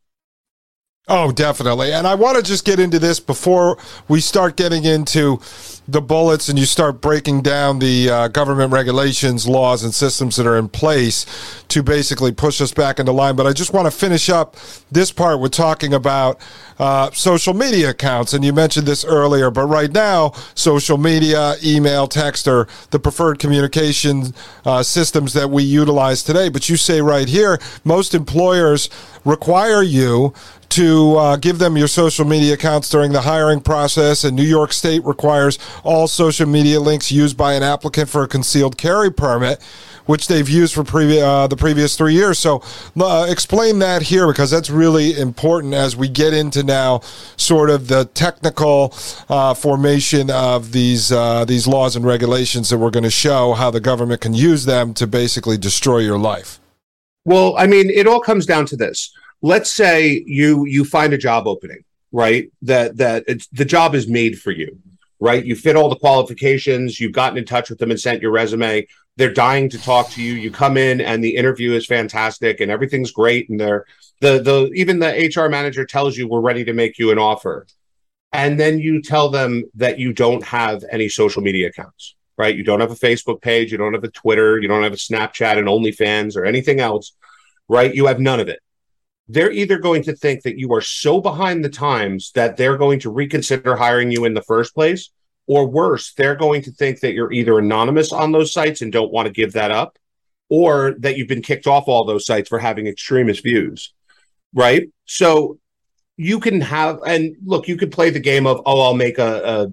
Oh, definitely. And I want to just get into this before we start getting into the bullets and you start breaking down the uh, government regulations, laws, and systems that are in place to basically push us back into line. But I just want to finish up this part with talking about uh, social media accounts. And you mentioned this earlier, but right now, social media, email, text are the preferred communication uh, systems that we utilize today. But you say right here, most employers require you to uh, give them your social media accounts during the hiring process. And New York State requires all social media links used by an applicant for a concealed carry permit, which they've used for previ- uh, the previous three years. So uh, explain that here because that's really important as we get into now sort of the technical uh, formation of these uh, these laws and regulations that we're going to show how the government can use them to basically destroy your life. Well, I mean, it all comes down to this let's say you you find a job opening right? That that it's the job is made for you right? You fit all the qualifications. You've gotten in touch with them and sent your resume. They're dying to talk to you. You come in and the interview is fantastic and everything's great and they're the the even the hr manager tells you we're ready to make you an offer. And then you tell them that you don't have any social media accounts right? You don't have a facebook page. You don't have a twitter. You don't have a snapchat and onlyfans or anything else right? You have none of it they're either going to think that you are so behind the times that they're going to reconsider hiring you in the first place, or worse, they're going to think that you're either anonymous on those sites and don't want to give that up, or that you've been kicked off all those sites for having extremist views. Right. So you can have, and look, you could play the game of, oh, I'll make a,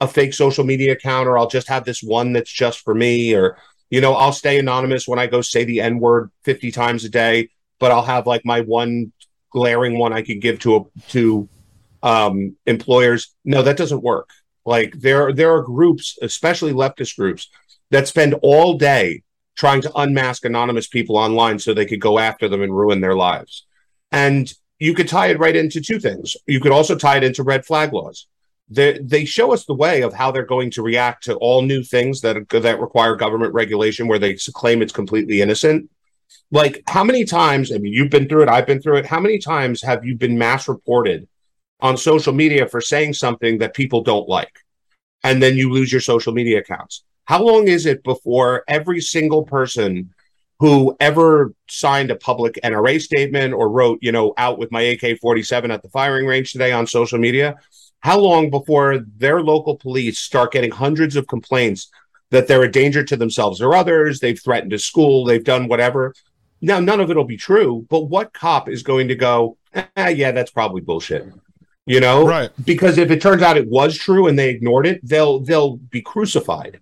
a, a fake social media account, or I'll just have this one that's just for me, or, you know, I'll stay anonymous when I go say the N word 50 times a day but I'll have like my one glaring one I can give to a, to um, employers. No, that doesn't work. Like there there are groups, especially leftist groups, that spend all day trying to unmask anonymous people online so they could go after them and ruin their lives. And you could tie it right into two things. You could also tie it into red flag laws. They, they show us the way of how they're going to react to all new things that that require government regulation where they claim it's completely innocent like how many times i mean you've been through it i've been through it. How many times have you been mass reported on social media for saying something that people don't like? And then you lose your social media accounts. How long is it before every single person who ever signed a public nra statement or wrote you know out with my ak-47 at the firing range today on social media? How long before their local police start getting hundreds of complaints that they're a danger to themselves or others they've threatened a school they've done whatever now, none of it will be true, but what cop is going to go, ah, yeah, that's probably bullshit. You know, right? Because if it turns out it was true and they ignored it, they'll they'll be crucified.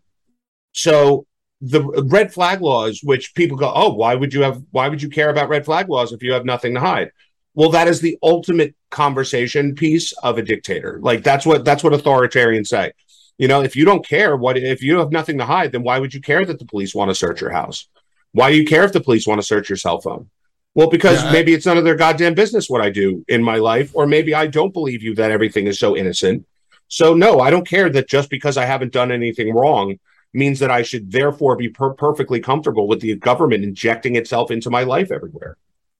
So the red flag laws, which people go, oh, why would you have? Why would you care about red flag laws if you have nothing to hide? Well, that is the ultimate conversation piece of a dictator. Like that's what that's what authoritarians say. You know, if you don't care, what if you have nothing to hide, then why would you care that the police want to search your house? Why do you care if the police want to search your cell phone? Well, because yeah, maybe it's none of their goddamn business what I do in my life, or maybe I don't believe you that everything is so innocent. So, no, I don't care that just because I haven't done anything wrong means that I should therefore be per- perfectly comfortable with the government injecting itself into my life everywhere.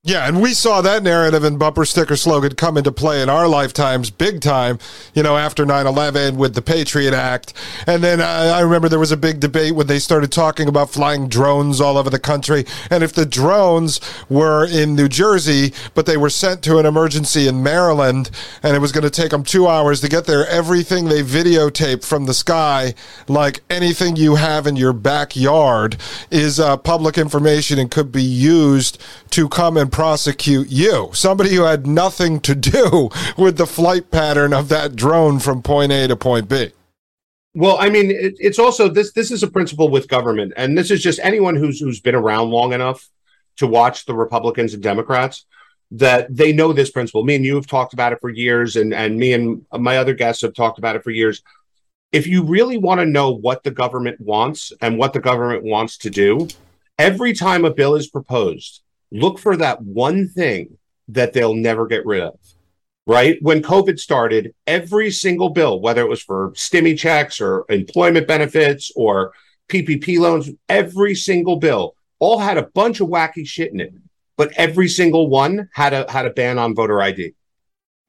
Yeah, and we saw that narrative and bumper sticker slogan come into play in our lifetimes big time, you know, after 9 11 with the Patriot Act. And then uh, I remember there was a big debate when they started talking about flying drones all over the country. And if the drones were in New Jersey, but they were sent to an emergency in Maryland, and it was going to take them two hours to get there, everything they videotaped from the sky, like anything you have in your backyard, is uh, public information and could be used to come and prosecute you, somebody who had nothing to do with the flight pattern of that drone from point A to point B. Well, I mean, it, it's also this. This is a principle with government, and this is just anyone who's who's been around long enough to watch the Republicans and Democrats that they know this principle. Me and you have talked about it for years, and and me and my other guests have talked about it for years. If you really want to know what the government wants and what the government wants to do, every time a bill is proposed, look for that one thing that they'll never get rid of. Right? When COVID started, every single bill, whether it was for stimmy checks or employment benefits or PPP loans, every single bill all had a bunch of wacky shit in it. But every single one had a had a ban on voter ID.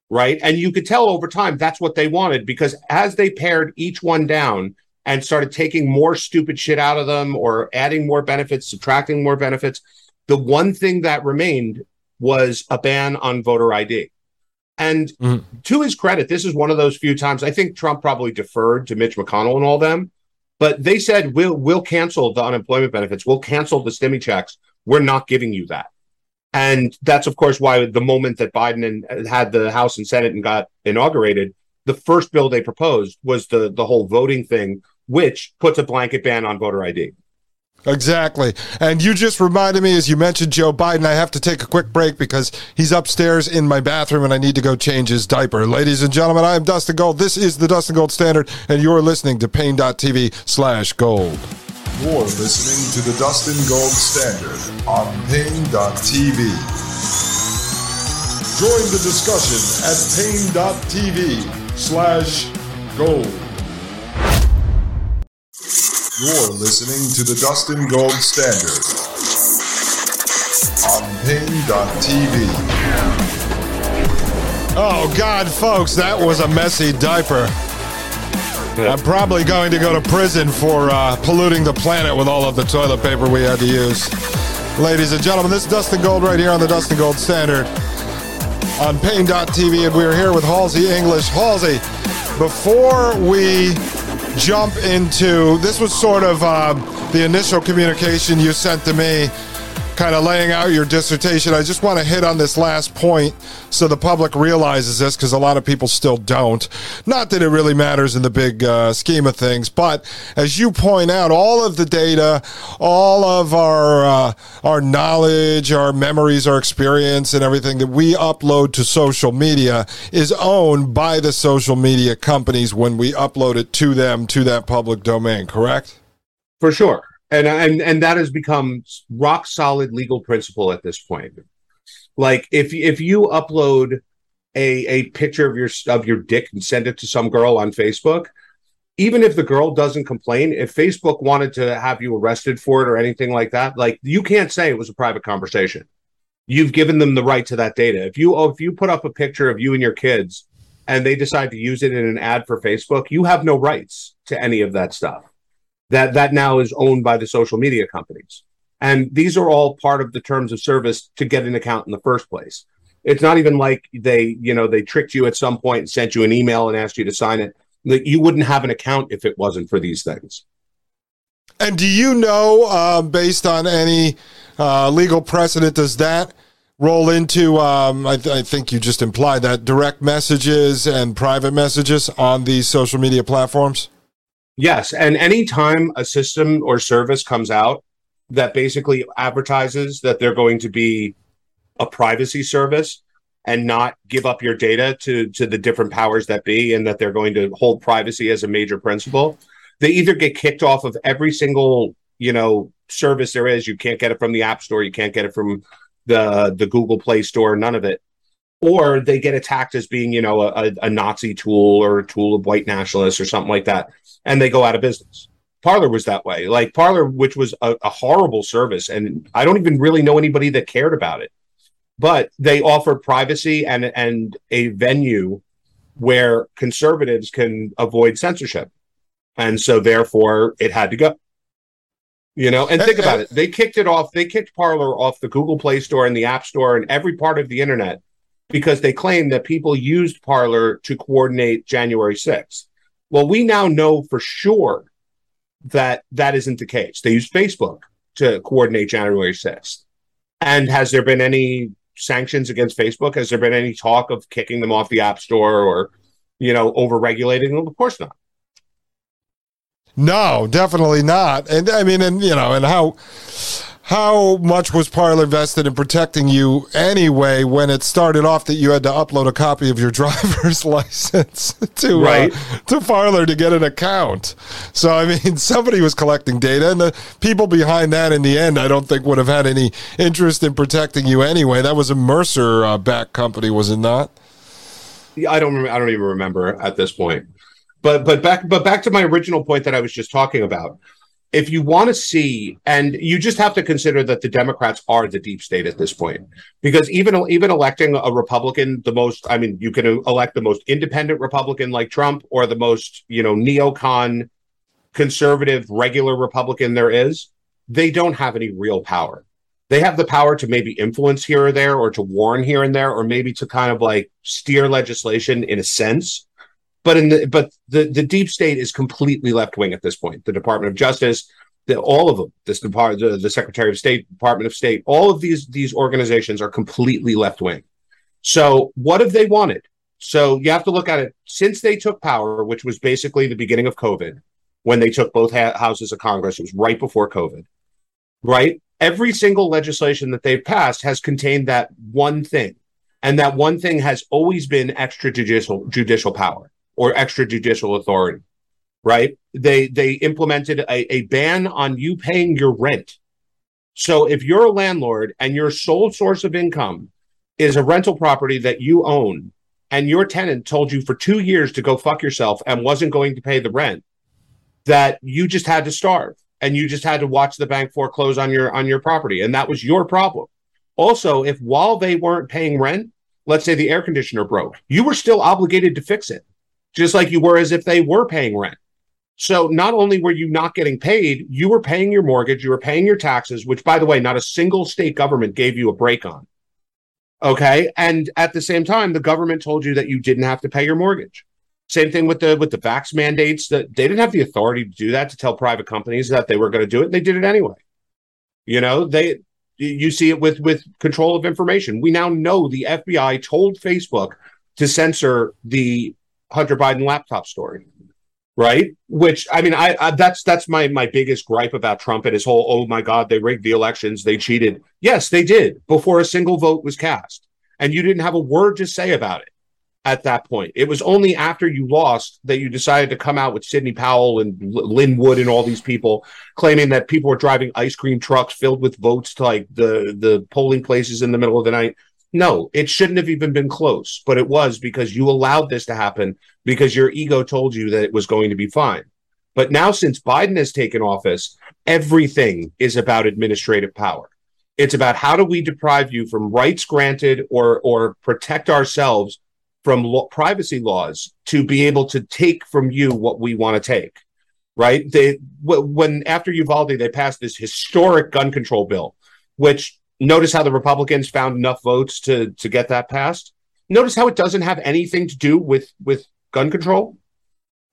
right? And you could tell over time that's what they wanted because as they pared each one down and started taking more stupid shit out of them or adding more benefits, subtracting more benefits, the one thing that remained was a ban on voter ID. And mm. to his credit, this is one of those few times I think Trump probably deferred to Mitch McConnell and all them, but they said we'll we'll cancel the unemployment benefits, we'll cancel the stimmy checks. We're not giving you that. And that's of course why the moment that Biden and, had the House and Senate and got inaugurated, the first bill they proposed was the the whole voting thing, which puts a blanket ban on voter ID. Exactly. And you just reminded me, as you mentioned Joe Biden, I have to take a quick break because he's upstairs in my bathroom and I need to go change his diaper. Ladies and gentlemen, I am Dustin Gold. This is the Dustin Gold Standard, and you're listening to Paine.tv slash gold. You're listening to the Dustin Gold Standard on Paine.tv. Join the discussion at Paine.tv slash gold. You're listening to the Dustin Gold Standard on Paine.tv. Oh, God, folks, that was a messy diaper. I'm probably going to go to prison for uh, polluting the planet with all of the toilet paper we had to use. Ladies and gentlemen, this is Dustin Gold right here on the Dustin Gold Standard on Paine.tv, and we're here with Halsey English. Halsey, before we jump into this was sort of uh, the initial communication you sent to me kind of laying out your dissertation. I just want to hit on this last point so the public realizes this because a lot of people still don't. Not that it really matters in the big uh, scheme of things, but as you point out, all of the data, all of our uh, our knowledge, our memories, our experience, and everything that we upload to social media is owned by the social media companies when we upload it to them to that public domain. Correct? For sure and and and that has become rock solid legal principle at this point. Like if if you upload a a picture of your of your dick and send it to some girl on Facebook, even if the girl doesn't complain, if Facebook wanted to have you arrested for it or anything like that, like you can't say it was a private conversation. You've given them the right to that data. If you if you put up a picture of you and your kids and they decide to use it in an ad for Facebook, you have no rights to any of that stuff that that now is owned by the social media companies. And these are all part of the terms of service to get an account in the first place. It's not even like they, you know, they tricked you at some point and sent you an email and asked you to sign it. That you wouldn't have an account if it wasn't for these things. And do you know, uh, based on any uh, legal precedent, does that roll into? Um, I, th- I, think you just implied that direct messages and private messages on these social media platforms. Yes, and anytime a system or service comes out that basically advertises that they're going to be a privacy service and not give up your data to to the different powers that be and that they're going to hold privacy as a major principle, they either get kicked off of every single, you know, service there is. You can't get it from the App Store, you can't get it from the the Google Play Store, none of it or they get attacked as being, you know, a, a, Nazi tool or a tool of white nationalists or something like that, and they go out of business. Parler was that way. Like Parler, which was a, a horrible service, and I don't even really know anybody that cared about it. But they offered privacy and and a venue where conservatives can avoid censorship, and so therefore it had to go. You know, and think about it. They kicked it off. They kicked Parler off the Google Play Store and the App Store and every part of the internet because they claim that people used Parler to coordinate January 6th. Well, we now know for sure that that isn't the case. They used Facebook to coordinate January 6th. And has there been any sanctions against Facebook? Has there been any talk of kicking them off the App Store or, you know, over regulating them? Of course not. No, definitely not. And I mean, and you know, and how how much was Parler invested in protecting you anyway when it started off that you had to upload a copy of your driver's license to uh, right. uh, to Parler to get an account? So I mean, somebody was collecting data, and the people behind that, in the end, I don't think would have had any interest in protecting you anyway. That was a Mercer uh, back company, was it not? Yeah, I don't. I don't even remember at this point. But but back but back to my original point that I was just talking about if you want to see, and you just have to consider that the Democrats are the deep state at this point, because even even electing a Republican, the most, I mean, you can elect the most independent Republican like Trump, or the most, you know, neocon, conservative, regular Republican there is. They don't have any real power. They have the power to maybe influence here or there, or to warn here and there, or maybe to kind of like steer legislation in a sense but in the but the the deep state is completely left wing at this point. The Department of Justice, the, all of them, this department, the, the Secretary of State, Department of State, all of these these organizations are completely left wing. So what have they wanted? So you have to look at it since they took power, which was basically the beginning of COVID, when they took both ha- houses of Congress. It was right before COVID, right? Every single legislation that they've passed has contained that one thing, and that one thing has always been extrajudicial judicial power or extrajudicial authority, right? They they implemented a, a ban on you paying your rent. So if you're a landlord and your sole source of income is a rental property that you own, and your tenant told you for two years to go fuck yourself and wasn't going to pay the rent, that you just had to starve and you just had to watch the bank foreclose on your on your property, and that was your problem. Also, if while they weren't paying rent, let's say the air conditioner broke, you were still obligated to fix it just like you were as if they were paying rent. So not only were you not getting paid, you were paying your mortgage, you were paying your taxes, which by the way, not a single state government gave you a break on. Okay. And at the same time, the government told you that you didn't have to pay your mortgage. Same thing with the with the vax mandates that they didn't have the authority to do that to tell private companies that they were going to do it. They did it anyway. You know, they you see it with with control of information. We now know the FBI told Facebook to censor the Hunter Biden laptop story, right? Which I mean, I, I, that's that's my my biggest gripe about Trump and his whole oh my god they rigged the elections they cheated. Yes, they did before a single vote was cast, and you didn't have a word to say about it at that point. It was only after you lost that you decided to come out with Sidney Powell and Lin Wood and all these people claiming that people were driving ice cream trucks filled with votes to like the the polling places in the middle of the night. No, it shouldn't have even been close, but it was because you allowed this to happen because your ego told you that it was going to be fine. But now, since Biden has taken office, everything is about administrative power. It's about how do we deprive you from rights granted or or protect ourselves from lo- privacy laws to be able to take from you what we want to take. Right? They when after Uvalde they passed this historic gun control bill, which Notice how the Republicans found enough votes to to get that passed. Notice how it doesn't have anything to do with with gun control.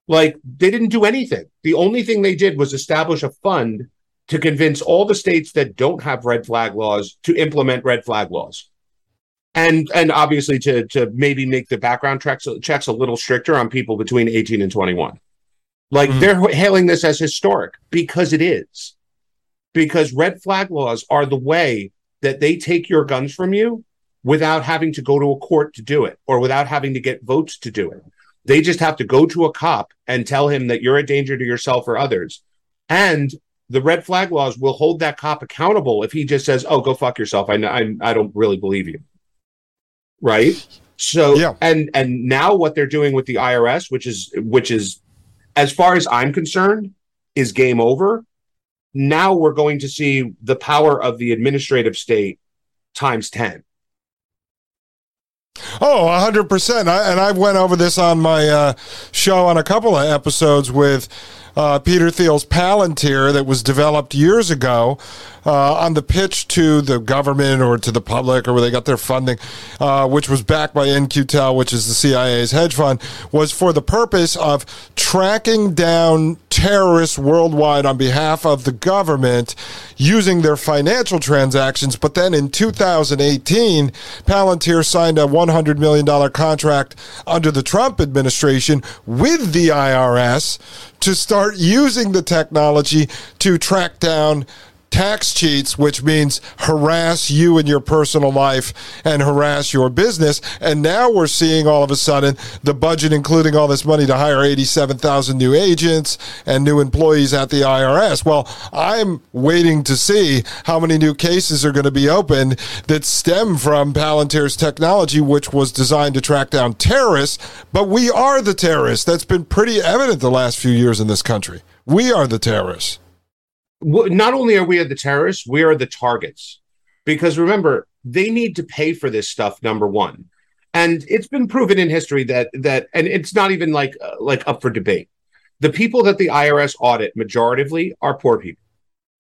Like they didn't do anything. The only thing they did was establish a fund to convince all the states that don't have red flag laws to implement red flag laws. And and obviously to to maybe make the background checks checks a little stricter on people between 18 and 21. Like mm-hmm. they're hailing this as historic because it is. Because red flag laws are the way that they take your guns from you without having to go to a court to do it or without having to get votes to do it. They just have to go to a cop and tell him that you're a danger to yourself or others. And the red flag laws will hold that cop accountable if he just says, "Oh, go fuck yourself." I I, I don't really believe you. Right? So yeah. and and now what they're doing with the IRS, which is which is as far as I'm concerned, is game over now we're going to see the power of the administrative state times 10 Oh, 100%. I, and I went over this on my uh, show on a couple of episodes with uh, Peter Thiel's Palantir that was developed years ago uh, on the pitch to the government or to the public or where they got their funding, uh, which was backed by In-Q-Tel, which is the CIA's hedge fund, was for the purpose of tracking down terrorists worldwide on behalf of the government using their financial transactions. But then in 2018, Palantir signed a $100 million contract under the Trump administration with the IRS to start using the technology to track down tax cheats, which means harass you in your personal life and harass your business. And now we're seeing all of a sudden the budget, including all this money to hire 87,000 new agents and new employees at the IRS. Well, I'm waiting to see how many new cases are going to be opened that stem from Palantir's technology, which was designed to track down terrorists. But we are the terrorists. That's been pretty evident the last few years in this country. We are the terrorists. Not only are we the terrorists, we are the targets. Because remember, they need to pay for this stuff. Number one, and it's been proven in history that that, and it's not even like uh, like up for debate. The people that the IRS audit majoritively are poor people.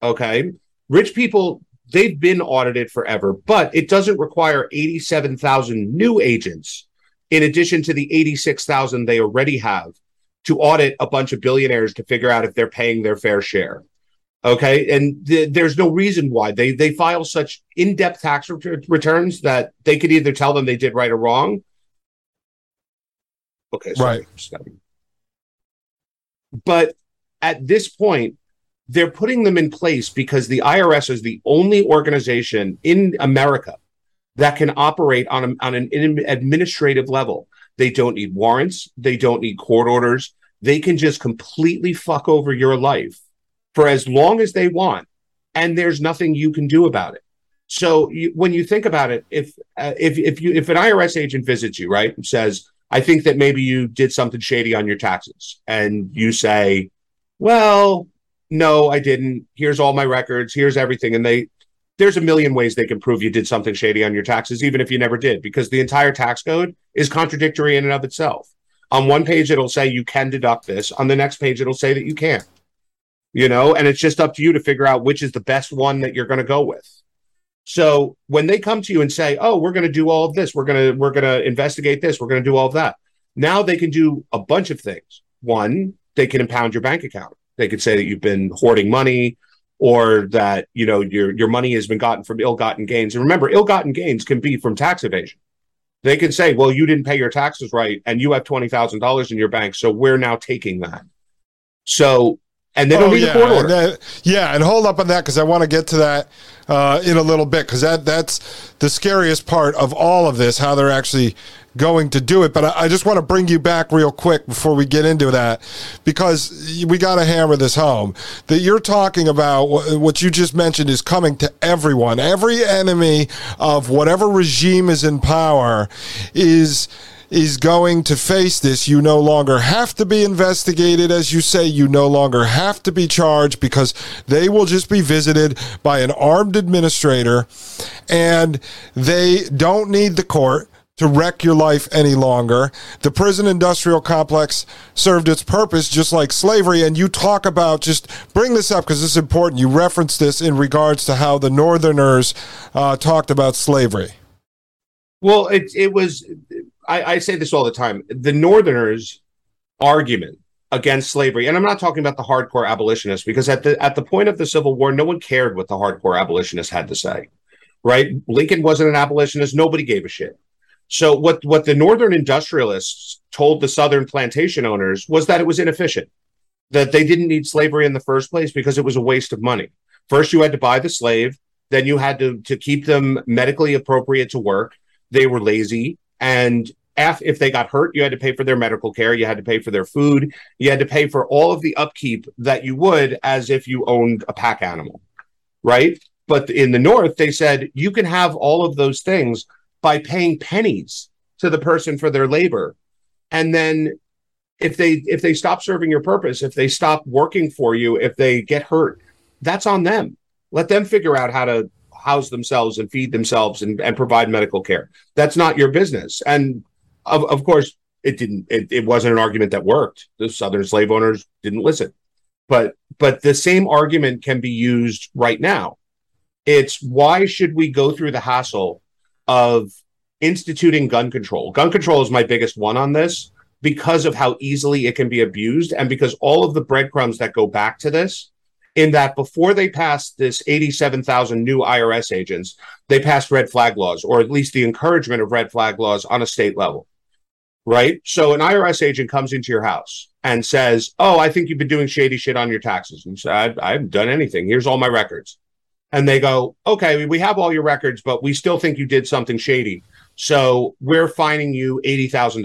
Okay, rich people they've been audited forever, but it doesn't require eighty-seven thousand new agents in addition to the eighty-six thousand they already have to audit a bunch of billionaires to figure out if they're paying their fair share. Okay, and th- there's no reason why they they file such in-depth tax ret- returns that they could either tell them they did right or wrong. Okay, right. But at this point, they're putting them in place because the IRS is the only organization in America that can operate on, a, on an administrative level. They don't need warrants. They don't need court orders. They can just completely fuck over your life for as long as they want, and there's nothing you can do about it. So you, when you think about it, if uh, if if you if an IRS agent visits you, right, and says, "I think that maybe you did something shady on your taxes," and you say, "Well, no, I didn't. Here's all my records. Here's everything," and they there's a million ways they can prove you did something shady on your taxes, even if you never did, because the entire tax code is contradictory in and of itself. On one page, it'll say you can deduct this. On the next page, it'll say that you can't you know, and it's just up to you to figure out which is the best one that you're going to go with. So when they come to you and say, "Oh, we're going to do all of this. We're going to we're going to investigate this. We're going to do all of that." Now they can do a bunch of things. One, they can impound your bank account. They could say that you've been hoarding money or that, you know, your your money has been gotten from ill-gotten gains. And remember, ill-gotten gains can be from tax evasion. They can say, "Well, you didn't pay your taxes right and you have $20,000 in your bank, so we're now taking that." So and they don't oh, need yeah. a court order. And that, yeah, and hold up on that because I want to get to that uh, in a little bit because that that's the scariest part of all of this, how they're actually going to do it. But I, I just want to bring you back real quick before we get into that because we got to hammer this home that you're talking about what you just mentioned is coming to everyone. Every enemy of whatever regime is in power is is going to face this. You no longer have to be investigated, as you say. You no longer have to be charged because they will just be visited by an armed administrator and they don't need the court to wreck your life any longer. The prison industrial complex served its purpose just like slavery. And you talk about, just bring this up because it's important. You reference this in regards to how the Northerners uh, talked about slavery. Well, it, it was I, I say this all the time. The Northerners' argument against slavery, and I'm not talking about the hardcore abolitionists, because at the at the point of the Civil War, no one cared what the hardcore abolitionists had to say. Right? Lincoln wasn't an abolitionist. Nobody gave a shit. So what what the Northern industrialists told the Southern plantation owners was that it was inefficient, that they didn't need slavery in the first place because it was a waste of money. First, you had to buy the slave, then you had to to keep them medically appropriate to work. They were lazy. And if they got hurt, you had to pay for their medical care, you had to pay for their food, you had to pay for all of the upkeep that you would as if you owned a pack animal, right? But in the North, they said you can have all of those things by paying pennies to the person for their labor. And then if they if they stop serving your purpose, if they stop working for you, if they get hurt, that's on them. Let them figure out how to house themselves and feed themselves and, and provide medical care. That's not your business. And of, of course, it didn't. It, it wasn't an argument that worked. The Southern slave owners didn't listen. But but the same argument can be used right now. It's why should we go through the hassle of instituting gun control? Gun control is my biggest one on this because of how easily it can be abused and because all of the breadcrumbs that go back to this in that before they passed this 87,000 new IRS agents, they passed red flag laws, or at least the encouragement of red flag laws on a state level. Right. So an IRS agent comes into your house and says, Oh, I think you've been doing shady shit on your taxes. And so I, I haven't done anything. Here's all my records. And they go, Okay, we have all your records, but we still think you did something shady. So we're fining you $80,000.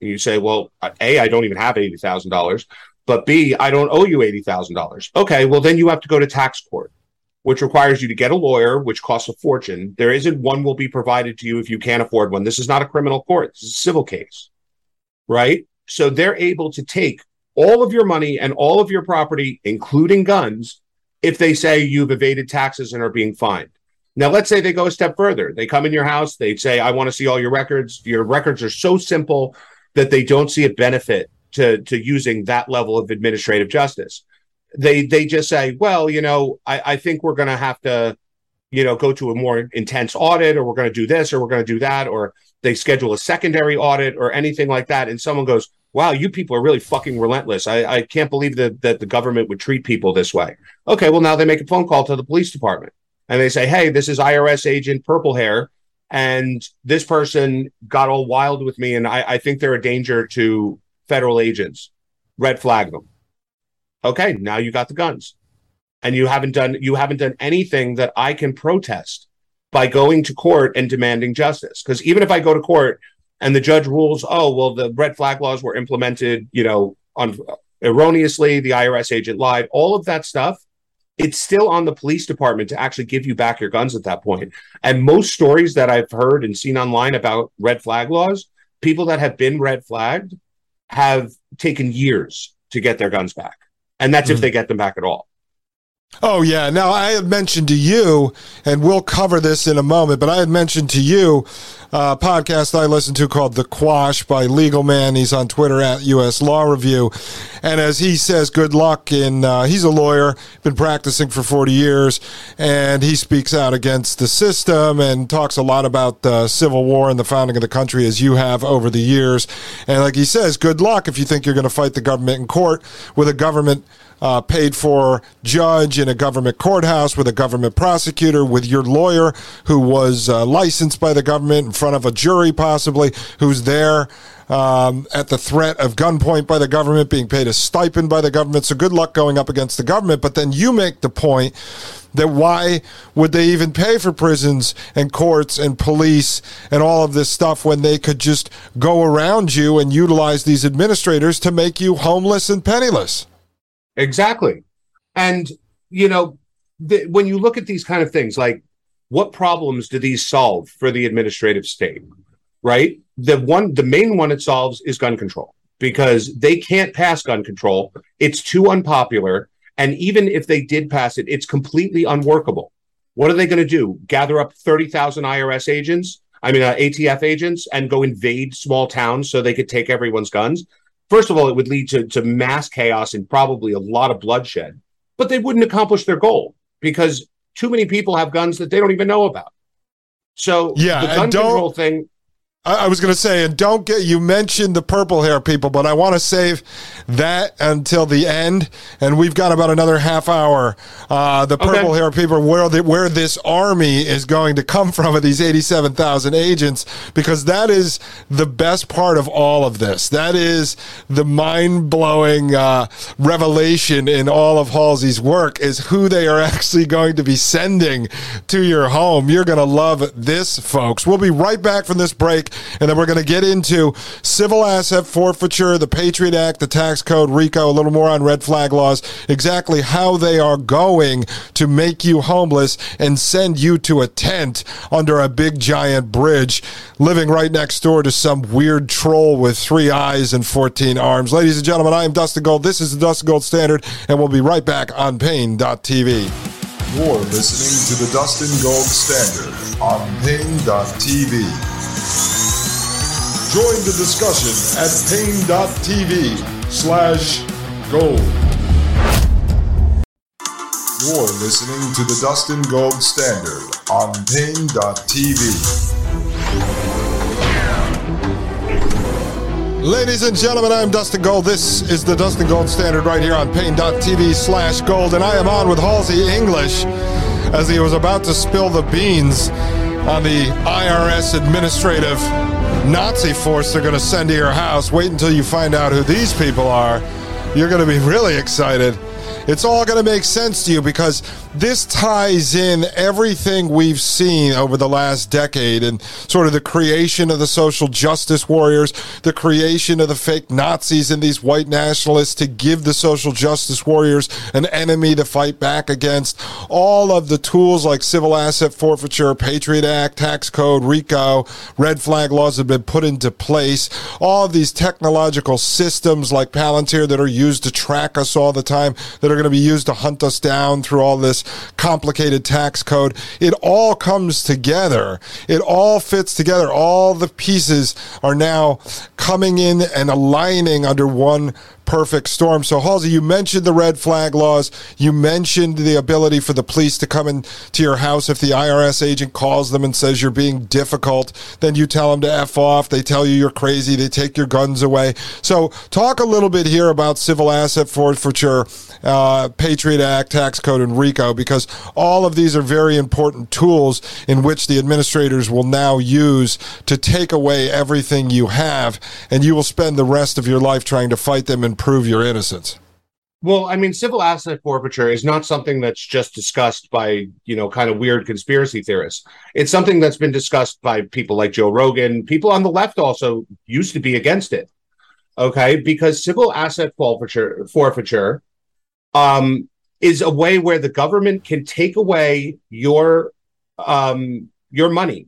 And you say, Well, A, I don't even have $80,000 but B, I don't owe you $80,000. Okay, well, then you have to go to tax court, which requires you to get a lawyer, which costs a fortune. There isn't one will be provided to you if you can't afford one. This is not a criminal court, this is a civil case, right? So they're able to take all of your money and all of your property, including guns, if they say you've evaded taxes and are being fined. Now, let's say they go a step further. They come in your house, they say, I want to see all your records. Your records are so simple that they don't see a benefit to, to using that level of administrative justice. They they just say, well, you know, I, I think we're gonna have to, you know, go to a more intense audit, or we're gonna do this, or we're gonna do that, or they schedule a secondary audit or anything like that. And someone goes, wow, you people are really fucking relentless. I, I can't believe that, that the government would treat people this way. Okay, well, now they make a phone call to the police department and they say, hey, this is IRS agent Purple Hair. And this person got all wild with me, and I, I think they're a danger to federal agents. Red flag them. Okay, now you got the guns. And you haven't done you haven't done anything that I can protest by going to court and demanding justice. Because even if I go to court and the judge rules, oh well, the red flag laws were implemented, you know, on erroneously, the IRS agent lied, all of that stuff, it's still on the police department to actually give you back your guns at that point. And most stories that I've heard and seen online about red flag laws, people that have been red flagged have taken years to get their guns back. And that's mm-hmm. if hmm. they get them back at all. Oh, yeah. Now, I had mentioned to you, and we'll cover this in a moment, but I had mentioned to you a podcast I listen to called The Quash by Legal Man. He's on Twitter at US Law Review. And as he says, good luck in, uh, he's a lawyer, been practicing for 40 years, and he speaks out against the system and talks a lot about the Civil War and the founding of the country as you have over the years. And like he says, good luck if you think you're going to fight the government in court with a government uh, paid for judge in a government courthouse with a government prosecutor, with your lawyer who was uh, licensed by the government in front of a jury, possibly, who's there um, at the threat of gunpoint by the government, being paid a stipend by the government. So good luck going up against the government. But then you make the point that why would they even pay for prisons and courts and police and all of this stuff when they could just go around you and utilize these administrators to make you homeless and penniless? Exactly. And, you know, the, when you look at these kind of things, like what problems do these solve for the administrative state? Right? The one, the main one it solves is gun control because they can't pass gun control. It's too unpopular. And even if they did pass it, it's completely unworkable. What are they going to do? Gather up 30,000 IRS agents, I mean, uh, ATF agents, and go invade small towns so they could take everyone's guns? First of all, it would lead to, to mass chaos and probably a lot of bloodshed, but they wouldn't accomplish their goal because too many people have guns that they don't even know about. So yeah, the gun control thing I was going to say, and don't get you mentioned the purple hair people, but I want to save that until the end, and we've got about another half hour. Uh, the purple okay. hair people, where the, where this army is going to come from of these eighty-seven thousand agents, because that is the best part of all of this. That is the mind-blowing uh, revelation in all of Halsey's work is who they are actually going to be sending to your home. You're going to love this, folks. We'll be right back from this break. And then we're going to get into civil asset forfeiture, the Patriot Act, the tax code, RICO, a little more on red flag laws, exactly how they are going to make you homeless and send you to a tent under a big giant bridge, living right next door to some weird troll with three eyes and 14 arms. Ladies and gentlemen, I am Dustin Gold. This is the Dustin Gold Standard, and we'll be right back on Paine.tv. You're listening to the Dustin Gold Standard on Paine.tv. Join the discussion at Paine.tv slash gold. You're listening to the Dustin Gold Standard on Paine.tv. Ladies and gentlemen, I'm Dustin Gold. This is the Dustin Gold Standard right here on Paine.tv slash gold, And I am on with Halsey English as he was about to spill the beans on the IRS administrative Nazi force they're going to send to your house. Wait until you find out who these people are. You're going to be really excited. It's all going to make sense to you because this ties in everything we've seen over the last decade and sort of the creation of the social justice warriors, the creation of the fake Nazis and these white nationalists to give the social justice warriors an enemy to fight back against. All of the tools like civil asset forfeiture, Patriot Act, tax code, RICO, red flag laws have been put into place. All of these technological systems like Palantir that are used to track us all the time, that are going to be used to hunt us down through all this complicated tax code. It all comes together. It all fits together. All the pieces are now coming in and aligning under one perfect storm. So, Halsey, you mentioned the red flag laws. You mentioned the ability for the police to come into your house if the IRS agent calls them and says you're being difficult. Then you tell them to F off. They tell you you're crazy. They take your guns away. So, talk a little bit here about civil asset forfeiture, uh, Patriot Act, tax code, and RICO, because all of these are very important tools in which the administrators will now use to take away everything you have, and you will spend the rest of your life trying to fight them and prove your innocence. Well, I mean, civil asset forfeiture is not something that's just discussed by, you know, kind of weird conspiracy theorists. It's something that's been discussed by people like Joe Rogan. People on the left also used to be against it. Okay. Because civil asset forfeiture, forfeiture um, is a way where the government can take away your um, your money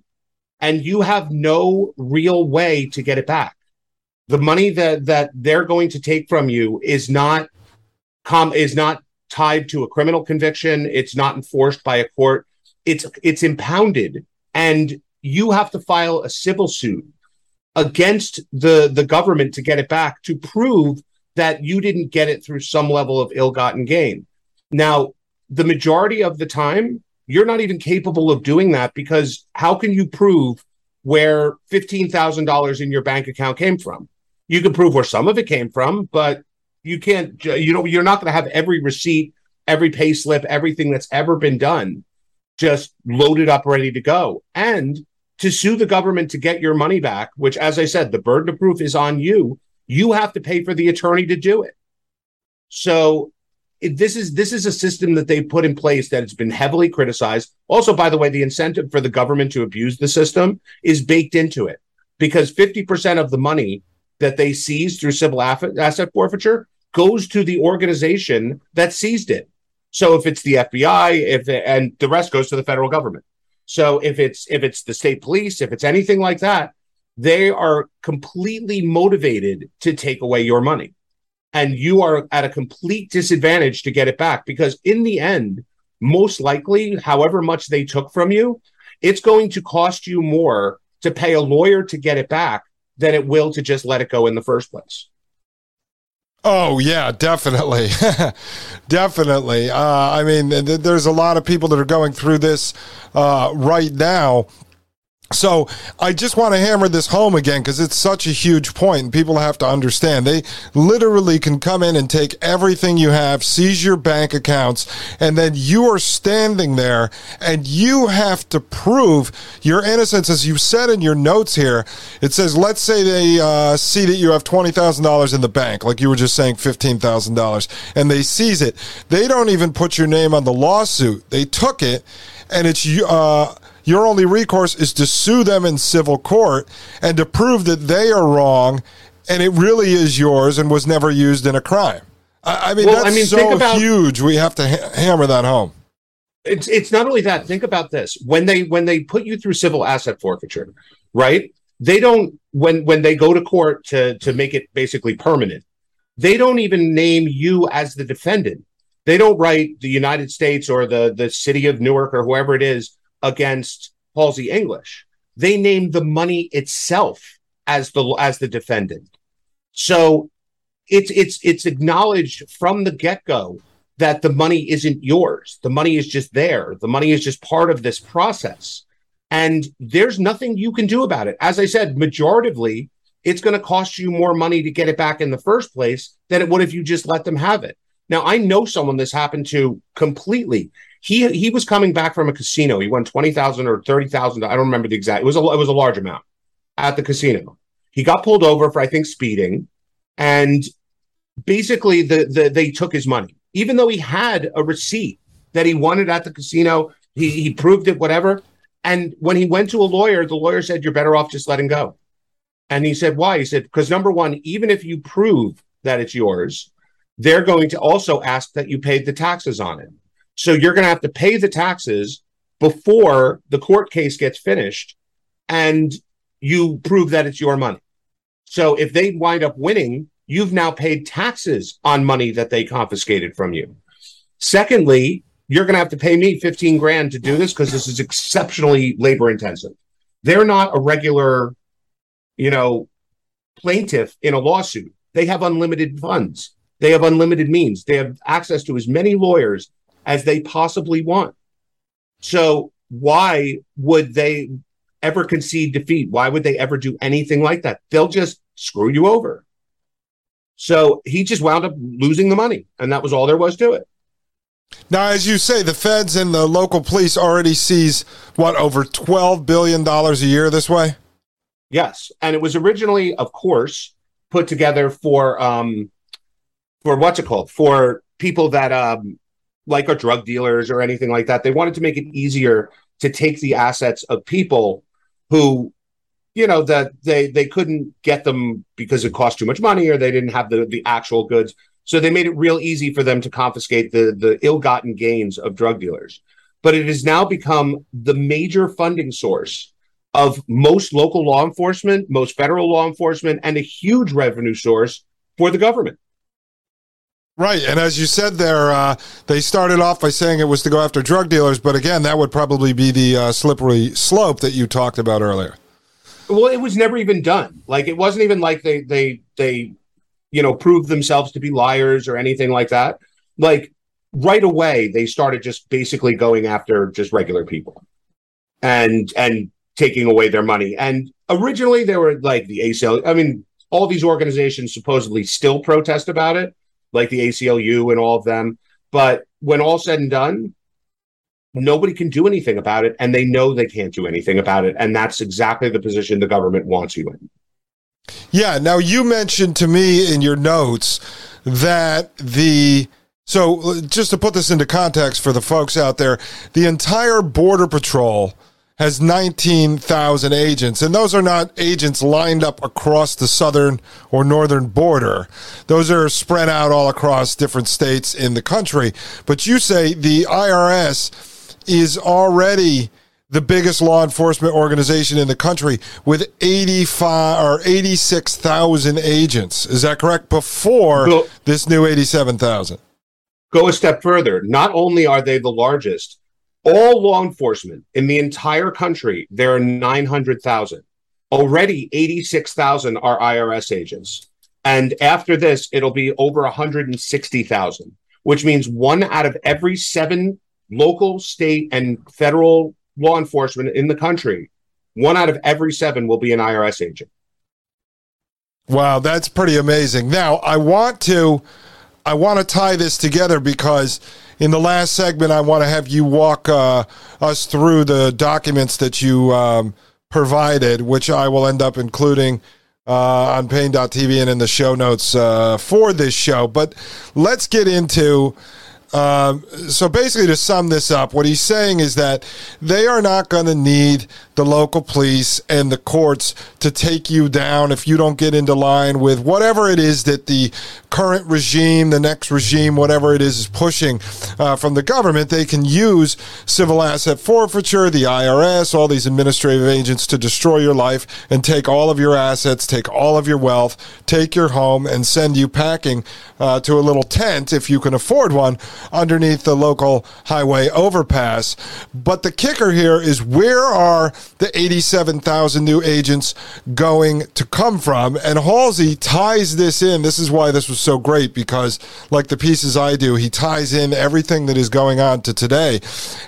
and you have no real way to get it back the money that that they're going to take from you is not com is not tied to a criminal conviction. It's not enforced by a court. It's it's impounded. And you have to file a civil suit against the the government to get it back to prove that you didn't get it through some level of ill-gotten gain. Now the majority of the time you're not even capable of doing that because how can you prove where $15,000 in your bank account came from you can prove where some of it came from, but you can't. You know, you're not going to have every receipt, every pay slip, everything that's ever been done, just loaded up, ready to go. And to sue the government to get your money back, which, as I said, the burden of proof is on you. You have to pay for the attorney to do it. So this is this is a system that they put in place that has been heavily criticized. Also, by the way, the incentive for the government to abuse the system is baked into it because 50% of the money that they seized through civil asset forfeiture goes to the organization that seized it. So if it's the FBI, if and the rest goes to the federal government. So if it's if it's the state police, if it's anything like that, they are completely motivated to take away your money. And you are at a complete disadvantage to get it back because in the end, most likely, however much they took from you, it's going to cost you more to pay a lawyer to get it back than it will to just let it go in the first place. Oh yeah, definitely, definitely. Uh, I mean, th- there's a lot of people that are going through this uh, right now, so I just want to hammer this home again because it's such a huge point people have to understand. They literally can come in and take everything you have, seize your bank accounts, and then you are standing there and you have to prove your innocence. As you said in your notes here, it says, let's say they uh, see that you have $20,000 in the bank, like you were just saying $15,000, and they seize it. They don't even put your name on the lawsuit. They took it and it's, uh, your only recourse is to sue them in civil court and to prove that they are wrong and it really is yours and was never used in a crime. I, I mean, well, that's I mean, so about, huge. We have to ha- hammer that home. It's it's not only that. Think about this: when they when they put you through civil asset forfeiture, right? They don't when when they go to court to to make it basically permanent. They don't even name you as the defendant. They don't write the United States or the the city of Newark or whoever it is against Halsey English. They named the money itself as the as the defendant. So it's it's it's acknowledged from the get-go that the money isn't yours. The money is just there. The money is just part of this process. And there's nothing you can do about it. As I said, majoritively, it's going to cost you more money to get it back in the first place than it would if you just let them have it. Now, I know someone this happened to completely he he was coming back from a casino. He won twenty thousand or thirty thousand. I don't remember the exact. It was a it was a large amount at the casino. He got pulled over for I think speeding, and basically the the they took his money, even though he had a receipt that he it at the casino. He he proved it, whatever. And when he went to a lawyer, the lawyer said, "You're better off just letting go." And he said, "Why?" He said, "Because number one, even if you prove that it's yours, they're going to also ask that you paid the taxes on it. So you're going to have to pay the taxes before the court case gets finished, and you prove that it's your money. So if they wind up winning, you've now paid taxes on money that they confiscated from you. Secondly, you're going to have to pay me 15 grand to do this because this is exceptionally labor intensive. They're not a regular, you know, plaintiff in a lawsuit. They have unlimited funds. They have unlimited means. They have access to as many lawyers as they possibly want. So why would they ever concede defeat? Why would they ever do anything like that? They'll just screw you over. So he just wound up losing the money, and that was all there was to it. Now, as you say, the feds and the local police already sees what over twelve billion dollars a year this way. Yes, and it was originally, of course, put together for um, for what's it called for people that um, like a drug dealers or anything like that. They wanted to make it easier to take the assets of people who you know that they they couldn't get them because it cost too much money or they didn't have the the actual goods. So they made it real easy for them to confiscate the the ill-gotten gains of drug dealers. But it has now become the major funding source of most local law enforcement most federal law enforcement and a huge revenue source for the government Right, and as you said there, uh, they started off by saying it was to go after drug dealers, but again, that would probably be the uh, slippery slope that you talked about earlier. Well, it was never even done. Like it wasn't even like they they they you know proved themselves to be liars or anything like that. Like right away they started just basically going after just regular people and and taking away their money. And originally they were like the ACL. I mean, all these organizations supposedly still protest about it, like the ACLU and all of them. But when all said and done, nobody can do anything about it and they know they can't do anything about it and that's exactly the position the government wants you in yeah now you mentioned to me in your notes that the so just to put this into context for the folks out there the entire border patrol has 19,000 agents, and those are not agents lined up across the southern or northern border. Those are spread out all across different states in the country. But you say the IRS is already the biggest law enforcement organization in the country with 85 or 86,000 agents. Is that correct? Before go, this new 87,000. Go a step further. Not only are they the largest, all law enforcement in the entire country, there are 900,000. Already 86,000 are IRS agents. And after this, it'll be over 160,000, which means one out of every seven local, state, and federal law enforcement in the country, one out of every seven will be an IRS agent. Wow, that's pretty amazing. Now, I want to I want to tie this together because in the last segment, I want to have you walk uh, us through the documents that you um, provided, which I will end up including uh, on Paine.tv and in the show notes uh, for this show. But let's get into um, so basically, to sum this up, what he's saying is that they are not going to need the local police and the courts to take you down if you don't get into line with whatever it is that the current regime, the next regime, whatever it is, is pushing uh, from the government. They can use civil asset forfeiture, the IRS, all these administrative agents to destroy your life and take all of your assets, take all of your wealth, take your home, and send you packing uh, to a little tent if you can afford one underneath the local highway overpass. But the kicker here is where are the 87,000 new agents going to come from? And Halsey ties this in. This is why this was so great because, like the pieces I do, he ties in everything that is going on to today.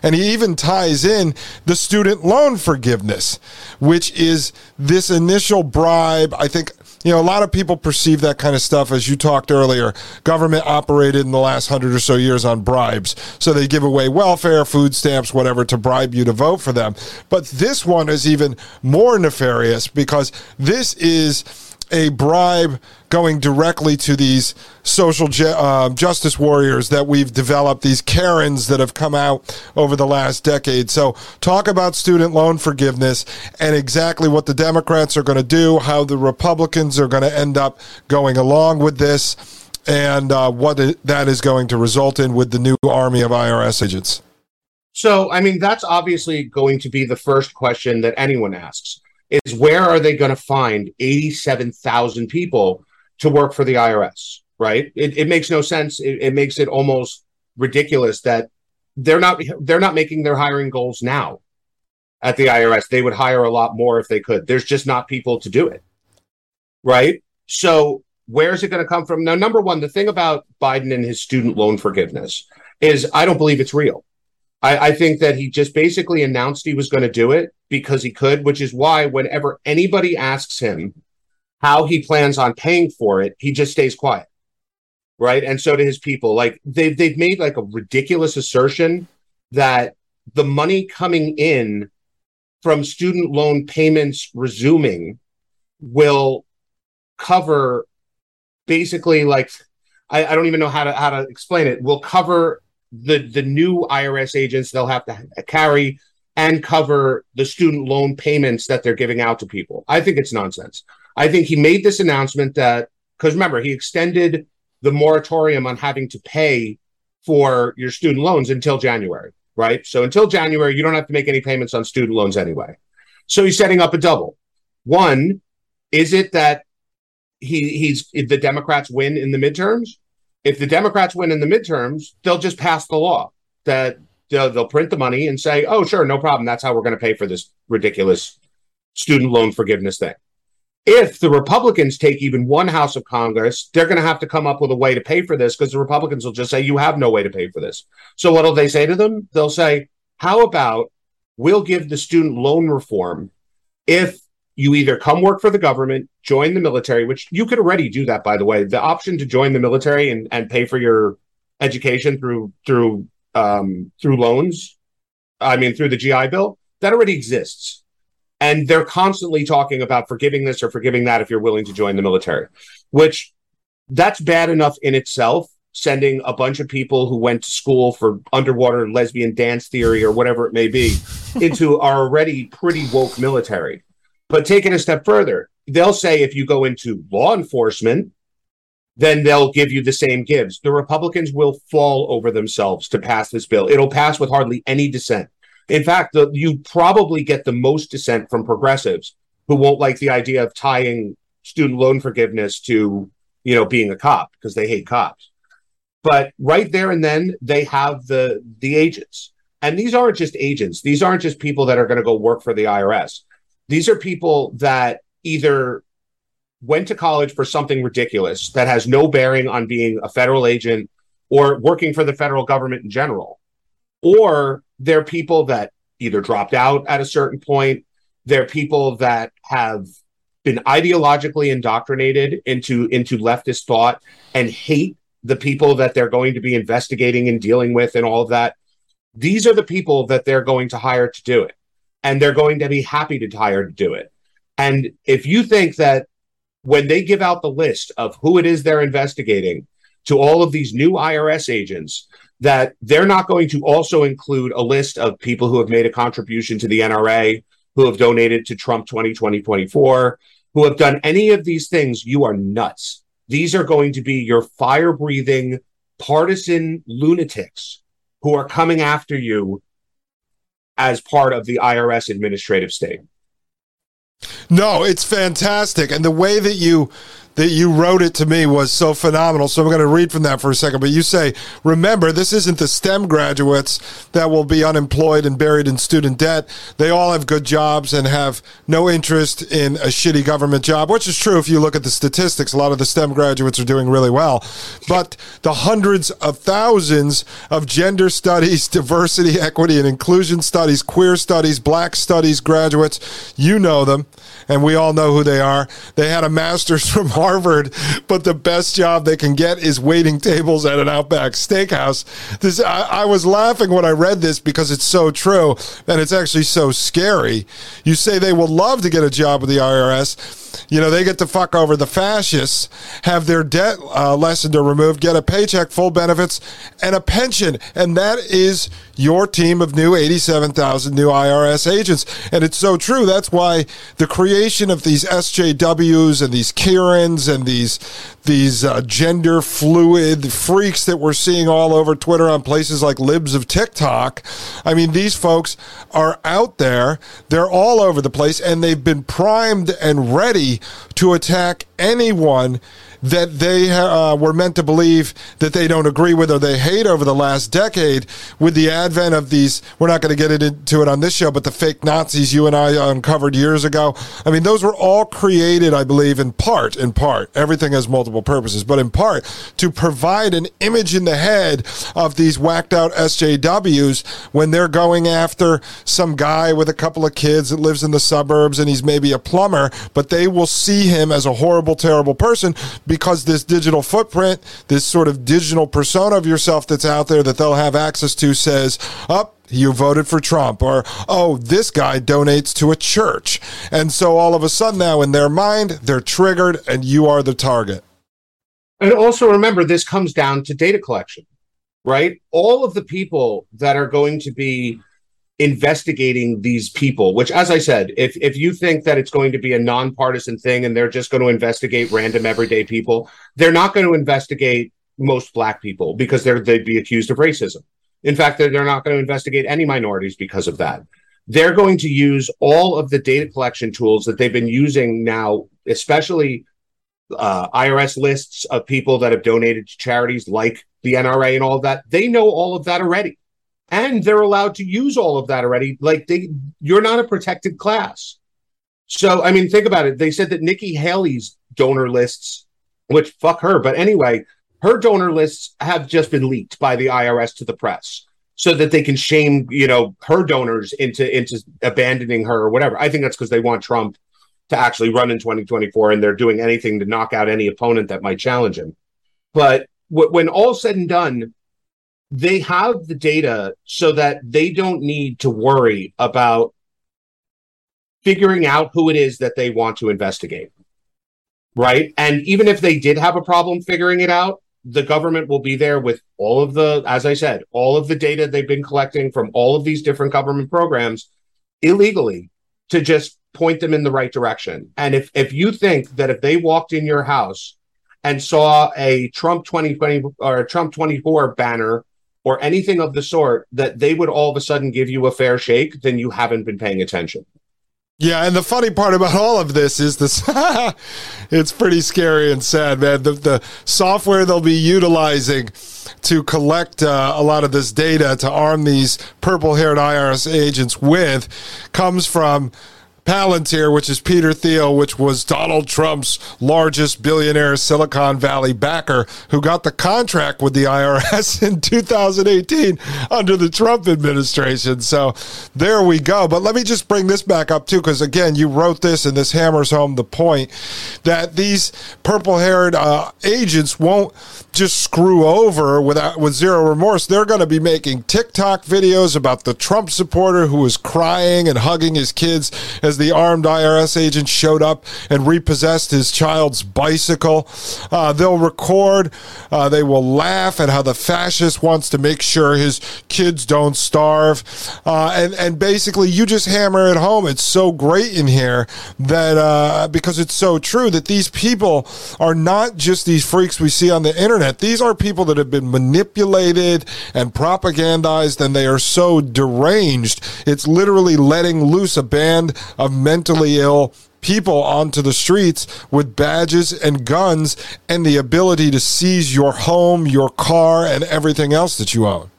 And he even ties in the student loan forgiveness, which is this initial bribe. I think you know, a lot of people perceive that kind of stuff, as you talked earlier. Government operated in the last hundred or so years on bribes. So they give away welfare, food stamps, whatever, to bribe you to vote for them. But this one is even more nefarious because this is a bribe going directly to these social ju- uh, justice warriors that we've developed, these Karens that have come out over the last decade. So, talk about student loan forgiveness and exactly what the Democrats are going to do, how the Republicans are going to end up going along with this, and uh, what that is going to result in with the new army of IRS agents. So, I mean, that's obviously going to be the first question that anyone asks is where are they going to find 87,000 people to work for the IRS, right? It, it makes no sense. It, it makes it almost ridiculous that they're not they're not making their hiring goals now at the IRS. They would hire a lot more if they could. There's just not people to do it. Right? So, where's it going to come from? Now, number 1, the thing about Biden and his student loan forgiveness is I don't believe it's real. I, I think that he just basically announced he was going to do it because he could, which is why whenever anybody asks him how he plans on paying for it, he just stays quiet. Right. And so do his people. Like they've they've made like a ridiculous assertion that the money coming in from student loan payments resuming will cover basically like I, I, don't even know how to how to explain it will cover the the new IRS agents they'll have to carry and cover the student loan payments that they're giving out to people. I think it's nonsense. I think he made this announcement that because remember he extended the moratorium on having to pay for your student loans until January, right? So until January you don't have to make any payments on student loans anyway. So he's setting up a double. One, is it that he he's the Democrats win in the midterms? If the Democrats win in the midterms, they'll just pass the law that they'll, they'll print the money and say, oh, sure, no problem. That's how we're going to pay for this ridiculous student loan forgiveness thing. If the Republicans take even one House of Congress, they're going to have to come up with a way to pay for this because the Republicans will just say, you have no way to pay for this. So what'll they say to them? They'll say, how about we'll give the student loan reform if you either come work for the government, join the military, which you could already do that, by the way. The option to join the military and, and pay for your education through through um, through loans, I mean through the GI Bill, that already exists. And they're constantly talking about forgiving this or forgiving that if you're willing to join the military, which that's bad enough in itself. Sending a bunch of people who went to school for underwater lesbian dance theory or whatever it may be into our already pretty woke military but take it a step further, they'll say if you go into law enforcement, then they'll give you the same gives. The Republicans will fall over themselves to pass this bill. It'll pass with hardly any dissent. In fact, the, you probably get the most dissent from progressives who won't like the idea of tying student loan forgiveness to, you know, being a cop because they hate cops. But right there and then, they have the the agents, and these aren't just agents. These aren't just people that are going to go work for the IRS. These are people that either went to college for something ridiculous that has no bearing on being a federal agent or working for the federal government in general, or they're people that either dropped out at a certain point. They're people that have been ideologically indoctrinated into into leftist thought and hate the people that they're going to be investigating and dealing with and all of that. These are the people that they're going to hire to do it and they're going to be happy to hire to do it. And if you think that when they give out the list of who it is they're investigating to all of these new IRS agents, that they're not going to also include a list of people who have made a contribution to the NRA, who have donated to Trump 2020 24, who have done any of these things, you are nuts. These are going to be your fire breathing partisan lunatics who are coming after you as part of the IRS administrative state. No, it's fantastic. And the way that you that you wrote it to me was so phenomenal. So I'm going to read from that for a second. But you say, remember, this isn't the STEM graduates that will be unemployed and buried in student debt. They all have good jobs and have no interest in a shitty government job, which is true if you look at the statistics. A lot of the STEM graduates are doing really well. But the hundreds of thousands of gender studies, diversity, equity, and inclusion studies, queer studies, black studies graduates, you know them and we all know who they are. They had a master's from Harvard, but the best job they can get is waiting tables at an Outback Steakhouse. This I, I was laughing when I read this because it's so true, and it's actually so scary. You say they will love to get a job with the IRS you know, they get to fuck over the fascists, have their debt uh, lessened or removed, get a paycheck, full benefits, and a pension. And that is your team of new 87,000 new IRS agents. And it's so true. That's why the creation of these SJWs and these Karens and these these uh, gender fluid freaks that we're seeing all over Twitter on places like Libs of TikTok. I mean, these folks are out there. They're all over the place and they've been primed and ready to attack anyone that they uh, were meant to believe that they don't agree with or they hate over the last decade with the advent of these we're not going to get into it on this show but the fake nazis you and i uncovered years ago. I mean those were all created i believe in part in part everything has multiple purposes but in part to provide an image in the head of these whacked out sjws when they're going after some guy with a couple of kids that lives in the suburbs and he's maybe a plumber but they will see him as a horrible terrible person because this digital footprint, this sort of digital persona of yourself that's out there that they'll have access to says, up. Oh, you voted for Trump, or oh, this guy donates to a church. And so all of a sudden now in their mind, they're triggered and you are the target. And also remember, this comes down to data collection, right? All of the people that are going to be investigating these people which as i said if if you think that it's going to be a nonpartisan thing and they're just going to investigate random everyday people they're not going to investigate most black people because they're they'd be accused of racism. In fact they're, they're not going to investigate any minorities because of that. They're going to use all of the data collection tools that they've been using now especially uh, irs lists of people that have donated to charities like the nra and all of that. They know all of that already and they're allowed to use all of that already. Like they, you're not a protected class. So I mean, think about it. They said that Nikki Haley's donor lists, which fuck her, but anyway, her donor lists have just been leaked by the IRS to the press so that they can shame, you know, her donors into into abandoning her or whatever. I think that's because they want Trump to actually run in 2024 and they're doing anything to knock out any opponent that might challenge him. But when all said and done, they have the data so that they don't need to worry about figuring out who it is that they want to investigate. Right. And even if they did have a problem figuring it out, the government will be there with all of the, as I said, all of the data they've been collecting from all of these different government programs illegally to just point them in the right direction. And if, if you think that if they walked in your house and saw a Trump 2020 or a Trump 24 banner or anything of the sort that they would all of a sudden give you a fair shake, then you haven't been paying attention. Yeah, and the funny part about all of this is this it's pretty scary and sad, man. The, the software they'll be utilizing to collect uh, a lot of this data to arm these purple haired IRS agents with comes from Palantir, which is Peter Thiel, which was Donald Trump's largest billionaire Silicon Valley backer, who got the contract with the IRS in 2018 under the Trump administration. So there we go. But let me just bring this back up, too, because again, you wrote this and this hammers home the point that these purple haired uh, agents won't just screw over without with zero remorse. They're going to be making TikTok videos about the Trump supporter who is crying and hugging his kids as the armed IRS agent showed up and repossessed his child's bicycle. Uh, they'll record, uh, they will laugh at how the fascist wants to make sure his kids don't starve. Uh, and, and basically, you just hammer it home. It's so great in here that uh, because it's so true that these people are not just these freaks we see on the internet, these are people that have been manipulated and propagandized, and they are so deranged. It's literally letting loose a band of of mentally ill people onto the streets with badges and guns and the ability to seize your home, your car, and everything else that you own.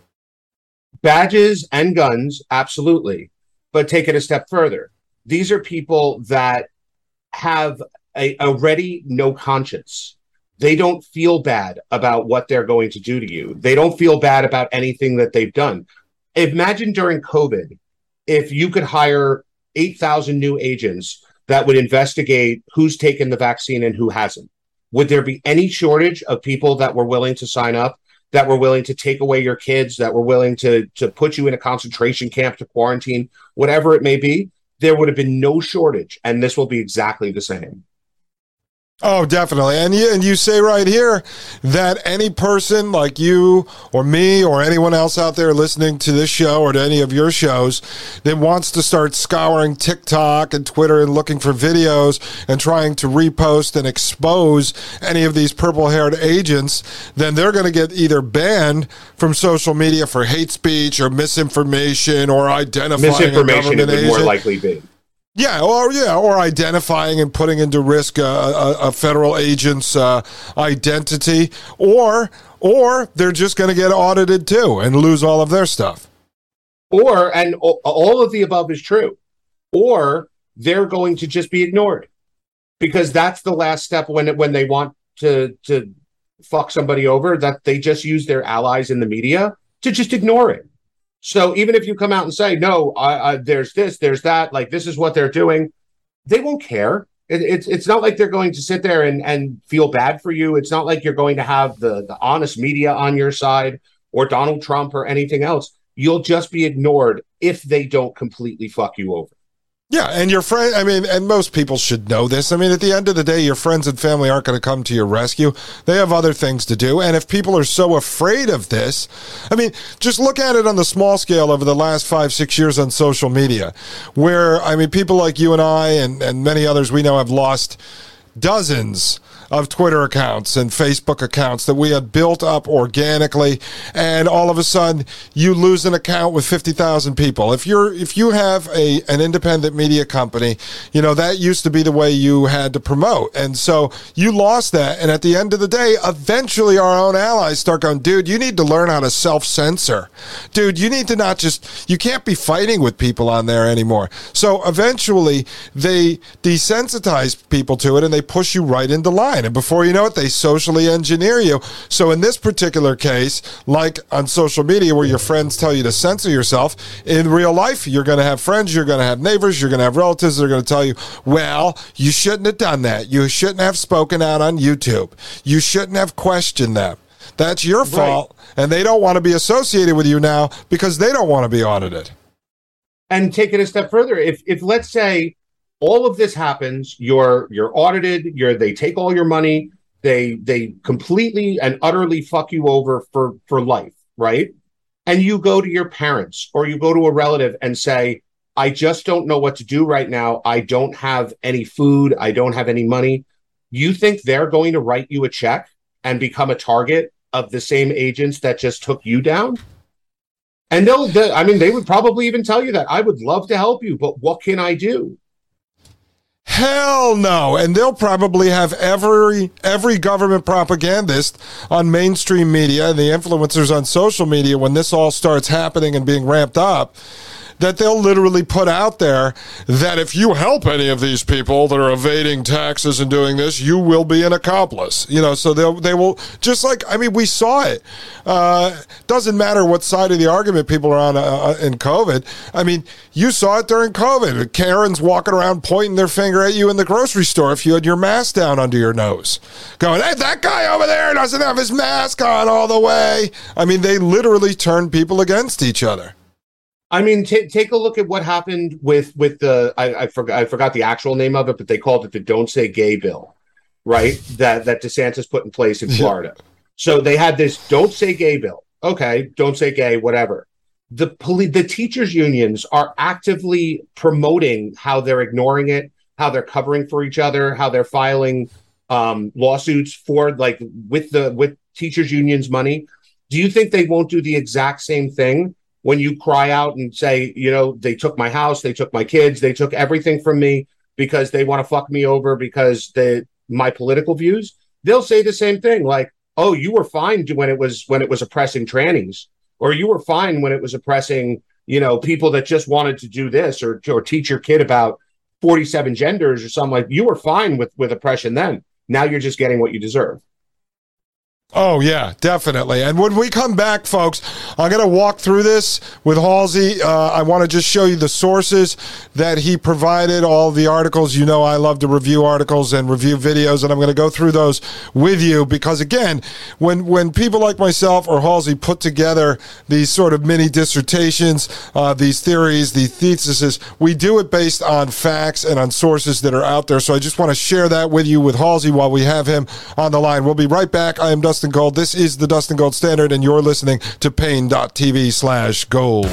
Badges and guns, absolutely. But take it a step further. These are people that have a already no conscience. They don't feel bad about what they're going to do to you. They don't feel bad about anything that they've done. Imagine during COVID, if you could hire 8,000 new agents that would investigate who's taken the vaccine and who hasn't? Would there be any shortage of people that were willing to sign up, that were willing to take away your kids, that were willing to, to put you in a concentration camp to quarantine, whatever it may be? There would have been no shortage. And this will be exactly the same. Oh, definitely. And you, and you say right here that any person like you or me or anyone else out there listening to this show or to any of your shows that wants to start scouring TikTok and Twitter and looking for videos and trying to repost and expose any of these purple haired agents, then they're going to get either banned from social media for hate speech or misinformation or identifying misinformation a government it would agent. more likely be. Yeah, or yeah, or identifying and putting into risk a, a, a federal agent's uh, identity, or or they're just going to get audited too and lose all of their stuff. Or and all of the above is true, or they're going to just be ignored because that's the last step when when they want to to fuck somebody over that they just use their allies in the media to just ignore it. So even if you come out and say, no, I, I, there's this, there's that, like this is what they're doing, they won't care. It, it's it's not like they're going to sit there and, and feel bad for you. It's not like you're going to have the, the honest media on your side or Donald Trump or anything else. You'll just be ignored if they don't completely fuck you over. Yeah, and your friend, I mean, and most people should know this. I mean, at the end of the day, your friends and family aren't going to come to your rescue. They have other things to do. And if people are so afraid of this, I mean, just look at it on the small scale over the last five, six years on social media, where, I mean, people like you and I and, and many others we know have lost dozens of Twitter accounts and Facebook accounts that we had built up organically, and all of a sudden you lose an account with fifty thousand people. If you're if you have a an independent media company, you know that used to be the way you had to promote, and so you lost that. And at the end of the day, eventually our own allies start going, dude, you need to learn how to self censor, dude. You need to not just you can't be fighting with people on there anymore. So eventually they desensitize people to it and they push you right into line. And before you know it, they socially engineer you. So in this particular case, like on social media where your friends tell you to censor yourself, in real life, you're going to have friends, you're going to have neighbors, you're going to have relatives that are going to tell you, well, you shouldn't have done that. You shouldn't have spoken out on YouTube. You shouldn't have questioned them. That's your fault. Right. And they don't want to be associated with you now because they don't want to be audited. And take it a step further. If, if let's say all of this happens. You're you're audited. You're they take all your money. They they completely and utterly fuck you over for for life right? And you go to your parents or you go to a relative and say i just don't know what to do right now. I don't have any food. I don't have any money. You think they're going to write you a check and become a target of the same agents that just took you down? And they'll they, i mean they would probably even tell you that i would love to help you but what can i do Hell no. And they'll probably have every every government propagandist on mainstream media and the influencers on social media when this all starts happening and being ramped up that they'll literally put out there that if you help any of these people that are evading taxes and doing this, you will be an accomplice. You know, so they'll they will just like I mean we saw it. Uh, doesn't matter what side of the argument people are on uh, uh in COVID. I mean, you saw it during COVID. Karens walking around pointing their finger at you in the grocery store if you had your mask down under your nose, going, "Hey, that guy over there doesn't have his mask on all the way." I mean, they literally turn people against each other. I mean, t- take a look at what happened with with the I, I forgot I forgot the actual name of it, but they called it the "Don't Say Gay" bill, right? that that DeSantis put in place in Florida. so they had this "Don't Say Gay" bill. Okay, don't say gay, whatever. The poli- the teachers unions are actively promoting how they're ignoring it, how they're covering for each other, how they're filing um, lawsuits for like with the with teachers unions money. Do you think they won't do the exact same thing when you cry out and say, you know, they took my house, they took my kids, they took everything from me because they want to fuck me over because they my political views, they'll say the same thing like, "Oh, you were fine when it was when it was oppressing trannies, or you were fine when it was oppressing, you know, people that just wanted to do this or or teach your kid about 47 genders or something like you were fine with with oppression then. Now you're just getting what you deserve." Oh, yeah, definitely. And when we come back, folks, I'm going to walk through this with Halsey. Uh, I want to just show you the sources that he provided, all the articles. You know, I love to review articles and review videos, and I'm going to go through those with you because, again, when, when people like myself or Halsey put together these sort of mini dissertations, uh, these theories, these theses, we do it based on facts and on sources that are out there. So I just want to share that with you with Halsey while we have him on the line. We'll be right back. I am Dustin. Dustin Gold. This is the Dustin Gold Standard, and you're listening to Paine.tv slash gold.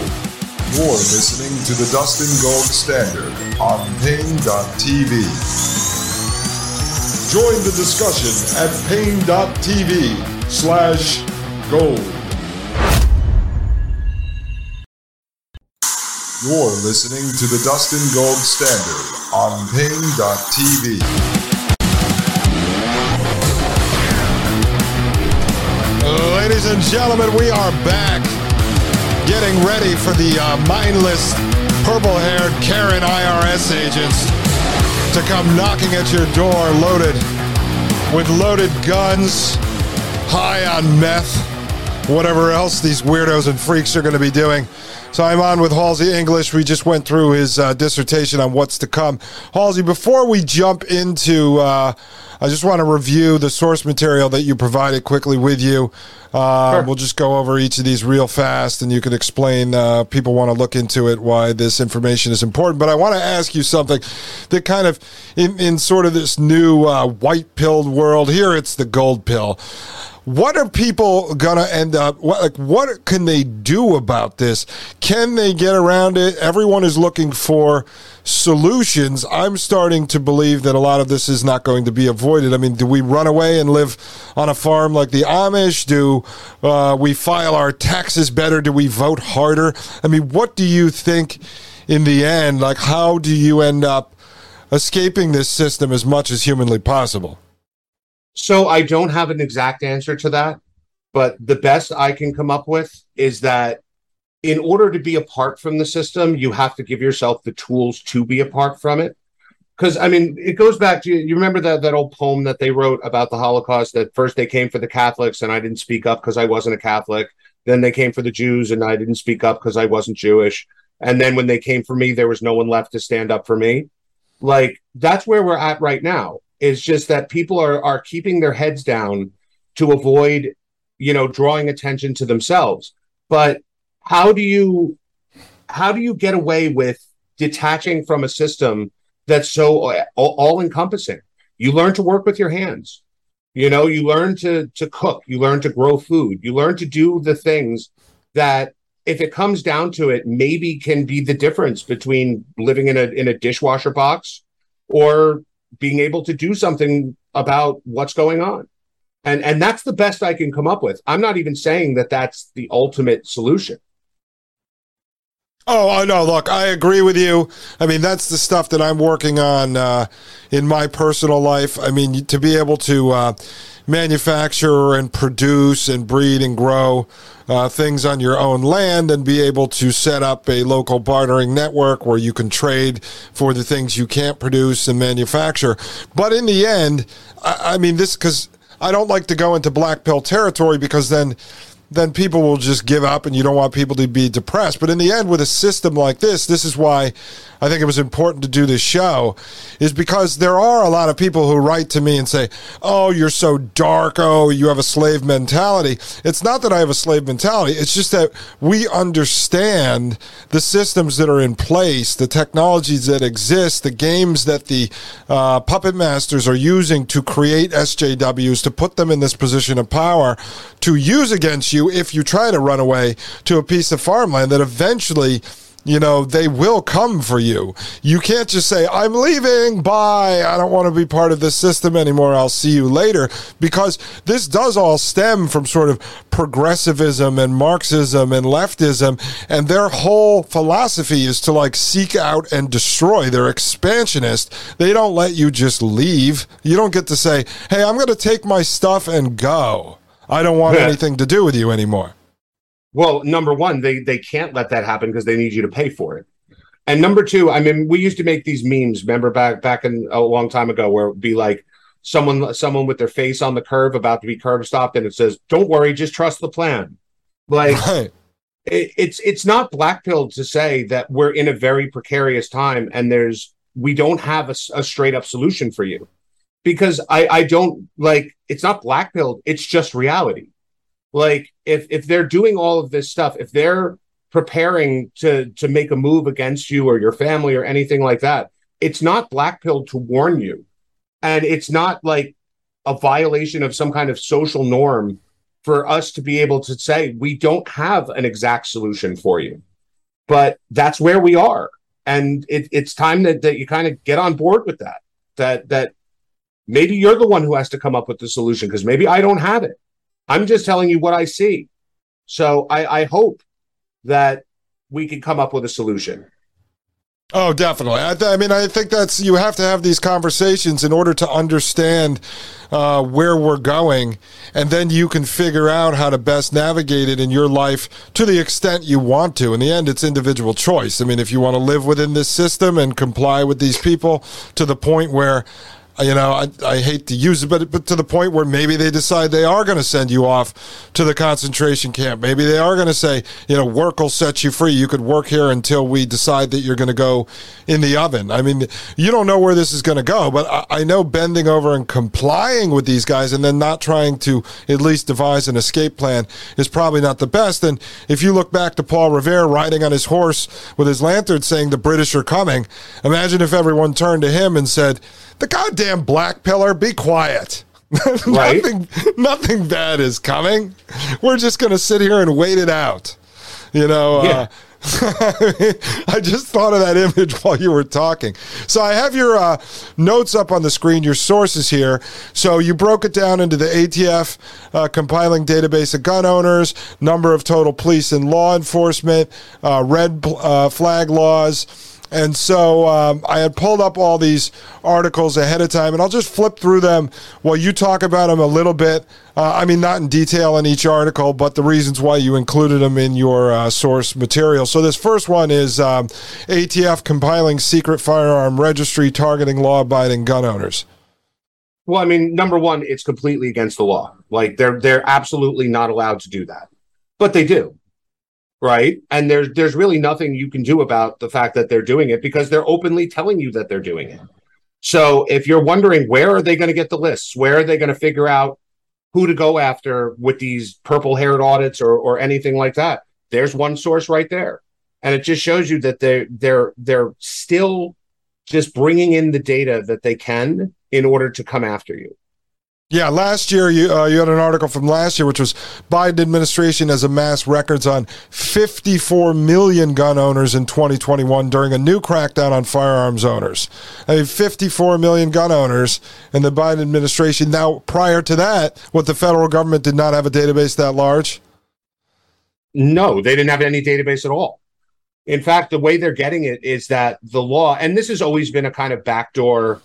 You're listening to the Dustin Gold Standard on Paine.tv. Join the discussion at Paine.tv slash gold. You're listening to the Dustin Gold Standard on Paine.tv. Ladies and gentlemen, we are back getting ready for the uh, mindless, purple haired Karen IRS agents to come knocking at your door loaded with loaded guns, high on meth, whatever else these weirdos and freaks are going to be doing. So I'm on with Halsey English. We just went through his uh, dissertation on what's to come. Halsey, before we jump into, uh, I just want to review the source material that you provided quickly with you. Uh, sure. We'll just go over each of these real fast, and you can explain. Uh, people want to look into it, why this information is important. But I want to ask you something that kind of, in, in sort of this new uh, white pilled world, here it's the gold pill. What are people gonna end up? What, like, what can they do about this? Can they get around it? Everyone is looking for solutions. I'm starting to believe that a lot of this is not going to be avoided. I mean, do we run away and live on a farm like the Amish? Do uh, we file our taxes better? Do we vote harder? I mean, what do you think in the end? Like, how do you end up escaping this system as much as humanly possible? So I don't have an exact answer to that, but the best I can come up with is that in order to be apart from the system, you have to give yourself the tools to be apart from it. Because I mean, it goes back to you remember that that old poem that they wrote about the Holocaust. That first they came for the Catholics and I didn't speak up because I wasn't a Catholic. Then they came for the Jews and I didn't speak up because I wasn't Jewish. And then when they came for me, there was no one left to stand up for me. Like that's where we're at right now is just that people are are keeping their heads down to avoid you know drawing attention to themselves. But how do you how do you get away with detaching from a system that's so all encompassing? You learn to work with your hands. You know you learn to to cook. You learn to grow food. You learn to do the things that if it comes down to it maybe can be the difference between living in a in a dishwasher box or being able to do something about what's going on and and that's the best i can come up with i'm not even saying that that's the ultimate solution Oh, know. Look, I agree with you. I mean, that's the stuff that I'm working on uh, in my personal life. I mean, to be able to uh, manufacture and produce and breed and grow uh, things on your own land and be able to set up a local bartering network where you can trade for the things you can't produce and manufacture. But in the end, I, I mean, this because I don't like to go into black pill territory because then then people will just give up and you don't want people to be depressed. But in the end, with a system like this, this is why I think it was important to do this show, is because there are a lot of people who write to me and say, Oh, you're so dark. Oh, you have a slave mentality. It's not that I have a slave mentality. It's just that we understand the systems that are in place, the technologies that exist, the games that the uh, puppet masters are using to create SJWs, to put them in this position of power, to use against you if you try to run away to a piece of farmland that eventually you know, they will come for you. You can't just say, I'm leaving, bye, I don't want to be part of this system anymore, I'll see you later, because this does all stem from sort of progressivism and Marxism and leftism, and their whole philosophy is to like seek out and destroy. They're expansionist. They don't let you just leave. You don't get to say, hey, I'm going to take my stuff and go. I don't want anything to do with you anymore. Well, number one, they they can't let that happen because they need you to pay for it. And number two, I mean, we used to make these memes. Remember back back in a long time ago, where it would be like someone someone with their face on the curve about to be curb stopped and it says don't worry just trust the plan like right. it, it's it's not black blackpilled to say that we're in a very precarious time and there's we don't have a, a straight up solution for you because i i don't like it's not blackpilled it's just reality. Like if if they're doing all of this stuff if they're preparing to to make a move against you or your family or anything like that it's not blackpilled to warn you. And it's not like a violation of some kind of social norm for us to be able to say we don't have an exact solution for you. But that's where we are. And it, it's time that, that you kind of get on board with that that that maybe you're the one who has to come up with the solution because maybe i don't have it i'm just telling you what i see so i i hope that we can come up with a solution. Oh, definitely. I, th- I, mean, I think that's you have to have these conversations in order to understand uh, where we're going, and then you can figure out how to best navigate it in your life to the extent you want to. In the end, it's individual choice. I mean, if you want to live within this system and comply with these people to the point where you know, I, I hate to use it, but but to the point where maybe they decide they are going to send you off to the concentration camp. Maybe they are going to say, you know, work will set you free. You could work here until we decide that you're going to go in the oven. I mean, you don't know where this is going to go, but I, I know bending over and complying with these guys and then not trying to at least devise an escape plan is probably not the best. And if you look back to Paul Revere riding on his horse with his lantern saying the British are coming, imagine if everyone turned to him and said, the goddamn black pillar, be quiet. Right? nothing, nothing bad is coming. We're just going to sit here and wait it out. You know, uh, yeah. uh, I just thought of that image while you were talking. So I have your uh, notes up on the screen, your sources here. So you broke it down into the ATF uh, compiling database of gun owners, number of total police and law enforcement, uh, red uh, flag laws and so um, I had pulled up all these articles ahead of time, and I'll just flip through them while you talk about them a little bit. Uh, I mean, not in detail in each article, but the reasons why you included them in your uh, source material. So this first one is um, ATF compiling secret firearm registry targeting law-abiding gun owners. Well, I mean, number one, it's completely against the law. Like they're they're absolutely not allowed to do that, but they do right? And there's there's really nothing you can do about the fact that they're doing it because they're openly telling you that they're doing it. So if you're wondering where are they going to get the lists, where are they going to figure out who to go after with these purple haired audits or or anything like that, there's one source right there, and it just shows you that they they're they're still just bringing in the data that they can in order to come after you. Yeah, last year you uh, you had an article from last year, which was Biden administration has amassed records on 54 million gun owners in 2021 during a new crackdown on firearms owners. I mean, 54 million gun owners in the Biden administration. Now, prior to that, what the federal government did not have a database that large. No, they didn't have any database at all. In fact, the way they're getting it is that the law, and this has always been a kind of backdoor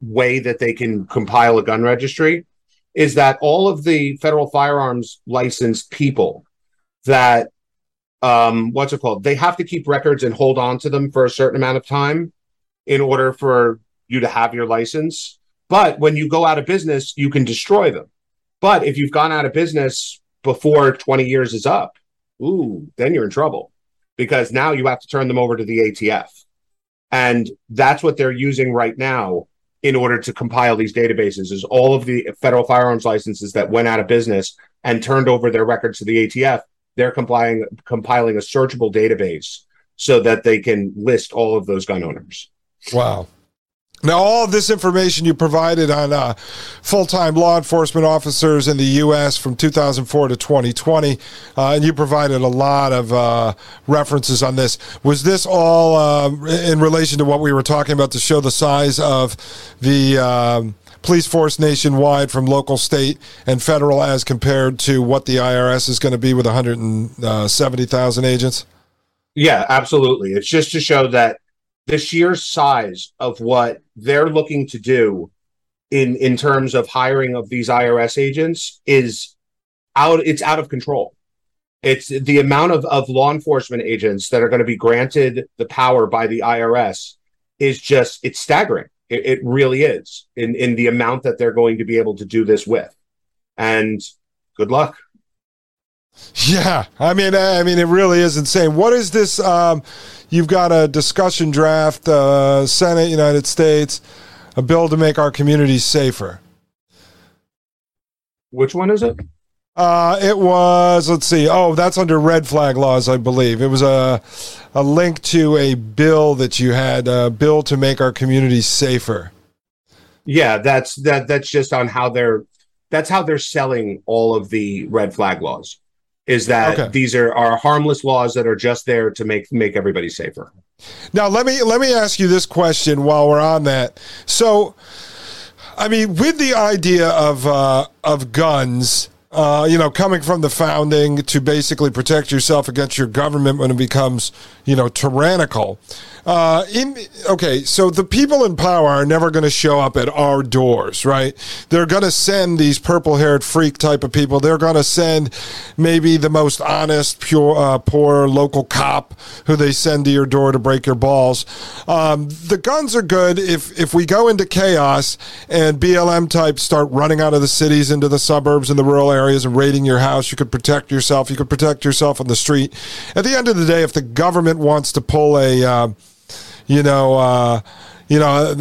way that they can compile a gun registry is that all of the federal firearms licensed people that um what's it called? They have to keep records and hold on to them for a certain amount of time in order for you to have your license. But when you go out of business you can destroy them. But if you've gone out of business before 20 years is up ooh then you're in trouble because now you have to turn them over to the ATF and that's what they're using right now in order to compile these databases is all of the federal firearms licenses that went out of business and turned over their records to the ATF. They're complying, compiling a searchable database so that they can list all of those gun owners. Wow. Now, all of this information you provided on uh, full time law enforcement officers in the U.S. from 2004 to 2020, uh, and you provided a lot of uh, references on this. Was this all uh, in relation to what we were talking about to show the size of the um, police force nationwide from local, state, and federal as compared to what the IRS is going to be with 170,000 agents? Yeah, absolutely. It's just to show that the sheer size of what they're looking to do in in terms of hiring of these IRS agents is out it's out of control. It's the amount of, of law enforcement agents that are going to be granted the power by the IRS is just it's staggering. It, it really is in in the amount that they're going to be able to do this with. And good luck. Yeah, I mean, I mean, it really is insane. What is this? Um, you've got a discussion draft, uh, Senate, United States, a bill to make our communities safer. Which one is it? Uh, it was. Let's see. Oh, that's under red flag laws, I believe. It was a a link to a bill that you had, a bill to make our communities safer. Yeah, that's that. That's just on how they're. That's how they're selling all of the red flag laws. Is that okay. these are are harmless laws that are just there to make make everybody safer. Now let me let me ask you this question while we're on that. So, I mean, with the idea of uh, of guns uh, you know, coming from the founding to basically protect yourself against your government when it becomes, you know, tyrannical. Uh, in okay, so the people in power are never going to show up at our doors, right? They're going to send these purple-haired freak type of people. They're going to send maybe the most honest, pure, uh, poor local cop who they send to your door to break your balls. Um, the guns are good if if we go into chaos and BLM types start running out of the cities into the suburbs and the rural areas and raiding your house. You could protect yourself. You could protect yourself on the street. At the end of the day, if the government wants to pull a uh, you know, uh, you know,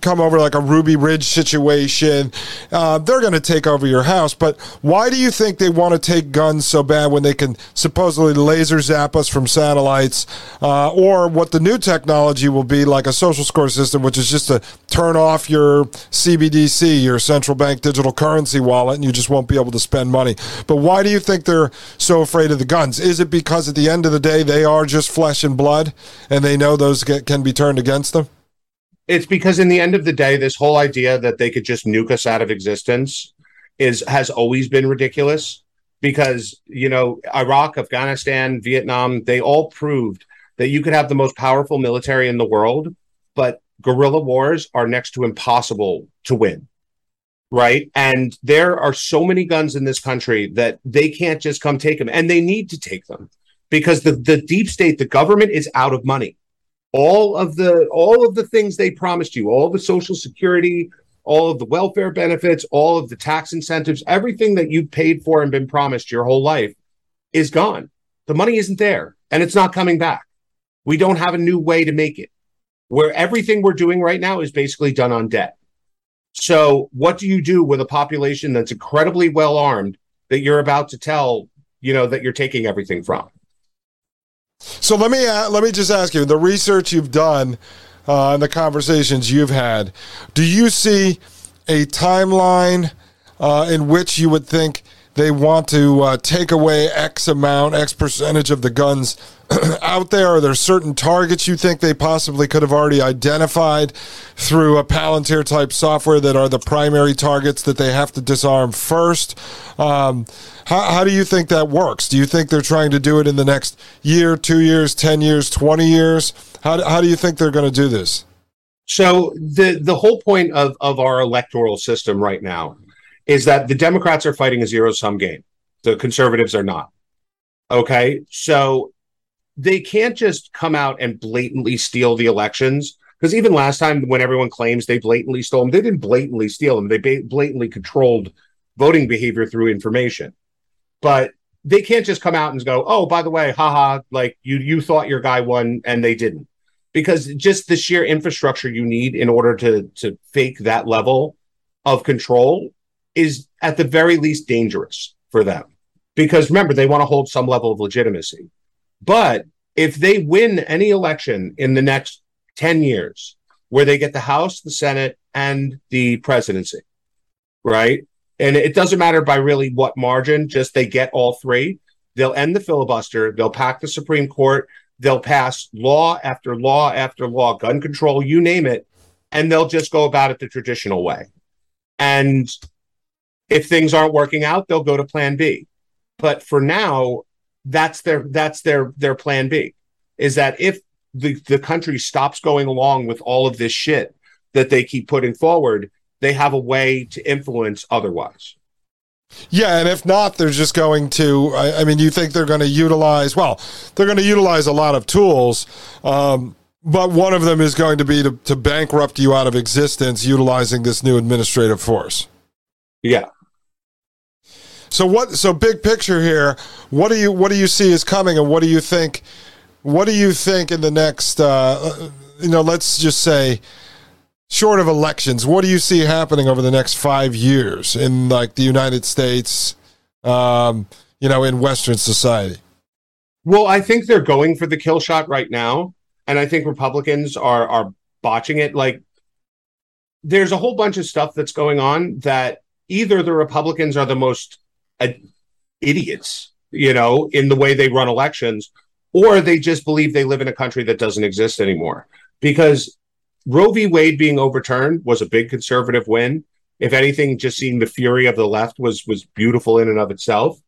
come over like a Ruby Ridge situation. Uh, they're going to take over your house. But why do you think they want to take guns so bad when they can supposedly laser zap us from satellites? Uh, or what the new technology will be like a social score system, which is just to turn off your CBDC, your central bank digital currency wallet, and you just won't be able to spend money. But why do you think they're so afraid of the guns? Is it because at the end of the day, they are just flesh and blood and they know those get, can be turned against them? It's because in the end of the day, this whole idea that they could just nuke us out of existence is has always been ridiculous. Because you know, Iraq, Afghanistan, Vietnam, they all proved that you could have the most powerful military in the world, but guerrilla wars are next to impossible to win. Right. And there are so many guns in this country that they can't just come take them. And they need to take them because the, the deep state, the government is out of money all of the all of the things they promised you all the social security all of the welfare benefits all of the tax incentives everything that you paid for and been promised your whole life is gone. The money isn't there and it's not coming back. We don't have a new way to make it. Where everything we're doing right now is basically done on debt. So what do you do with a population that's incredibly well armed that you're about to tell you know that you're taking everything from so let me uh, let me just ask you: the research you've done uh, and the conversations you've had, do you see a timeline uh, in which you would think they want to uh, take away X amount, X percentage of the guns out there? Are there certain targets you think they possibly could have already identified through a Palantir type software that are the primary targets that they have to disarm first? Um, how, how do you think that works? Do you think they're trying to do it in the next year, two years, 10 years, 20 years? How, how do you think they're going to do this? So the the whole point of of our electoral system right now is that the Democrats are fighting a zero sum game. The conservatives are not. Okay, so they can't just come out and blatantly steal the elections because even last time when everyone claims they blatantly stole them, they didn't blatantly steal them. They blatantly controlled voting behavior through information. But they can't just come out and go, "Oh, by the way, haha, like you you thought your guy won and they didn't." Because just the sheer infrastructure you need in order to to fake that level of control is at the very least dangerous for them. Because remember, they want to hold some level of legitimacy. But if they win any election in the next 10 years where they get the House, the Senate, and the presidency, right? And it doesn't matter by really what margin, just they get all three. They'll end the filibuster, they'll pack the Supreme Court, they'll pass law after law after law, gun control, you name it, and they'll just go about it the traditional way. And if things aren't working out, they'll go to plan B. But for now, that's their that's their their plan B is that if the, the country stops going along with all of this shit that they keep putting forward, they have a way to influence otherwise. Yeah, and if not, they're just going to. I, I mean, you think they're going to utilize? Well, they're going to utilize a lot of tools. Um, But one of them is going to be to, to bankrupt you out of existence utilizing this new administrative force. Yeah. So what? So big picture here. What do you what do you see is coming, and what do you think? What do you think in the next? Uh, you know, let's just say, short of elections, what do you see happening over the next five years in like the United States? Um, you know, in Western society. Well, I think they're going for the kill shot right now, and I think Republicans are are botching it. Like, there's a whole bunch of stuff that's going on that either the Republicans are the most uh, idiots, you know, in the way they run elections, or they just believe they live in a country that doesn't exist anymore. Because Roe v. Wade being overturned was a big conservative win. If anything, just seeing the fury of the left was was beautiful in and of itself.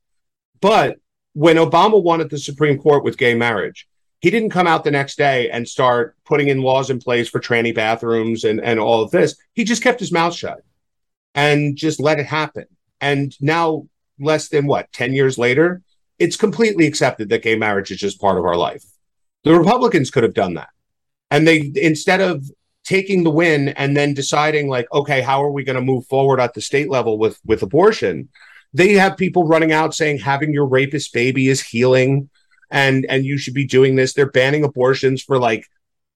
But when Obama at the Supreme Court with gay marriage, he didn't come out the next day and start putting in laws in place for tranny bathrooms and, and all of this. He just kept his mouth shut and just let it happen. And now, less than what, 10 years later, it's completely accepted that gay marriage is just part of our life. The Republicans could have done that. And they, instead of taking the win and then deciding, like, okay, how are we going to move forward at the state level with, with abortion? They have people running out saying having your rapist baby is healing and and you should be doing this. They're banning abortions for like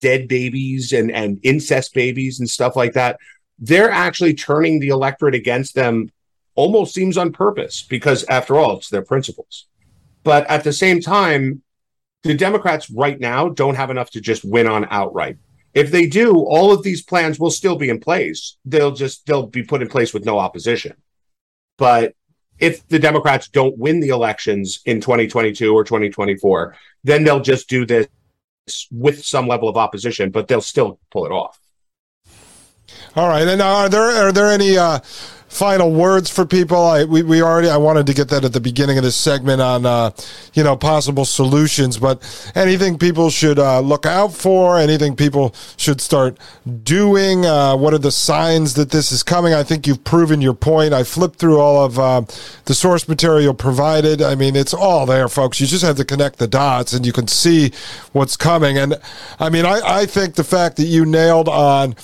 dead babies and and incest babies and stuff like that. They're actually turning the electorate against them almost seems on purpose because after all it's their principles. But at the same time, the Democrats right now don't have enough to just win on outright. If they do, all of these plans will still be in place. They'll just they'll be put in place with no opposition. But if the Democrats don't win the elections in 2022 or 2024, then they'll just do this with some level of opposition, but they'll still pull it off. All right. And are there are there any uh, final words for people? I we, we already I wanted to get that at the beginning of this segment on uh, you know possible solutions, but anything people should uh, look out for? Anything people should start doing? Uh, what are the signs that this is coming? I think you've proven your point. I flipped through all of uh, the source material provided. I mean, it's all there, folks. You just have to connect the dots, and you can see what's coming. And I mean, I, I think the fact that you nailed on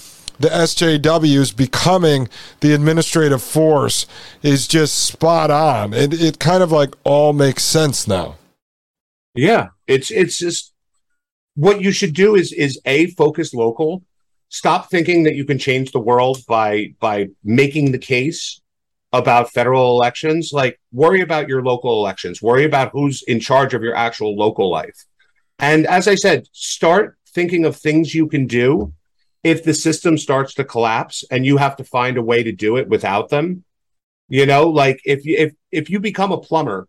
the SJWs becoming the administrative force is just spot on. It it kind of like all makes sense now. Yeah, it's it's just what you should do is is a focus local. Stop thinking that you can change the world by by making the case about federal elections. Like worry about your local elections. Worry about who's in charge of your actual local life. And as I said, start thinking of things you can do if the system starts to collapse and you have to find a way to do it without them you know like if you if if you become a plumber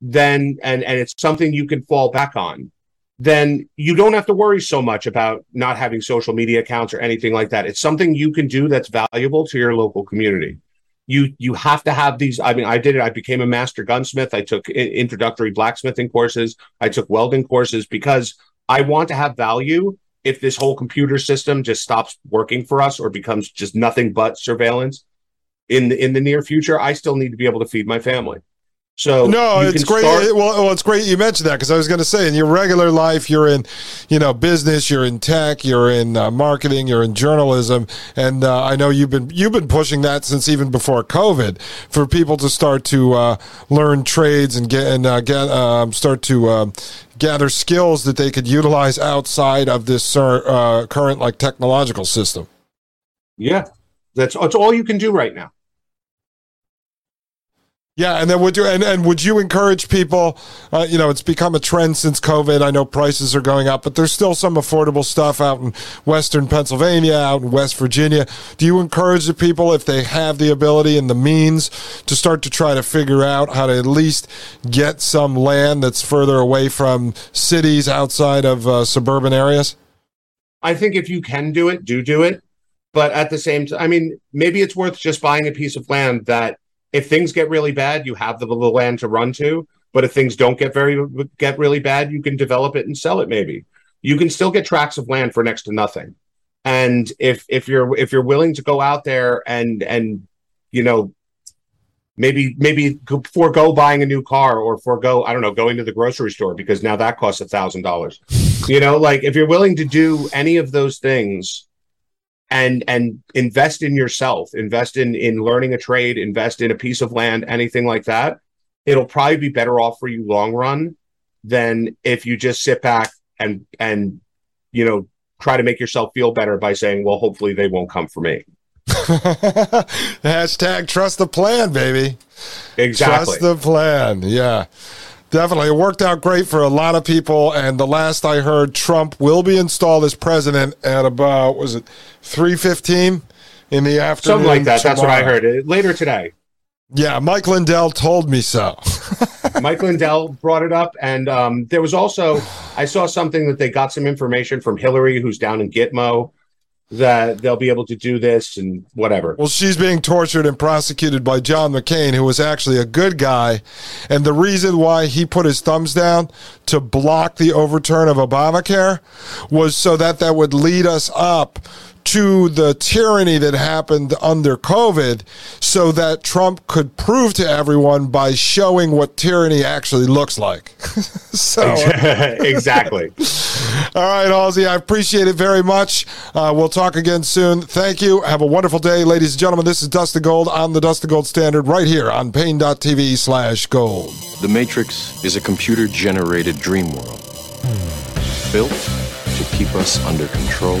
then and and it's something you can fall back on then you don't have to worry so much about not having social media accounts or anything like that. It's something you can do that's valuable to your local community. You you have to have these i mean i did it. I became a master gunsmith. I took introductory blacksmithing courses. I took welding courses because i want to have value if this whole computer system just stops working for us or becomes just nothing but surveillance in the, in the near future, I still need to be able to feed my family. So no, it's great. Start- well, well, it's great you mentioned that because I was going to say in your regular life, you're in, you know, business, you're in tech, you're in uh, marketing, you're in journalism, and uh, I know you've been you've been pushing that since even before COVID for people to start to uh, learn trades and get and uh, get um, start to um, gather skills that they could utilize outside of this uh, current like technological system. Yeah, that's that's all you can do right now. Yeah, and then would you and, and would you encourage people? Uh, you know, it's become a trend since COVID. I know prices are going up, but there's still some affordable stuff out in Western Pennsylvania, out in West Virginia. Do you encourage the people, if they have the ability and the means, to start to try to figure out how to at least get some land that's further away from cities outside of uh, suburban areas? I think if you can do it, do do it. But at the same time, I mean, maybe it's worth just buying a piece of land that if things get really bad, you have the, the land to run to. But if things don't get very get really bad, you can develop it and sell it. Maybe you can still get tracts of land for next to nothing. And if if you're if you're willing to go out there and and you know maybe maybe forego buying a new car or forego I don't know going to the grocery store because now that costs a thousand dollars. You know, like if you're willing to do any of those things and and invest in yourself, invest in in learning a trade, invest in a piece of land, anything like that, it'll probably be better off for you long run than if you just sit back and and you know try to make yourself feel better by saying, well, hopefully they won't come for me. Hashtag trust the plan, baby. Exactly. Trust the plan. Yeah. Definitely. It worked out great for a lot of people. And the last I heard, Trump will be installed as president at about, was it 3.15 in the afternoon? Something like that. Tomorrow. That's what I heard. Later today. Yeah, Mike Lindell told me so. Mike Lindell brought it up, and um, there was also I saw something that they got some information from Hillary, who's down in Gitmo, that they'll be able to do this and whatever. Well, she's being tortured and prosecuted by John McCain, who was actually a good guy. And the reason why he put his thumbs down to block the overturn of Obamacare was so that that would lead us up to the tyranny that happened under COVID so that Trump could prove to everyone by showing what tyranny actually looks like. so exactly. All right, Halsey, I appreciate it very much. Uh, we'll talk again soon. Thank you. Have a wonderful day, ladies and gentlemen. This is Dustin Gold on the Dustin Gold Standard right here on Paine.tv slash gold. The Matrix is a computer generated dream world built to keep us under control